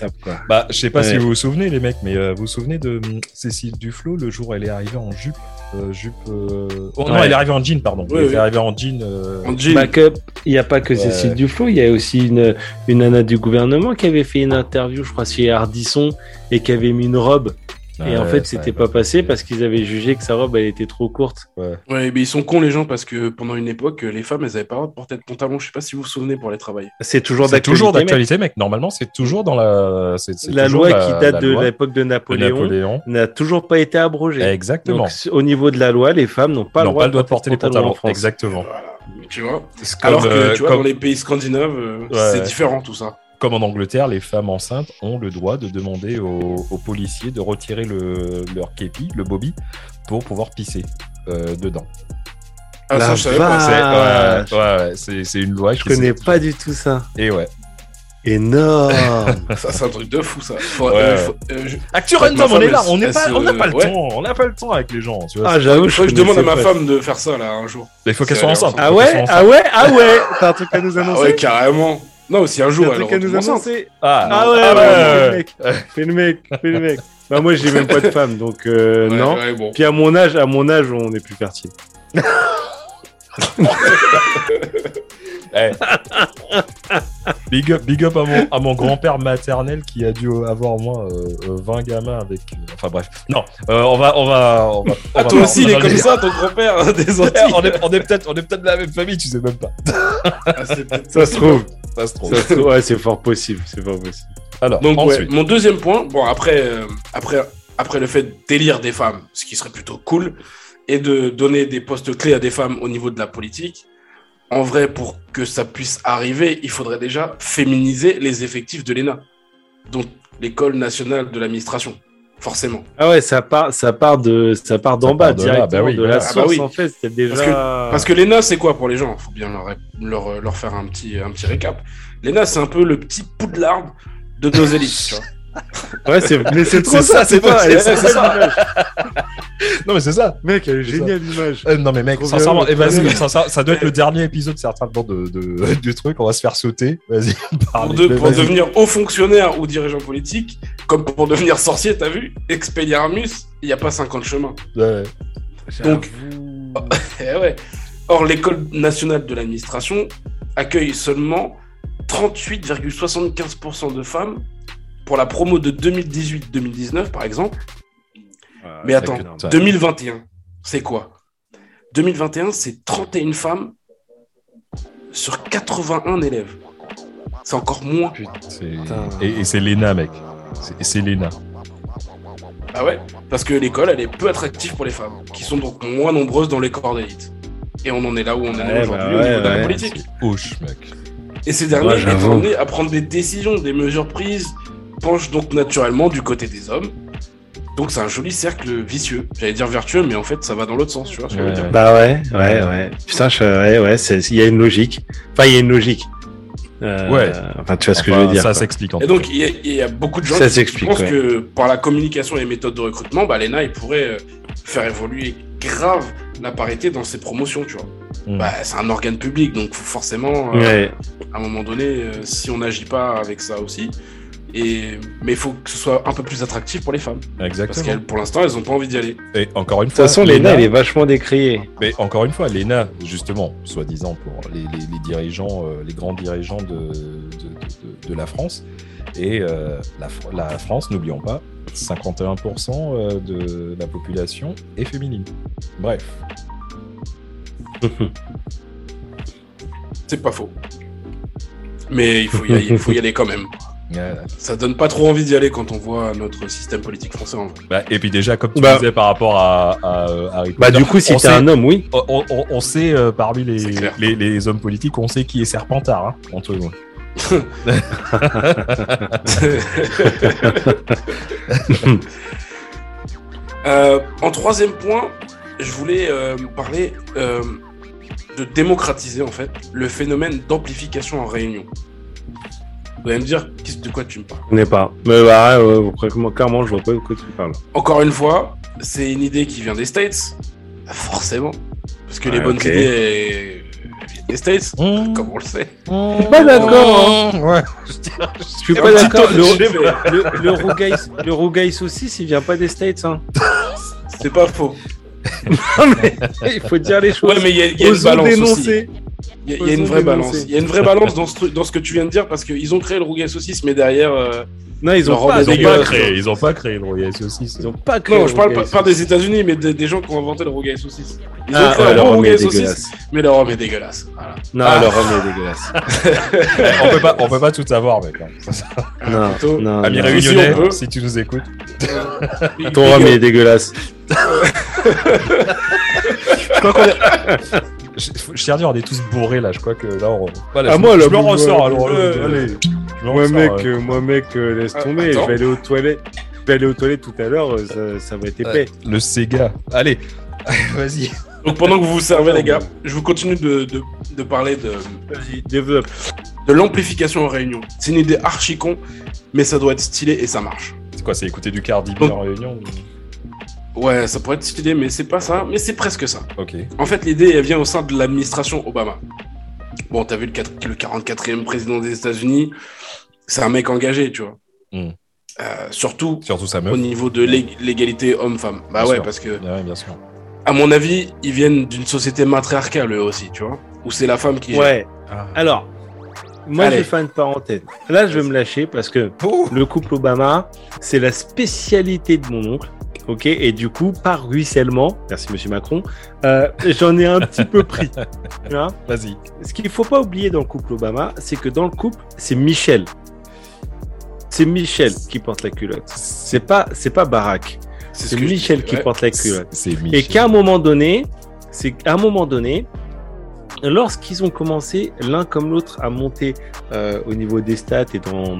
Bah, je sais pas Ouais. si vous vous souvenez, les mecs, mais euh, vous vous souvenez de hum, Cécile Duflo le jour où elle est arrivée en jupe euh, jupe. euh, Oh non, Ouais. elle est arrivée en jean, pardon. Oui, elle oui. est arrivée en jean. euh, En jean. Backup, il n'y a pas que Ouais. Cécile Duflo, il y a aussi une, une nana du gouvernement qui avait fait une interview, je crois, chez Ardisson, et qui avait mis une robe. Et en ouais, fait, c'était pas passé parce qu'ils avaient jugé que sa robe, elle était trop courte. Ouais. Ouais, mais ils sont cons les gens parce que pendant une époque, les femmes, elles avaient pas le droit de porter de pantalon. Je sais pas si vous vous souvenez pour aller travailler. C'est toujours C'est toujours d'actualité. d'actualité, mec. Normalement, c'est toujours dans la. mec. La loi la- qui date la de l'époque de de Napoléon, n'a toujours pas été abrogée. Exactement. Donc, au niveau de la loi, les femmes n'ont pas le droit, pas le droit de porter les pantalons. en France. Exactement. Voilà. Tu vois Alors que, euh, tu vois, comme- dans les pays scandinaves, euh, Ouais, c'est différent tout ça. Comme en Angleterre, les femmes enceintes ont le droit de demander aux, aux policiers de retirer le, leur képi, le bobby, pour pouvoir pisser euh, dedans. Ah, La ça, je savais pas. C'est vache. ouais, ouais, ouais, c'est- une loi Je qui connais pas du tout ça. Et ouais. Énorme. Ça, c'est un truc de fou, ça. Faut- Ouais, euh, faut- euh, je- Actu Random, on est là, on pas, n'a pas le ouais. temps, on n'a pas le temps avec les gens. Tu vois, ah, j'avoue, faut que je demande à ma femme de faire ça, là, un jour. il faut soient alors, enceintes. ça. Ah qu'elles ouais, ah ouais, ah ouais? T'as un truc à nous Ah annoncer ouais, carrément. Non, si un jour, elle nous annoncer Ah, Ah ouais, ah ouais, ouais, ouais, fais le mec, fais le mec, fais le mec. Bah moi j'ai même pas de femme, donc euh, Ouais, non. ouais, bon. Puis à mon âge, à mon âge, on est plus fertile. Eh. big up, big up à mon, à mon grand-père maternel qui a dû avoir au moins euh, euh, 20 gamins avec. euh, enfin bref. Non, euh, on va. On va, on va on Ah, va toi aussi, il est comme ça, ton grand-père, des Eh, Antilles. on est, on est peut-être on est peut-être de la même famille, tu sais même pas. Ah, Ça se trouve. Ça se trouve. Ça se trouve. Ouais, c'est fort possible, c'est fort possible. Alors, Donc, ouais, ensuite. mon deuxième point, bon, après, euh, après, après le fait d'élire des femmes, ce qui serait plutôt cool, et de donner des postes clés à des femmes au niveau de la politique, en vrai, pour que ça puisse arriver, il faudrait déjà féminiser les effectifs de l'ENA, donc l'école nationale de l'administration, forcément. Ah ouais, ça part, ça part de, ça part d'en bas de directement, bah oui, de la source Ah bah oui. en fait. C'est déjà. Parce que l'ENA, c'est quoi pour les gens? Faut bien leur, leur, leur faire un petit, un petit récap. L'ENA, c'est un peu le petit poudlard de nos élites, tu vois. Ouais, c'est, mais c'est trop C'est ça, c'est c'est pas. c'est ça. l'image. Non, mais c'est ça. Mec, elle est géniale l'image. Euh, non, mais mec, Trop sincèrement, bien, et vas-y, sincère- ça doit être le dernier épisode, certainement, de, de, du truc. On va se faire sauter. Vas-y, Pour, parle. de- pour devenir haut fonctionnaire ou dirigeant politique, comme pour devenir sorcier, t'as vu Expelliarmus, il n'y a pas 50 chemins. Donc, Eh ouais. Or, l'école nationale de l'administration accueille seulement 38,75% de femmes pour la promo de 2018-2019, par exemple. Mais attends, énorme. 2021, c'est quoi? 2021, c'est 31 femmes sur 81 élèves. C'est encore moins. Putain. Et, et c'est Lena, mec. C'est- C'est Lena. Ah ouais, parce que l'école, elle est peu attractive pour les femmes, qui sont donc moins nombreuses dans les corps d'élite. Et on en est là où on en est Ouais, aujourd'hui bah au niveau de ouais, la politique. Ouch, mec. Et ces derniers Ouais, j'avoue. amenés à prendre des décisions, des mesures prises, penchent donc naturellement du côté des hommes. Donc c'est un joli cercle vicieux. J'allais dire vertueux, mais en fait ça va dans l'autre sens, tu vois ce que je veux dire. Bah ouais, ouais, ouais. Putain, je, ouais, ouais, c'est- il y a une logique. Enfin, il y a une logique. Euh, Ouais. Enfin, tu vois ce que Enfin, je veux dire. Ça s'explique Et donc il y, a- il y a beaucoup de gens Ça qui s'explique, pensent ouais. que par la communication et les méthodes de recrutement, bah, l'ENA il pourrait euh, faire évoluer grave la parité dans ses promotions, tu vois. Mm. Bah, c'est un organe public, donc forcément, euh, Ouais. à un moment donné, euh, si on n'agit pas avec ça aussi, et... mais il faut que ce soit un peu plus attractif pour les femmes. Parce Exactement. qu'elles, pour l'instant, elles n'ont pas envie d'y aller. Et encore une De toute façon, l'ENA, elle est vachement décriée. Mais encore une fois, l'ENA, justement, soi-disant pour les, les- les dirigeants, euh, les grands dirigeants de, de, de- de- de la France. Et euh, la, Fr- la France, n'oublions pas, 51% euh, de la population est féminine. Bref. C'est pas faux. Mais il faut y aller, il faut y aller quand même. Ça donne pas trop envie d'y aller quand on voit notre système politique français en vrai. bah, et puis déjà, comme tu Bah. disais par rapport à, à, Harry Bah, Potter, du coup, si on t'es sait- un homme, oui. on, on- on sait euh, parmi les, les, les hommes politiques, on sait qui est Serpentard, hein, entre nous. Euh, en troisième point, je voulais euh, parler euh, de démocratiser en fait le phénomène d'amplification en réunion. Vous allez me dire de quoi tu me parles? Je connais pas. Mais bah, ouais, ouais, vraiment, clairement, je vois pas de quoi tu parles. Encore une fois, c'est une idée qui vient des States, forcément, parce que les bonnes idées euh, viennent des States, comme on le sait. Je suis pas d'accord. hein. Ouais. Je suis pas d'accord. Le, le, le le rougail saucisse, il vient pas des States. Hein. C'est pas faux. Non, mais il faut dire les choses. Ouais, mais il y a, il y a une balance aussi. dénoncer. Il y a, il y a une vraie dénoncer. balance. Il y a une vraie balance dans ce, truc- dans ce que tu viens de dire parce qu'ils ont créé le rougail saucisse, mais derrière. euh, Non, ils ont pas, Ils ont pas créé, ils ont pas créé le Royal Saucisse. Ils ont pas créé Non, le je parle rougail pas, pas des saucisse. États-Unis, mais des, des gens qui ont inventé le rougail saucisse. Ils ont Ah, créé est rougail saucisse, dégueulasse. mais leur homme est dégueulasse. Voilà. Non, Ah. leur homme est dégueulasse. on peut pas, on peut pas tout savoir, mec. hein. Non, non, Ami non. réuni- réunionnais, si tu nous écoutes. Ton homme est dégueulasse. Je, je tiens à dire, on est tous bourrés là. Je crois que là, on. Voilà, Ah, je, moi, je me moi, ressors. moi, alors, moi, euh, allez. Je Moi, mec, ouais. euh, moi, mec, euh, laisse Ah, tomber. attends. Je vais aller aux toilettes. Je vais aller aux toilettes tout à l'heure. euh, Ça, ça va être épais. Le Sega. Allez, vas-y. Donc pendant que vous vous servez, les gars, je vous continue de, de, de parler de, Vas-y, développe. de l'amplification en réunion. C'est une idée archi con, mais ça doit être stylé et ça marche. C'est quoi C'est écouter du Cardi B Donc- en réunion Ouais, ça pourrait être stylé, mais c'est pas ça, mais c'est presque ça. Ok. En fait, l'idée, elle vient au sein de l'administration Obama. Bon, t'as vu le, quatre- le 44e président des États-Unis, c'est un mec engagé, tu vois. Hmm. Euh, surtout Surtout sa au niveau de l'ég- l'égalité homme-femme. Bah Bien ouais, sûr. parce que, Ouais, bien sûr. à mon avis, ils viennent d'une société matriarcale, eux aussi, tu vois. Où c'est la femme qui. gère. Ouais. Ah. Alors, moi, Allez. je vais faire une parenthèse. Là, je vais me lâcher parce que Oh le couple Obama, c'est la spécialité de mon oncle. Ok, et du coup, par ruissellement, merci Monsieur Macron, euh, j'en ai un petit peu pris. Vas-y. Ce qu'il faut pas oublier dans le couple Obama, c'est que dans le couple, c'est Michel. C'est Michel qui porte la culotte. C'est pas, c'est pas Barack. c'est ce je Michel qui ouais. porte la culotte. C'est Et qu'à un moment donné, c'est qu'à un moment donné, lorsqu'ils ont commencé l'un comme l'autre à monter euh, au niveau des stats et dans,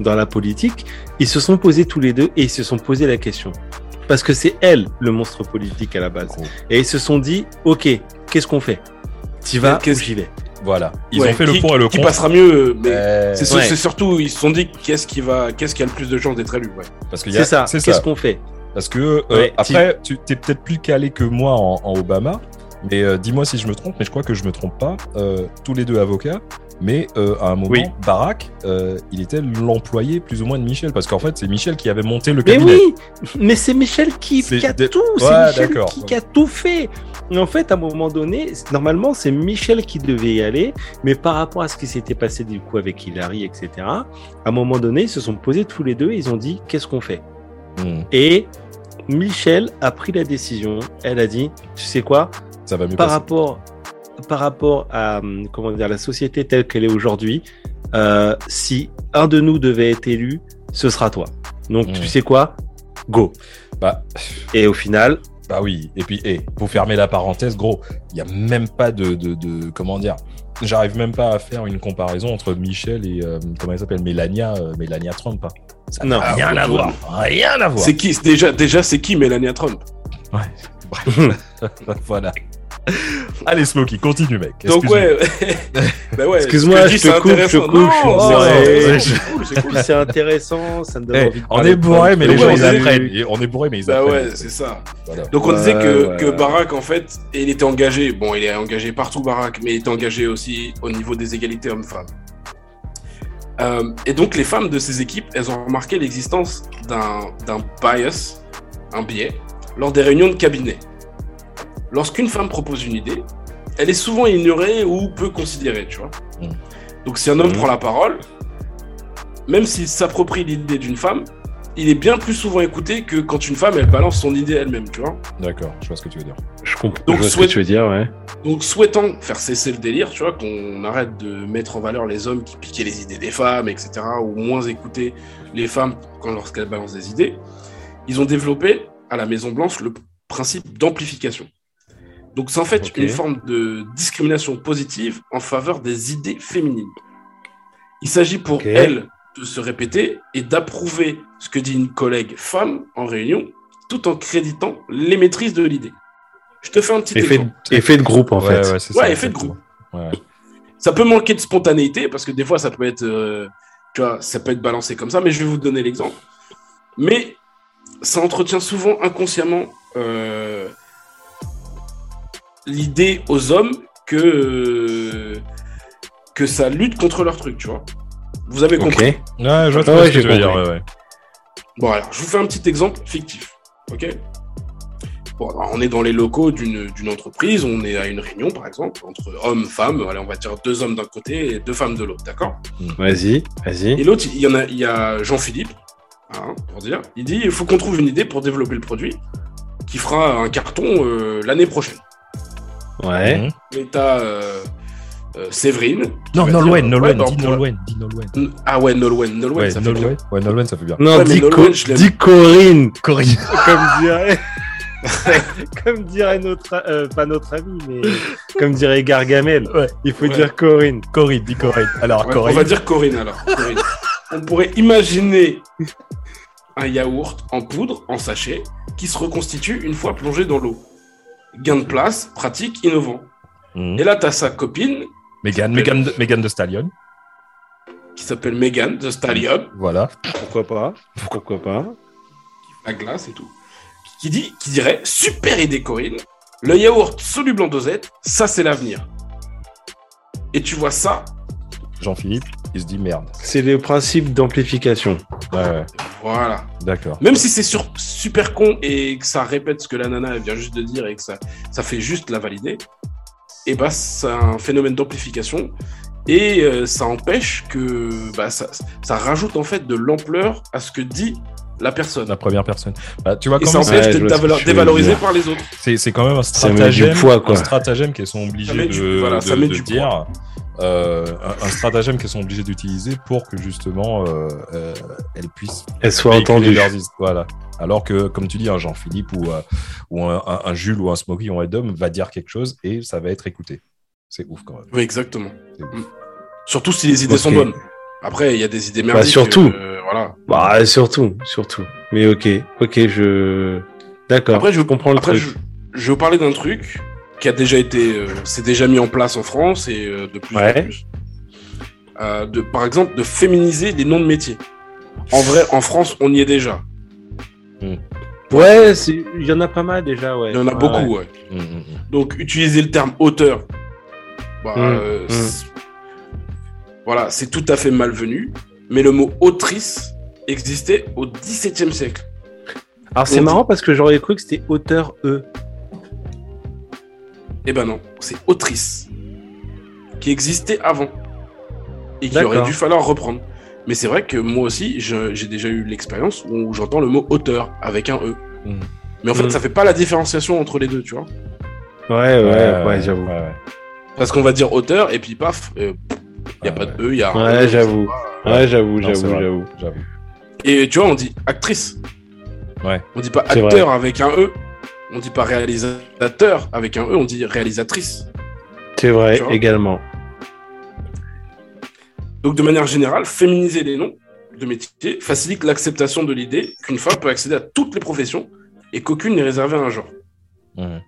dans la politique, ils se sont posés tous les deux et ils se sont posé la question. Parce que c'est elle le monstre politique à la base. Et ils se sont dit, ok, qu'est-ce qu'on fait? T'y vas Qu'est-ce- ou j'y vais? Voilà. Ils Ouais, ont fait qui- le pour et le Qui contre. passera mieux, mais. Euh, C'est sur- ouais. c'est surtout, ils se sont dit qu'est-ce qui va, qu'est-ce qui a le plus de chances d'être élu. Ouais. Parce qu'il y a- C'est ça, C'est qu'est-ce ça. qu'on fait? Parce que euh, Ouais, après, tu es peut-être plus calé que moi en, en Obama, mais euh, dis-moi si je me trompe, mais je crois que je me trompe pas. Euh, tous les deux avocats, mais euh, à un moment, Oui. Barack, euh, il était l'employé plus ou moins de Michel, parce qu'en fait, c'est Michel qui avait monté le Mais cabinet. oui, mais c'est Michel qui, a de- tout, Ouais, c'est Michel qui, qui a tout fait. Et en fait, à un moment donné, normalement, c'est Michel qui devait y aller, mais par rapport à ce qui s'était passé du coup avec Hillary, etc., à un moment donné, ils se sont posés tous les deux et ils ont dit qu'est-ce qu'on fait? Hmm, Et Michel a pris la décision. Elle a dit, tu sais quoi, ça va mieux par passer. rapport, par rapport à hum, comment dire la société telle qu'elle est aujourd'hui, euh, si un de nous devait être élu, ce sera toi. Donc tu sais quoi, go. Bah, Et au final, bah oui. Et puis, eh, pour fermer la parenthèse, gros, il y a même pas de, de, de- comment dire. J'arrive même pas à faire une comparaison entre Michel et euh, comment elle s'appelle Mélania, euh, Mélania Trump. hein. Ça n'a Non. rien à voir. Rien à voir. C'est qui? Déjà, déjà, c'est qui Melania Trump? Ouais. Bref. voilà. Allez, Smokey, continue, mec. Donc ouais, bah ouais. Excuse-moi, dis, je te c'est coupe, je coupe, je c'est- cool, c'est cool. c'est intéressant, ça me donne Eh, envie de on est bourré, mais les gens on ils est- apprennent. On est bourré, mais ils Bah apprennent. ouais, c'est ça. Voilà. Donc on disait que, que. Barack, en fait, il était engagé, bon, il est engagé partout, Barack, mais il est engagé aussi au niveau des égalités hommes-femmes. Euh, et donc les femmes de ces équipes, elles ont remarqué l'existence d'un d'un bias, un biais, lors des réunions de cabinet. Lorsqu'une femme propose une idée, elle est souvent ignorée ou peu considérée, tu vois. Mm. Donc si un homme Mm. prend la parole, même s'il s'approprie l'idée d'une femme, il est bien plus souvent écouté que quand une femme, elle balance son idée elle-même, tu vois. D'accord, je vois ce que tu veux dire. Je comprends Donc, je vois ce que tu veux dire, ouais. Donc, souhaitant faire cesser le délire, tu vois, qu'on arrête de mettre en valeur les hommes qui piquaient les idées des femmes, etc., ou moins écouter les femmes quand lorsqu'elles balancent des idées, ils ont développé à la Maison Blanche le principe d'amplification. Donc, c'est en fait une forme de discrimination positive en faveur des idées féminines. Il s'agit pour elles de se répéter et d'approuver ce que dit une collègue femme en réunion, tout en créditant les maîtrises de l'idée. Je te fais un petit Effet exemple. de, effet de groupe, en ouais, fait. ouais, c'est Ouais, ça. effet de. Ouais. Ça peut manquer de spontanéité parce que des fois ça peut être, euh, tu vois, ça peut être balancé comme ça. Mais je vais vous donner l'exemple. Mais ça entretient souvent inconsciemment euh, l'idée aux hommes que que ça lutte contre leur truc, tu vois. Vous avez compris. Ok. Ouais, je vois très Ouais, bien ce que j'ai tu veux dire. compris. ouais, ouais. Bon, alors, je vous fais un petit exemple fictif. OK? Bon, alors, on est dans les locaux d'une d'une entreprise, on est à une réunion, par exemple, entre hommes, femmes, allez, on va dire deux hommes d'un côté et deux femmes de l'autre, d'accord? Vas-y, Et vas-y. l'autre, il y en a, il y a Jean-Philippe, hein, pour dire, il dit, il faut qu'on trouve une idée pour développer le produit qui fera un carton euh, l'année prochaine. Ouais. Mhm. Et t'as euh, euh, Séverine. Non, Nolwenn, Nolwenn, dis Nolwenn, dis Nolwenn. Ah ouais, Nolwenn, Nolwenn, Ouais, ça fait bien. Ouais, Nolwenn, ça fait bien. Non, Ouais, mais dis, Nolwenn, Co- dis Corinne, Corinne. comme dirait, comme dirait notre, euh, pas notre ami, mais comme dirait Gargamel. Ouais. Il faut Ouais. dire Corinne. Corinne, dis Corinne. Alors, Ouais, Corinne. On va dire Corinne alors. Corinne. on pourrait imaginer un yaourt en poudre, en sachet, qui se reconstitue une fois plongé dans l'eau. Gain de place, pratique, innovant. Mhm. Et là, tu as sa copine, Megan, Megan, de- Megan de Stallion. qui s'appelle Megan de Stallion, Voilà. Pourquoi pas Pourquoi pas la glace et tout, qui, dit, qui dirait Super idée, Corinne. Le yaourt soluble en dosette, ça c'est l'avenir. Et tu vois ça, Jean-Philippe, il se dit merde. C'est le principe d'amplification. Ouais, ouais. Voilà. D'accord. Même si c'est sur- super con et que ça répète ce que la nana elle vient juste de dire et que ça, ça fait juste la valider, et bah c'est un phénomène d'amplification et euh, ça empêche que bah, ça, ça rajoute en fait de l'ampleur à ce que dit la personne. La première personne. Bah, tu vois, Et ça empêche d'être dévalorisé par les autres. c'est c'est quand même un stratagème, poids, quoi. un stratagème qu'ils sont obligés Ça met du- de, voilà, ça de- met de du dire. euh, un, un stratagème qu'ils sont obligés d'utiliser pour que justement euh, euh, elles puissent Elle soit véhiculer entendue. leurs his- Voilà. Alors que, comme tu dis, un Jean-Philippe ou, euh, ou un, un- un Jules ou un Smokey ou un Edom va dire quelque chose et ça va être écouté. C'est ouf quand même. Oui, exactement. Surtout si les idées sont bonnes. Après, il y a des idées merdiques. surtout. euh, voilà. Bah, surtout, surtout. Mais ok, ok, je. D'accord. Après, je comprends le Après, truc. je, je vais vous parler d'un truc qui a déjà été, euh, c'est déjà mis en place en France et euh, de plus en Ouais. plus. Euh, de, par exemple, de féminiser les noms de métiers. En vrai, en France, on y est déjà. Ouais, c'est- il y en a pas mal déjà, ouais. Il y en a Ouais, beaucoup, ouais. ouais. Mm, mm, mm. Donc, utiliser le terme auteur, bah, euh, voilà, c'est tout à fait malvenu. Mais le mot autrice existait au XVIIe siècle. Alors c'est marrant parce que j'aurais cru que c'était auteur E. Eh ben non, c'est autrice qui existait avant et qu'il aurait dû falloir reprendre. Mais c'est vrai que moi aussi, je- j'ai déjà eu l'expérience où j'entends le mot auteur avec un E. Mm. Mais en fait, Mm. ça fait pas la différenciation entre les deux, tu vois. Ouais, ouais, ouais, j'avoue. Ouais, ouais. Parce qu'on va dire auteur et puis paf, il n'y a Ah pas ouais. de E, il y a un Ouais, E, j'avoue. pas- Ouais, j'avoue, c'est j'avoue, j'avoue. J'avoue. Et tu vois, on dit actrice. Ouais. On dit pas acteur avec un E. On dit pas réalisateur avec un E, on dit réalisatrice. C'est vrai, également. Donc, de manière générale, féminiser les noms de métiers facilite l'acceptation de l'idée qu'une femme peut accéder à toutes les professions et qu'aucune n'est réservée à un genre. Mhm.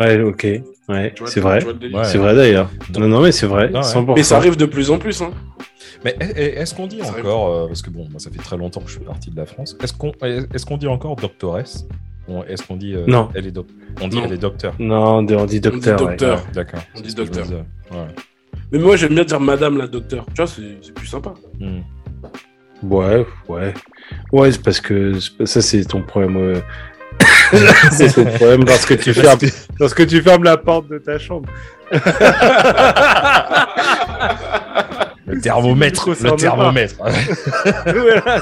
Ouais, ok. Ouais, c'est vrai. Ouais. C'est vrai d'ailleurs. Non, non, mais c'est vrai. Non, ouais. 100%. Mais ça arrive de plus en plus. Hein. Mais est- est- est-ce qu'on dit Ça encore, euh, parce que bon, moi, ça fait très longtemps que je suis parti de la France, est-ce qu'on est-ce qu'on dit encore doctoresse? Est-ce qu'on dit. euh, Non. Elle est On dit Non. elle est docteur? Non, on dit On dit docteur. docteur. Ouais, D'accord. On dit docteur. Mais moi, j'aime bien dire madame la docteur. Tu vois, c'est c'est plus sympa. Mhm. Ouais, ouais. Ouais, c'est parce que ça, c'est ton problème. euh. c'est ton problème lorsque tu, fermes, lorsque tu fermes la porte de ta chambre. Le thermomètre. Ça Le thermomètre. Voilà.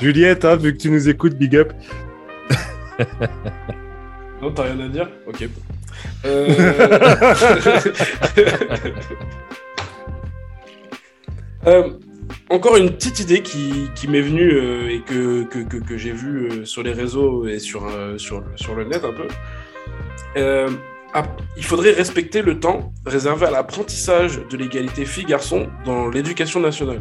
Juliette, hein, vu que tu nous écoutes, big up. Non, t'as rien à dire Ok. Euh... Euh, encore une petite idée qui, qui m'est venue euh, et que, que, que, que j'ai vue euh, sur les réseaux et sur, euh, sur, sur le net un peu. Il faudrait respecter le temps réservé à l'apprentissage de l'égalité filles-garçons dans l'éducation nationale.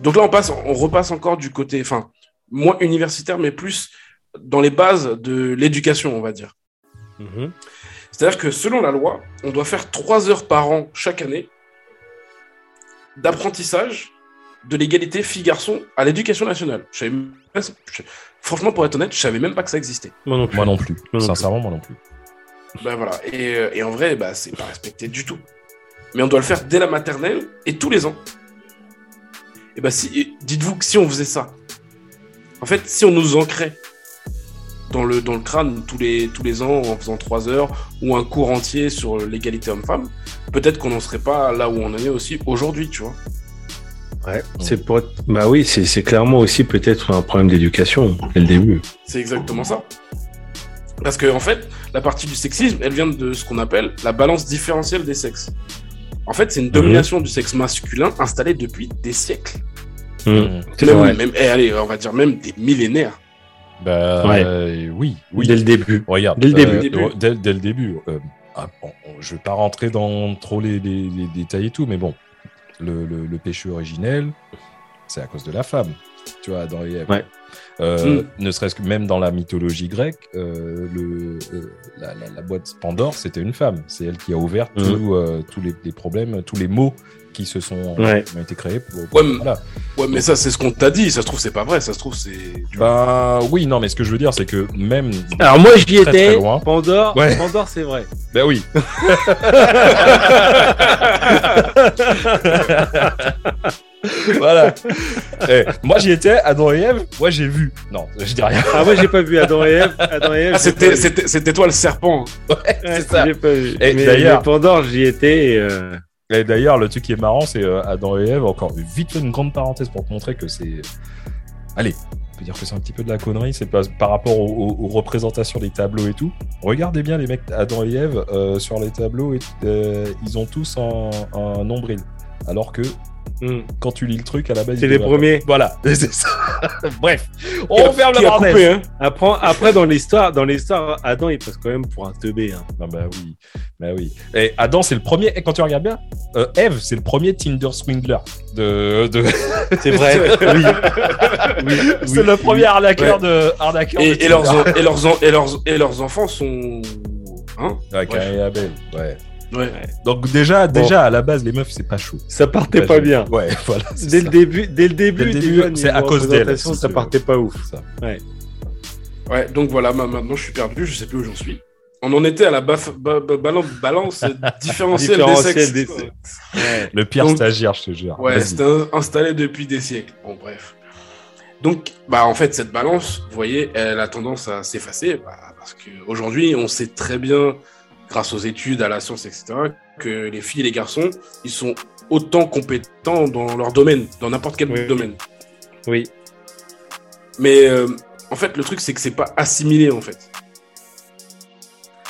Donc là, on, passe, on repasse encore du côté, enfin, moins universitaire, mais plus dans les bases de l'éducation, on va dire. Mhm. C'est-à-dire que selon la loi, on doit faire trois heures par an chaque année d'apprentissage de l'égalité filles-garçons à l'éducation nationale. Je savais même pas- je- franchement, pour être honnête, je savais même pas que ça existait. Moi non plus. Moi non plus. non Sincèrement, moi non plus. Ben voilà. Et, euh, et en vrai, bah, c'est pas respecté du tout. Mais on doit le faire dès la maternelle et tous les ans. Et bah, si, dites-vous que si on faisait ça, en fait, si on nous ancrait dans le, dans le crâne tous les, tous les ans en faisant trois heures ou un cours entier sur l'égalité homme-femme, peut-être qu'on n'en serait pas là où on en est aussi aujourd'hui, tu vois. Ouais, c'est pour être- Bah oui, c'est c'est clairement aussi peut-être un problème d'éducation dès le début. C'est exactement ça. Parce que, en fait, la partie du sexisme, elle vient de ce qu'on appelle la balance différentielle des sexes. En fait, c'est une domination du sexe masculin installée depuis des siècles. Mhm. C'est Même, eh, allez, on va dire même des millénaires. Bah, Ouais. euh, oui, oui. Dès le début. Regarde, Dès le euh, début. euh, dès, dès le début. euh, ah, bon, je vais pas rentrer dans trop les, les- les détails et tout, mais bon, le, le- le péché originel, c'est à cause de la femme. Tu vois, dans les Ouais. Euh, Mm. Ne serait-ce que même dans la mythologie grecque, euh, le, euh, la, la- la boîte Pandore, c'était une femme. C'est elle qui a ouvert tout, euh, tous les, les problèmes, tous les mots qui se sont Ouais. qui ont été créés. Pour, Ouais, mais- voilà. Ouais, mais ça, c'est ce qu'on t'a dit. Ça se trouve, c'est pas vrai. Ça se trouve, c'est. Bah oui, non, mais ce que je veux dire, c'est que même. Alors moi j'y Très, très étais. loin. Pandore, Ouais. Pandore c'est vrai. Bah oui. voilà. Eh, moi j'y étais, Adam et Ève, moi j'ai vu. Non, je dis rien. Ah moi j'ai pas vu Adam et Ève. Adam et Ève. Ah, c'était, vu. c'était, c'était toi le serpent. Ouais, c'est ça. J'ai pas vu. Et mais, d'ailleurs- mais Pandore j'y étais. Et, euh, Et d'ailleurs, le truc qui est marrant, c'est euh, Adam et Ève, encore vite fait une grande parenthèse pour te montrer que c'est. Allez, on peut dire que c'est un petit peu de la connerie, c'est par rapport aux représentations des tableaux et tout. Regardez bien les mecs Adam et Ève euh, sur les tableaux, et, euh, ils ont tous un, un nombril. Alors que hmm. quand tu lis le truc à la base, C'est les premiers. Voilà, c'est ça. Bref, on ferme la parenthèse. coupé, hein. Après, après dans l'histoire, dans l'histoire, Adam il passe quand même pour un teubé. Hein. Ah bah oui, bah oui. Et Adam, c'est le premier. Et quand tu regardes bien, euh, Eve, c'est le premier Tinder swindler de. de... C'est vrai. oui. oui. c'est le premier arnaqueur de arnaqueur. de Et, leurs, et, leurs, et, leurs, et leurs enfants sont. Hein Ouais, Caïn et Abel. Ouais. Ouais. Donc déjà, déjà à la base, les meufs, c'est pas chaud. Ça partait pas bien. Ouais, voilà. Dès ça. le début, dès le début, début, c'est à cause d'elle, si ça partait pas ouf. Ça. Ouais, donc voilà, ma- maintenant je suis perdu, je sais plus où j'en suis. On en était à la baf- ba- ba- balance, balance différentielle des sexes. des sexes. Ouais. Le pire Donc- stagiaire, je te jure. Ouais, c'était un- installé depuis des siècles. Bon, bref. Donc, bah, en fait, cette balance, vous voyez, elle a tendance à s'effacer bah, parce qu'aujourd'hui, on sait très bien, grâce aux études, à la science, etc., que les filles et les garçons, ils sont autant compétents dans leur domaine, dans n'importe quel Oui. domaine. Oui. Mais euh, en fait, le truc, c'est que c'est pas assimilé, en fait.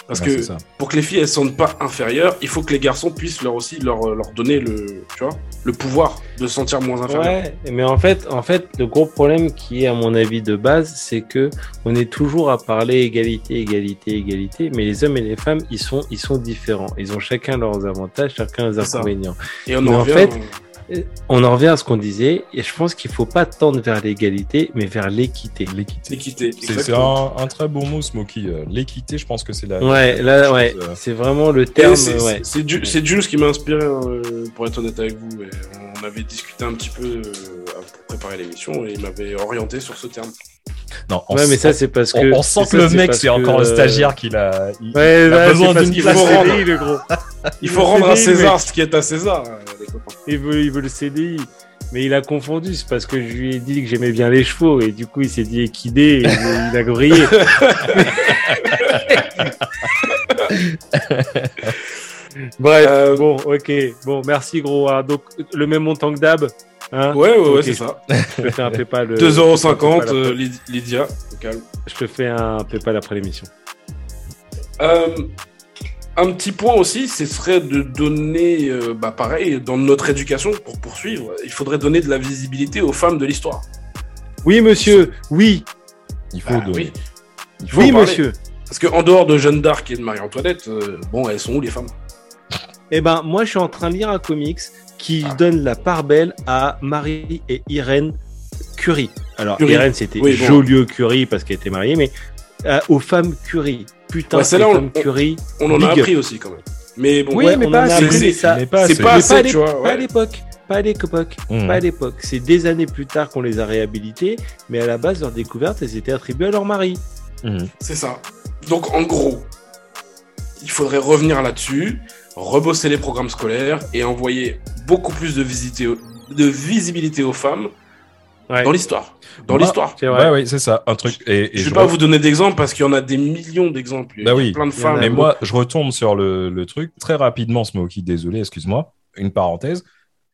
Parce que pour que les filles elles se sentent pas inférieures, il faut que les garçons puissent leur aussi leur, leur donner le, tu vois, le pouvoir de se sentir moins inférieur. Ouais, mais en fait, en fait, le gros problème qui est, à mon avis, de base, c'est que on est toujours à parler égalité, égalité, égalité, mais les hommes et les femmes, ils sont, ils sont différents. Ils ont chacun leurs avantages, chacun leurs inconvénients. Et on Mais en fait, On en revient à ce qu'on disait, et je pense qu'il faut pas tendre vers l'égalité, mais vers l'équité. L'équité. l'équité. C'est un, un très beau mot, Smokey. Euh, L'équité, je pense que c'est la. Ouais, là, ouais, euh, c'est vraiment le terme. C'est ouais. c'est Ju- c'est Jules qui m'a inspiré, hein, euh, pour être honnête avec vous. On avait discuté un petit peu euh, pour préparer l'émission et il m'avait orienté sur ce terme. Non, on Ouais, mais sent- ça, c'est parce on, que. on sent ça, que le mec, c'est encore que, le euh, stagiaire qu'il a. il- Ouais, il a besoin d'une place. faut rendre. CDI, le gros. Il faut rendre à César ce qui est à César, euh, les. Il veut, il veut le CDI. Mais il a confondu, c'est parce que je lui ai dit que j'aimais bien les chevaux et du coup il s'est dit équidé et il il a grillé. Bref, Euh, bon, ok, bon, merci gros. hein. Donc le même montant que d'hab. Hein Ouais, ouais, ouais, c'est ça. Je te fais un PayPal. euh, 2,50€, je te fais un euh, Lyd- Lydia, calme. Je te fais un PayPal après l'émission. Euh, un petit point aussi, ce serait de donner, euh, bah pareil, dans notre éducation, pour poursuivre, il faudrait donner de la visibilité aux femmes de l'histoire. Oui, monsieur. Oui, Il faut Bah de. oui. il faut oui, en parler. monsieur. Parce qu'en dehors de Jeanne d'Arc et de Marie-Antoinette, euh, bon, elles sont où les femmes? Eh ben, moi, je suis en train de lire un comics qui Ah. donne la part belle à Marie et Irène Curie. Alors, Curie. Irène, c'était Oui, bon. Joliot Curie parce qu'elle était mariée, mais euh, aux femmes Curie. Putain, Ouais, les celle-là, on- Curie. On en a up. appris aussi quand même. Mais bon, Oui, ouais, mais on pas en a appris, mais ça- mais pas c'est pas assez, à tu. Pas l'époque. Pas à l'époque. Mmh. Pas à l'époque. C'est des années plus tard qu'on les a réhabilitées, mais à la base, leur découverte, elles étaient attribuées à leur mari. C'est ça. Donc en gros, il faudrait revenir là-dessus, rebosser les programmes scolaires et envoyer beaucoup plus de, visibilité aux femmes Ouais. dans l'histoire. Dans Bah, l'histoire. C'est. Ouais, ça. Un truc. Et, et Je vais je pas vous donner d'exemples parce qu'il y en a des millions d'exemples. Il y a Bah oui. plein de femmes. Mais moi, je retombe sur le, le truc très rapidement, Smokey. Désolé, excuse-moi. Une parenthèse.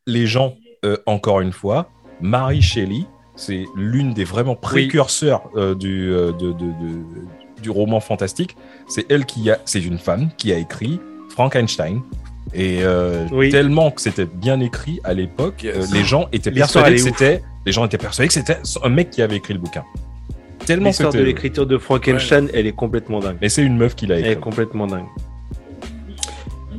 Les gens, euh, encore une fois, Mary Shelley, c'est l'une des vraiment précurseurs euh, du, euh, de, de- de- du roman fantastique. C'est elle qui a, c'est une femme qui a écrit Frankenstein. Et euh, Oui. tellement que c'était bien écrit à l'époque, Yes. euh, les gens étaient persuadés que c'était, les gens étaient persuadés que c'était un mec qui avait écrit le bouquin. Tellement L'histoire de l'écriture de Frankenstein, elle est complètement dingue. Mais c'est une meuf qui l'a Elle est écrit. complètement dingue.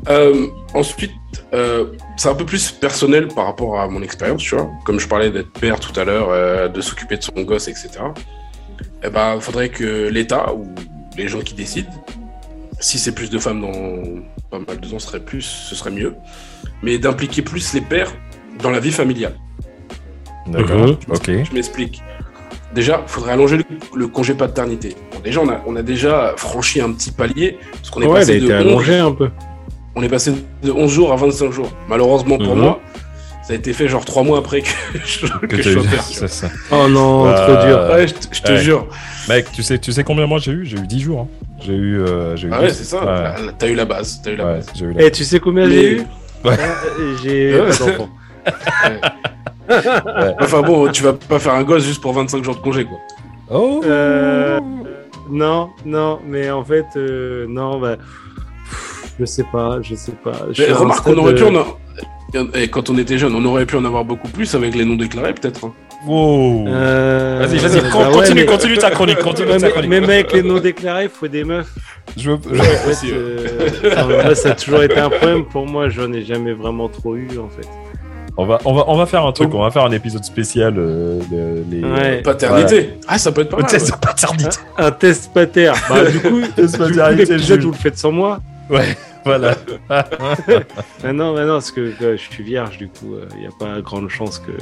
Euh, ensuite, euh, c'est un peu plus personnel par rapport à mon expérience, tu vois. Comme je parlais d'être père tout à l'heure, euh, de s'occuper de son gosse, etc. Eh ben, il faudrait que l'État ou les gens qui décident, si c'est plus de femmes dans pas mal de temps, ce serait plus, ce serait mieux, mais d'impliquer plus les pères dans la vie familiale. D'accord. Mhm. Ok. Je m'explique. Déjà, il faudrait allonger le, le congé paternité. Bon, déjà, on a, on a déjà franchi un petit palier, parce qu'on est Ouais, elle a passé été de 11 allongée un peu. on est passé de 11 jours à 25 jours. Malheureusement pour Mhm. moi, ça a été fait genre 3 mois après que je, que Que je eu- ça. Oh non, Euh, trop dur. Ouais, je te, je te Ouais. jure. Mec, tu sais, tu sais combien moi j'ai eu? J'ai eu 10 jours. hein. J'ai eu. euh, j'ai eu Ah ouais, 10. c'est ça. Ouais, Là, T'as eu la base. T'as eu la ouais, base. j'ai eu la- Et tu sais combien j'ai eu? Ouais. Euh, J'ai d'enfant. Enfin bon, tu vas pas faire un gosse juste pour 25 jours de congé, quoi. Oh Euh, Non, non, mais en fait, euh, non, bah, je sais pas, je sais pas. Je remarque qu'on aurait pu de- en avoir... Et quand on était jeune, on aurait pu en avoir beaucoup plus avec les noms déclarés, peut-être. hein. Wow. Euh, Vas-y, vas-y, bah ouais, continue, mais- continue ta chronique, continue Ouais, ta mais, chronique. même avec les noms déclarés, il faut des meufs. Je veux- je- En fait, euh, enfin, ça a toujours été un problème pour moi. J'en ai jamais vraiment trop eu, en fait. On va, on va, on va faire un truc. On va faire un épisode spécial. euh, de- les, Ouais. Paternité. Ah, ça peut être pas mal. Test ouais. de paternité. Un test pater. Bah, du coup, Test paternité, vous le faites sans moi. Ouais, voilà. Mais non, mais non, parce que euh, je suis vierge, du coup, il n'y a pas grande chance que.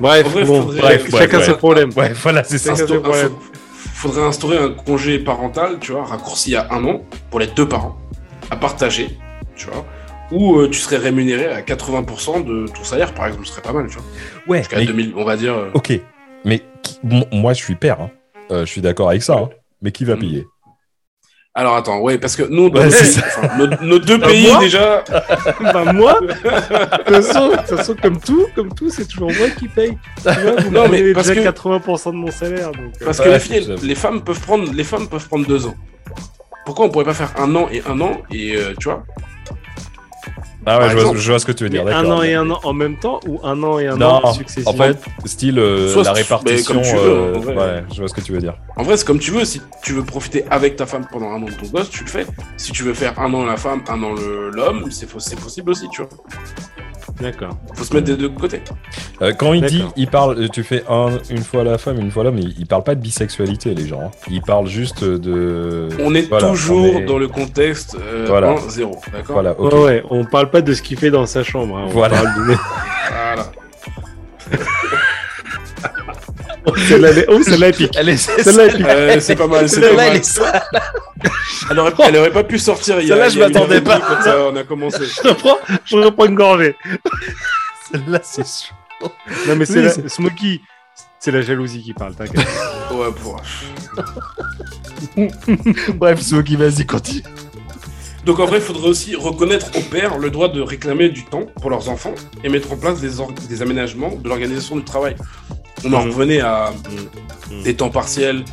Bref, vrai, bon, faudrait- bref, chacun ouais. ses problèmes. Ouais, voilà, c'est ça. Insta- problèmes. faut- Faudrait instaurer un congé parental, tu vois, raccourci à un an pour les deux parents, à partager, tu vois, où euh, tu serais rémunéré à 80% de ton salaire, par exemple, ce serait pas mal, tu vois. Ouais, Jusqu'à mais- 2000, on va dire. euh, ok. Mais qui- moi, je suis père. hein. Euh, je suis d'accord avec ça. hein. Mais qui va Mm. payer? Alors attends, ouais, parce que nous, Ouais, nos, c'est enfin, nos- nos deux Bah, pays moi déjà, bah, moi, de toute façon, comme tout, comme tout, c'est toujours moi qui paye. Tu vois, vous Non, mais parce déjà que- 80% de mon salaire. Donc, euh, parce Ouais, que les filles, j'avoue. les femmes peuvent prendre, les femmes peuvent prendre deux ans pourquoi on pourrait pas faire un an et un an et euh, tu vois? Ah ouais, je vois, exemple. je vois ce que tu veux dire. un an et un an en même temps ou un an et un Non, an successivement En fait, style euh, Soit la répartition. mais comme tu veux, euh, en vrai. ouais, je vois ce que tu veux dire. En vrai, c'est comme tu veux. Si tu veux profiter avec ta femme pendant un an de ton gosse, tu le fais. Si tu veux faire un an la femme, un an le- l'homme, c'est possible aussi, tu vois. D'accord. Faut se mettre des deux côtés. Euh, quand il dit, il parle, euh, tu fais un, une fois la femme, une fois l'homme, il, il parle pas de bisexualité, les gens. hein. Il parle juste de. On est Voilà, toujours on est- dans le contexte euh, Voilà. 1-0, d'accord Voilà, ouais, on parle pas de ce qu'il fait dans sa chambre. hein, on Voilà. parle de- Voilà. celle-là, elle est- oh, celle-là. Elle est, Celle-là. Euh, c'est pas mal, c'est Celle-là, elle mal. est sale. Elle aurait, elle aurait pas pu sortir Celle-là, il je m'attendais pas. Quand ça, on a commencé. Je reprends, je reprends une gorgée. Celle-là, c'est sûr. Non, mais c'est Oui, la... c'est- Smokey. C'est la jalousie qui parle, t'inquiète. Ouais, pour... Bref, Smoky, vas-y, continue. Donc en vrai, il faudrait aussi reconnaître aux pères le droit de réclamer du temps pour leurs enfants et mettre en place des, or- des aménagements de l'organisation du travail. On en revenait à Mhm. des temps partiels,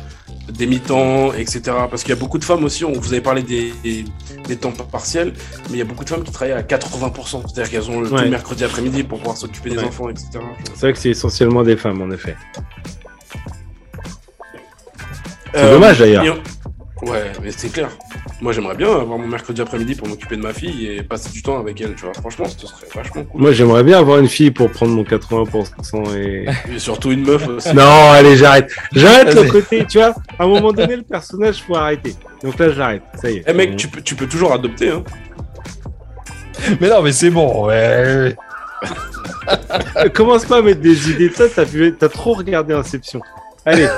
des mi-temps, etc. Parce qu'il y a beaucoup de femmes aussi, on vous avez parlé des, des, des temps partiels, mais il y a beaucoup de femmes qui travaillent à 80%. C'est-à-dire qu'elles ont le, Ouais. mercredi après-midi pour pouvoir s'occuper des Ouais. enfants, etc. C'est vrai que c'est essentiellement des femmes, en effet. C'est Euh, dommage d'ailleurs. Ouais, mais c'est clair. Moi, j'aimerais bien avoir mon mercredi après-midi pour m'occuper de ma fille et passer du temps avec elle, tu vois. Franchement, ce serait vachement cool. Moi, j'aimerais bien avoir une fille pour prendre mon 80% et. Et surtout une meuf aussi. non, allez, j'arrête. J'arrête le côté, tu vois. À un moment donné, le personnage, faut arrêter. Donc là, j'arrête. Ça y est. Eh mec, tu peux, tu peux toujours adopter, hein. Mais non, mais c'est bon, ouais. Commence pas à mettre des idées de ça. T'as vu... t'as trop regardé Inception. Allez,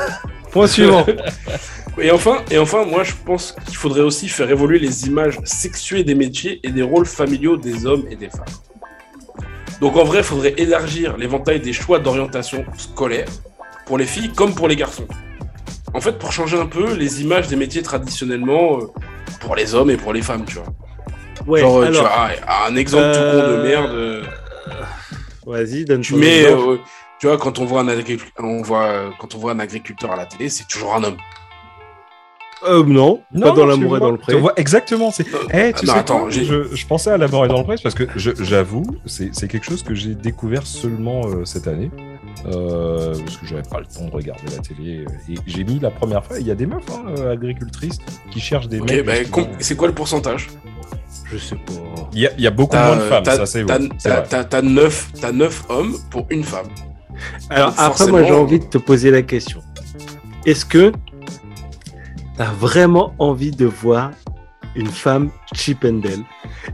point suivant. Et enfin, et enfin, moi, je pense qu'il faudrait aussi faire évoluer les images sexuées des métiers et des rôles familiaux des hommes et des femmes. Donc en vrai, il faudrait élargir l'éventail des choix d'orientation scolaire pour les filles comme pour les garçons. En fait, pour changer un peu les images des métiers traditionnellement euh, pour les hommes et pour les femmes, tu vois. Ouais, Genre, euh, tu vois, ah, un exemple tout con de euh, merde. vas-y, donne exemple. euh, tu vois, quand on voit un agriculteur, on voit, quand on voit un agriculteur à la télé, c'est toujours un homme. Euh, non, pas dans l'amour et dans le pré. vois, exactement. C'est. Eh, tu non, sais attends, quoi, je, je pensais à l'amour et dans le presse parce que je- j'avoue, c'est c'est quelque chose que j'ai découvert seulement euh, cette année. Euh, parce que j'avais pas le temps de regarder la télé. euh, Et j'ai mis la première fois, il y a des meufs hein, euh, agricultrices qui cherchent des Ok, mecs. bah, com- c'est quoi le pourcentage? Je sais pas. Il y, a- il y a beaucoup T'as moins de femmes, t'as- ça c'est t'as- vrai. c'est t'as- vrai. t'as- t'as neuf, t'as neuf hommes pour une femme. Alors Donc, après, moi, j'ai envie de te poser la question. Est-ce que t'as vraiment envie de voir une femme Chippendale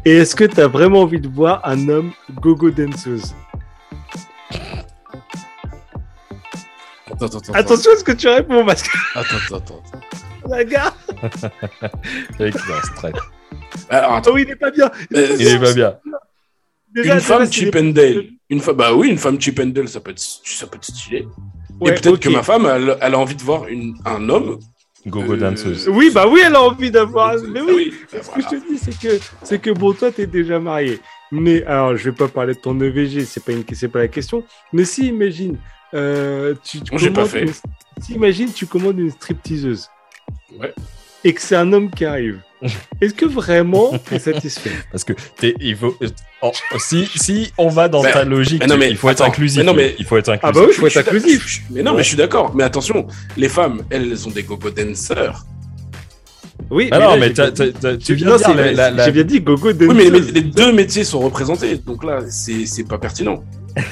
Et est-ce que t'as vraiment envie de voir un homme gogo danseuse? Attends, attends, attends. Attention à ce que tu réponds parce que Attends, attends, attends. la gars, Avec un stress. Alors, attends. oh oui, il est pas bien. Euh, Il est pas bien. Déjà, une femme Chippendale. Une fa... Bah oui, une femme Chippendale, ça peut être, ça peut être stylé. Ouais, Et peut-être que ma femme, elle, elle a envie de voir une, un homme. Gogo Euh, danseuse. Oui, bah oui, elle a envie d'avoir. Mais Ah oui, bah Ce que voilà. je te dis, c'est que, c'est que bon, toi, t'es déjà marié. Mais alors, je vais pas parler de ton EVG, c'est pas une, c'est pas la question. Mais si, imagine, euh, tu, tu Moi, j'ai pas commandes fait. une- si, imagine, tu commandes une stripteaseuse. Ouais. Et que c'est un homme qui arrive. Est-ce que vraiment t'es satisfait? Parce que t'es- il faut. oh, si, si on va dans Mais- ta logique, mais non, mais il faut être attends, inclusif. mais non, mais- Il faut être inclusif. Ah bah oui, Je- faut être inclusif. Mais non, mais je suis d'accord. Mais attention, les femmes, elles ont des gogo dancers. Oui, Ah non, là, mais t'as- t'as- t'as- tu viens non, de dire c'est- la- la- la- J'ai bien dit gogo Oui, mais les, deux métiers sont représentés. Donc là, c'est c'est pas pertinent.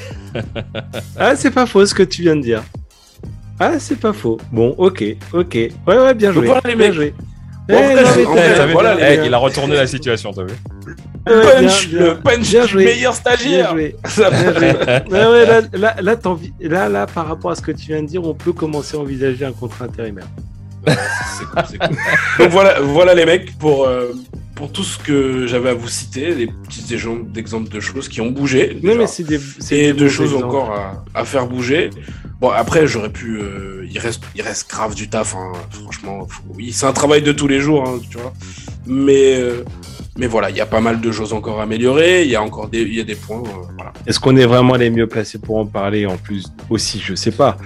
Ah, c'est pas faux ce que tu viens de dire. Ah, c'est pas faux. Bon, ok, ok. Ouais, ouais, bien joué. bien mecs. joué. Eh, Eh, il a retourné la situation, t'as vu Ouais, punch, bien, le punch bien joué. meilleur Bien stagiaire. joué. Ça Bien fait- joué. Ouais, ouais, là, là, là, t'as envie- là, là, par rapport à ce que tu viens de dire, on peut commencer à envisager un contrat intérimaire. C'est cool, c'est cool. Donc voilà, voilà les mecs pour, euh, pour tout ce que j'avais à vous citer, des petits exemples de choses qui ont bougé. Non, mais c'est des, c'est et des de choses exemples. encore à, à faire bouger. Bon, après, j'aurais pu. euh, il, reste, il reste grave du taf, hein, franchement. faut- oui, c'est un travail de tous les jours, hein, tu vois. Mais, euh, Mais voilà, il y a pas mal de choses encore à améliorer. Il y a encore des, il y a des points. euh, voilà. Est-ce qu'on est vraiment les mieux placés pour en parler en plus aussi Je sais pas.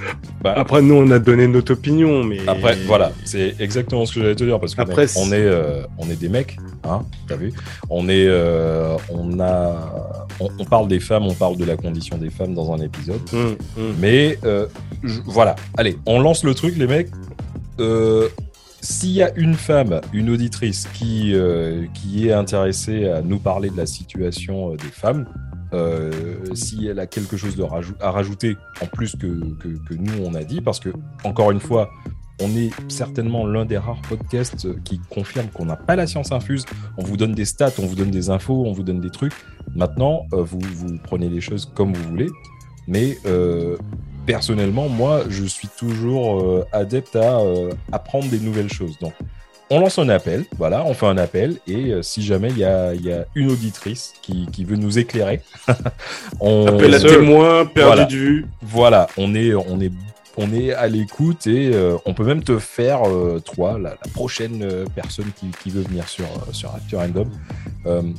Bah, Après, nous, on a donné notre opinion, mais Après, voilà, c'est exactement ce que j'allais te dire parce que Après, mec, on est, euh, on est des mecs, hein, t'as vu On est, euh, on a, on, on parle des femmes, on parle de la condition des femmes dans un épisode, Hum, hum. mais euh, je- voilà, allez, on lance le truc, les mecs. Euh, S'il y a une femme, une auditrice qui, euh, qui est intéressée à nous parler de la situation euh, des femmes, euh, si elle a quelque chose à rajouter en plus que, que, nous on a dit, parce que encore une fois, on est certainement l'un des rares podcasts qui confirme qu'on n'a pas la science infuse. On vous donne des stats, on vous donne des infos, on vous donne des trucs. Maintenant, vous, vous prenez les choses comme vous voulez. Mais personnellement, moi, je suis toujours euh, adepte à euh, apprendre des nouvelles choses. Donc, on lance un appel, voilà, on fait un appel, et euh, si jamais il y y a une auditrice qui, qui veut nous éclairer, on, Appel à se- témoins, perdu Voilà. de vue. voilà, on est, on est, on est à l'écoute et euh, on peut même te faire, euh, toi, la, la prochaine personne qui, qui veut venir sur, sur Random,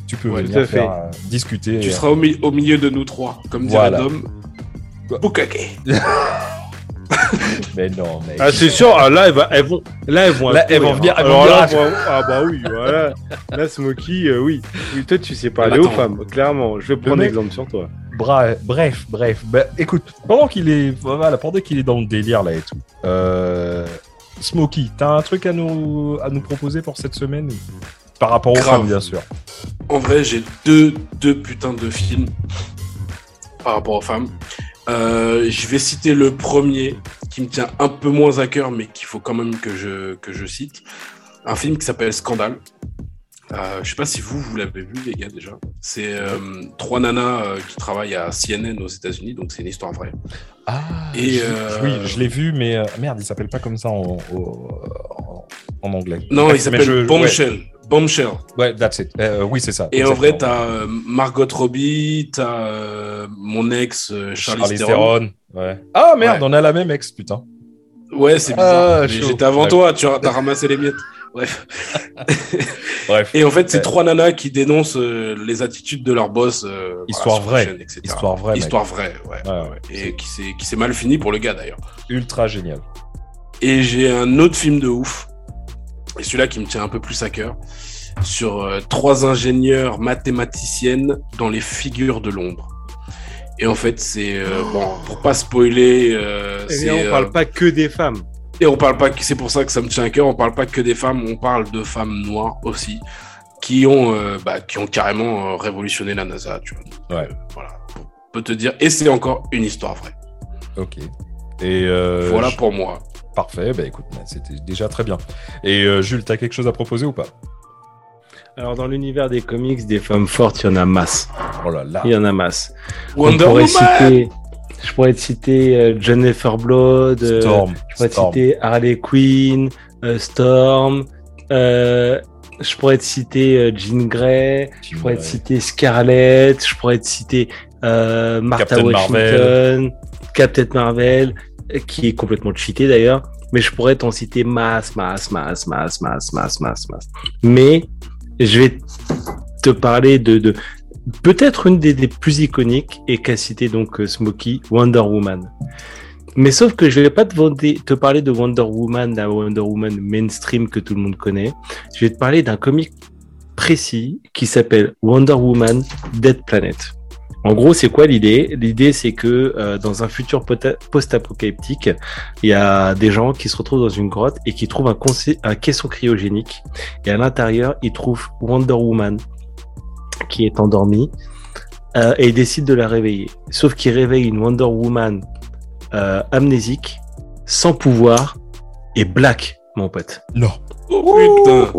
tu peux Ouais, venir faire, discuter. Tu seras au, mi- au milieu de nous trois, comme dirait Voilà. Dom. Quoi Bukake. Mais non, mec. Ah, c'est sûr, ah, là, elles, va- elles vont, là, elles vont, Là, elles vont venir- hein. Alors là, moi- ah, bah oui, voilà. Là, Smokey, euh, oui. oui. Toi, tu sais parler aux Attends. femmes, clairement. Je vais prendre mec- exemple sur toi. Bra- bref, bref. Bah, écoute, pendant qu'il est, voilà, pendant qu'il est dans le délire là et tout, euh, Smokey, t'as un truc à nous, à nous proposer pour cette semaine? Par rapport aux femmes, bien sûr. En vrai, j'ai deux, deux putains de films par rapport aux femmes. Euh, je vais citer le premier qui me tient un peu moins à cœur, mais qu'il faut quand même que je, que je cite. Un film qui s'appelle Scandale. Euh, je sais pas si vous, vous l'avez vu, les gars, déjà. C'est euh, trois nanas euh, qui travaillent à CNN aux États-Unis, donc c'est une histoire vraie. Ah, Et, je- euh, oui, je l'ai vu, mais euh, merde, il s'appelle pas comme ça en, au- en, en anglais. Non, Bref, il s'appelle mais je- Bombshell. Ouais, that's it. Euh, oui, c'est ça. Et en vrai, t'as euh, Margot Robbie, t'as euh, mon ex Charlie, Theron. Ouais. Ah merde, Ouais. on a la même ex, putain. Ouais, c'est bizarre. Ah, chaud. J'étais avant Ouais. toi, tu as, t'as ramassé les miettes. Bref. Bref, Et en fait, c'est trois nanas qui dénoncent les attitudes de leur boss. voilà, Histoire vraie. chaîne, histoire vraie. Histoire vraie, ouais. Ouais, ouais. Et qui s'est mal fini pour le gars d'ailleurs. ultra génial. Et j'ai un autre film de ouf, et celui-là qui me tient un peu plus à cœur, sur euh, trois ingénieurs mathématiciennes dans les figures de l'ombre. Et en fait, c'est euh, bon pour pas spoiler. euh, Eh bien, on euh, parle pas que des femmes. Et on parle pas, que- c'est pour ça que ça me tient à cœur, on parle pas que des femmes, on parle de femmes noires aussi, qui ont, euh, bah, qui ont carrément euh, révolutionné la NASA, tu vois. Ouais. Euh, voilà, on peut te dire, et c'est encore une histoire vraie. Ok. Et euh, voilà je- pour moi. Parfait. Bah écoute, c'était déjà très bien. Et euh, Jules, t'as quelque chose à proposer ou pas? Alors, dans l'univers des comics, des femmes fortes, il y en a masse. Oh là là. Il y en a masse. Wonder on pourrait Woman citer, je pourrais te citer euh, Jennifer Blood, euh, Storm. je pourrais te citer Harley Quinn, euh, Storm, euh, je pourrais te citer euh, Jean Grey, je pourrais te citer Scarlett, je pourrais te citer euh, Martha Captain Washington, Captain Marvel, qui est complètement cheaté d'ailleurs. Mais je pourrais t'en citer masse, masse, masse, masse, masse, masse, masse, masse. Mais je vais te parler de, de peut-être une des, plus iconiques et qu'a cité donc euh, Smokey, Wonder Woman. Mais sauf que je vais pas te, te parler de Wonder Woman, la Wonder Woman mainstream que tout le monde connaît. Je vais te parler d'un comic précis qui s'appelle Wonder Woman Dead Planet. En gros, c'est quoi l'idée? L'idée, c'est que euh, dans un futur post-apocalyptique, il y a des gens qui se retrouvent dans une grotte et qui trouvent un, caisson cryogénique. Et à l'intérieur, ils trouvent Wonder Woman qui est endormie euh, et ils décident de la réveiller. Sauf qu'ils réveillent une Wonder Woman euh, amnésique, sans pouvoir et black, mon pote. Non. Oh putain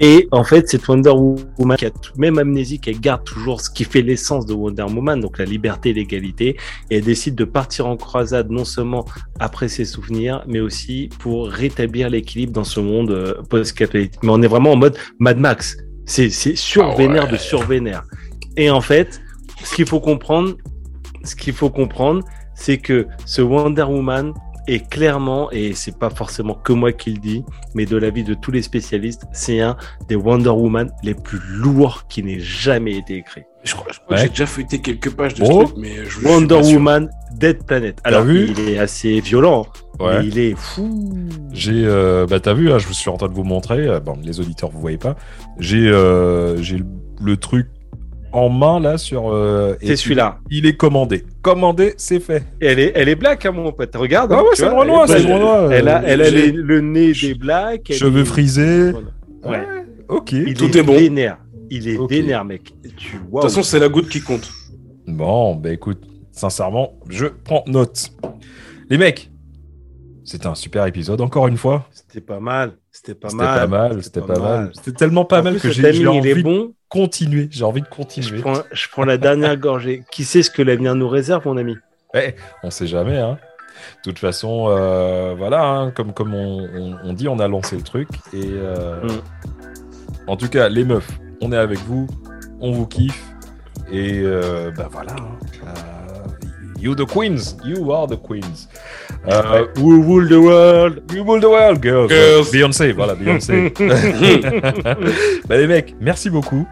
Et en fait, cette Wonder Woman qui a tout, même amnésique, elle garde toujours ce qui fait l'essence de Wonder Woman, donc la liberté et l'égalité. Et elle décide de partir en croisade non seulement après ses souvenirs, mais aussi pour rétablir l'équilibre dans ce monde euh, post-capitaliste. Mais on est vraiment en mode Mad Max. C'est c'est survénère Ah ouais. de survénère. Et en fait, ce qu'il faut comprendre, ce qu'il faut comprendre, c'est que ce Wonder Woman, Et clairement, et c'est pas forcément que moi qui le dis, mais de l'avis de tous les spécialistes, c'est un des Wonder Woman les plus lourds qui n'ait jamais été écrit. Je crois, je crois que Ouais. j'ai déjà feuilleté quelques pages de Oh. ce truc, mais je, je suis Wonder. Woman Dead Planet. Alors, vu il est assez violent, Ouais. mais il est fou. J'ai, euh, bah t'as vu, hein, je vous suis en train de vous montrer. euh, Bon, les auditeurs vous voyez pas. J'ai, euh, j'ai le, le truc en main là sur. euh, C'est celui-là. Il est commandé. Commandé, c'est fait. Et Elle est, elle est black, hein, mon pote. Regarde. Ah hein, ouais, c'est Renoir, c'est. Renoir. Elle a, elle a les- le nez des blacks. Cheveux est- frisés. Ouais. Ok. Il Tout est, est bon. vénère. Il est Ok. vénère, mec. Tu De vois. toute façon, c'est la goutte qui compte. Bon, bah écoute, sincèrement, je prends note. Les mecs, c'était un super épisode, encore une fois. C'était pas mal. C'était pas C'était mal. pas mal, c'était pas mal. C'était tellement pas En mal plus, que j'ai j'ai timing, il est envie bon. Continuer. J'ai envie de Je continuer. prends, je prends la dernière gorgée. Qui sait ce que l'avenir nous réserve, mon ami? On sait jamais, hein. De toute façon, euh, voilà, hein, comme, comme on, on- on dit, on a lancé le truc. Et euh, Mm. en tout cas, les meufs, on est avec vous, on vous kiffe. Et euh, bah voilà. hein. You the queens, you are the queens. Euh, We rule the world. You rule the world, girls. Girls. Beyoncé, voilà, Beyoncé. bah les mecs, merci beaucoup.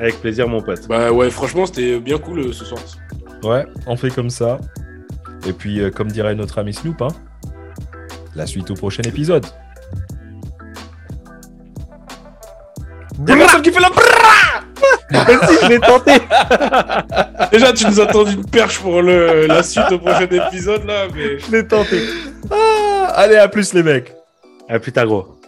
Avec plaisir, mon pote. Bah ouais, franchement, c'était bien cool euh, ce soir. Ouais, on fait comme ça. Et puis, euh, comme dirait notre ami Snoop, hein, la suite au prochain épisode. La personne qui fait la Vas-y, je l'ai tenté. Déjà, tu nous as tendu une perche pour le, la suite au prochain épisode là, mais. Je l'ai tenté. Ah, Allez, à plus les mecs À plus tard, gros.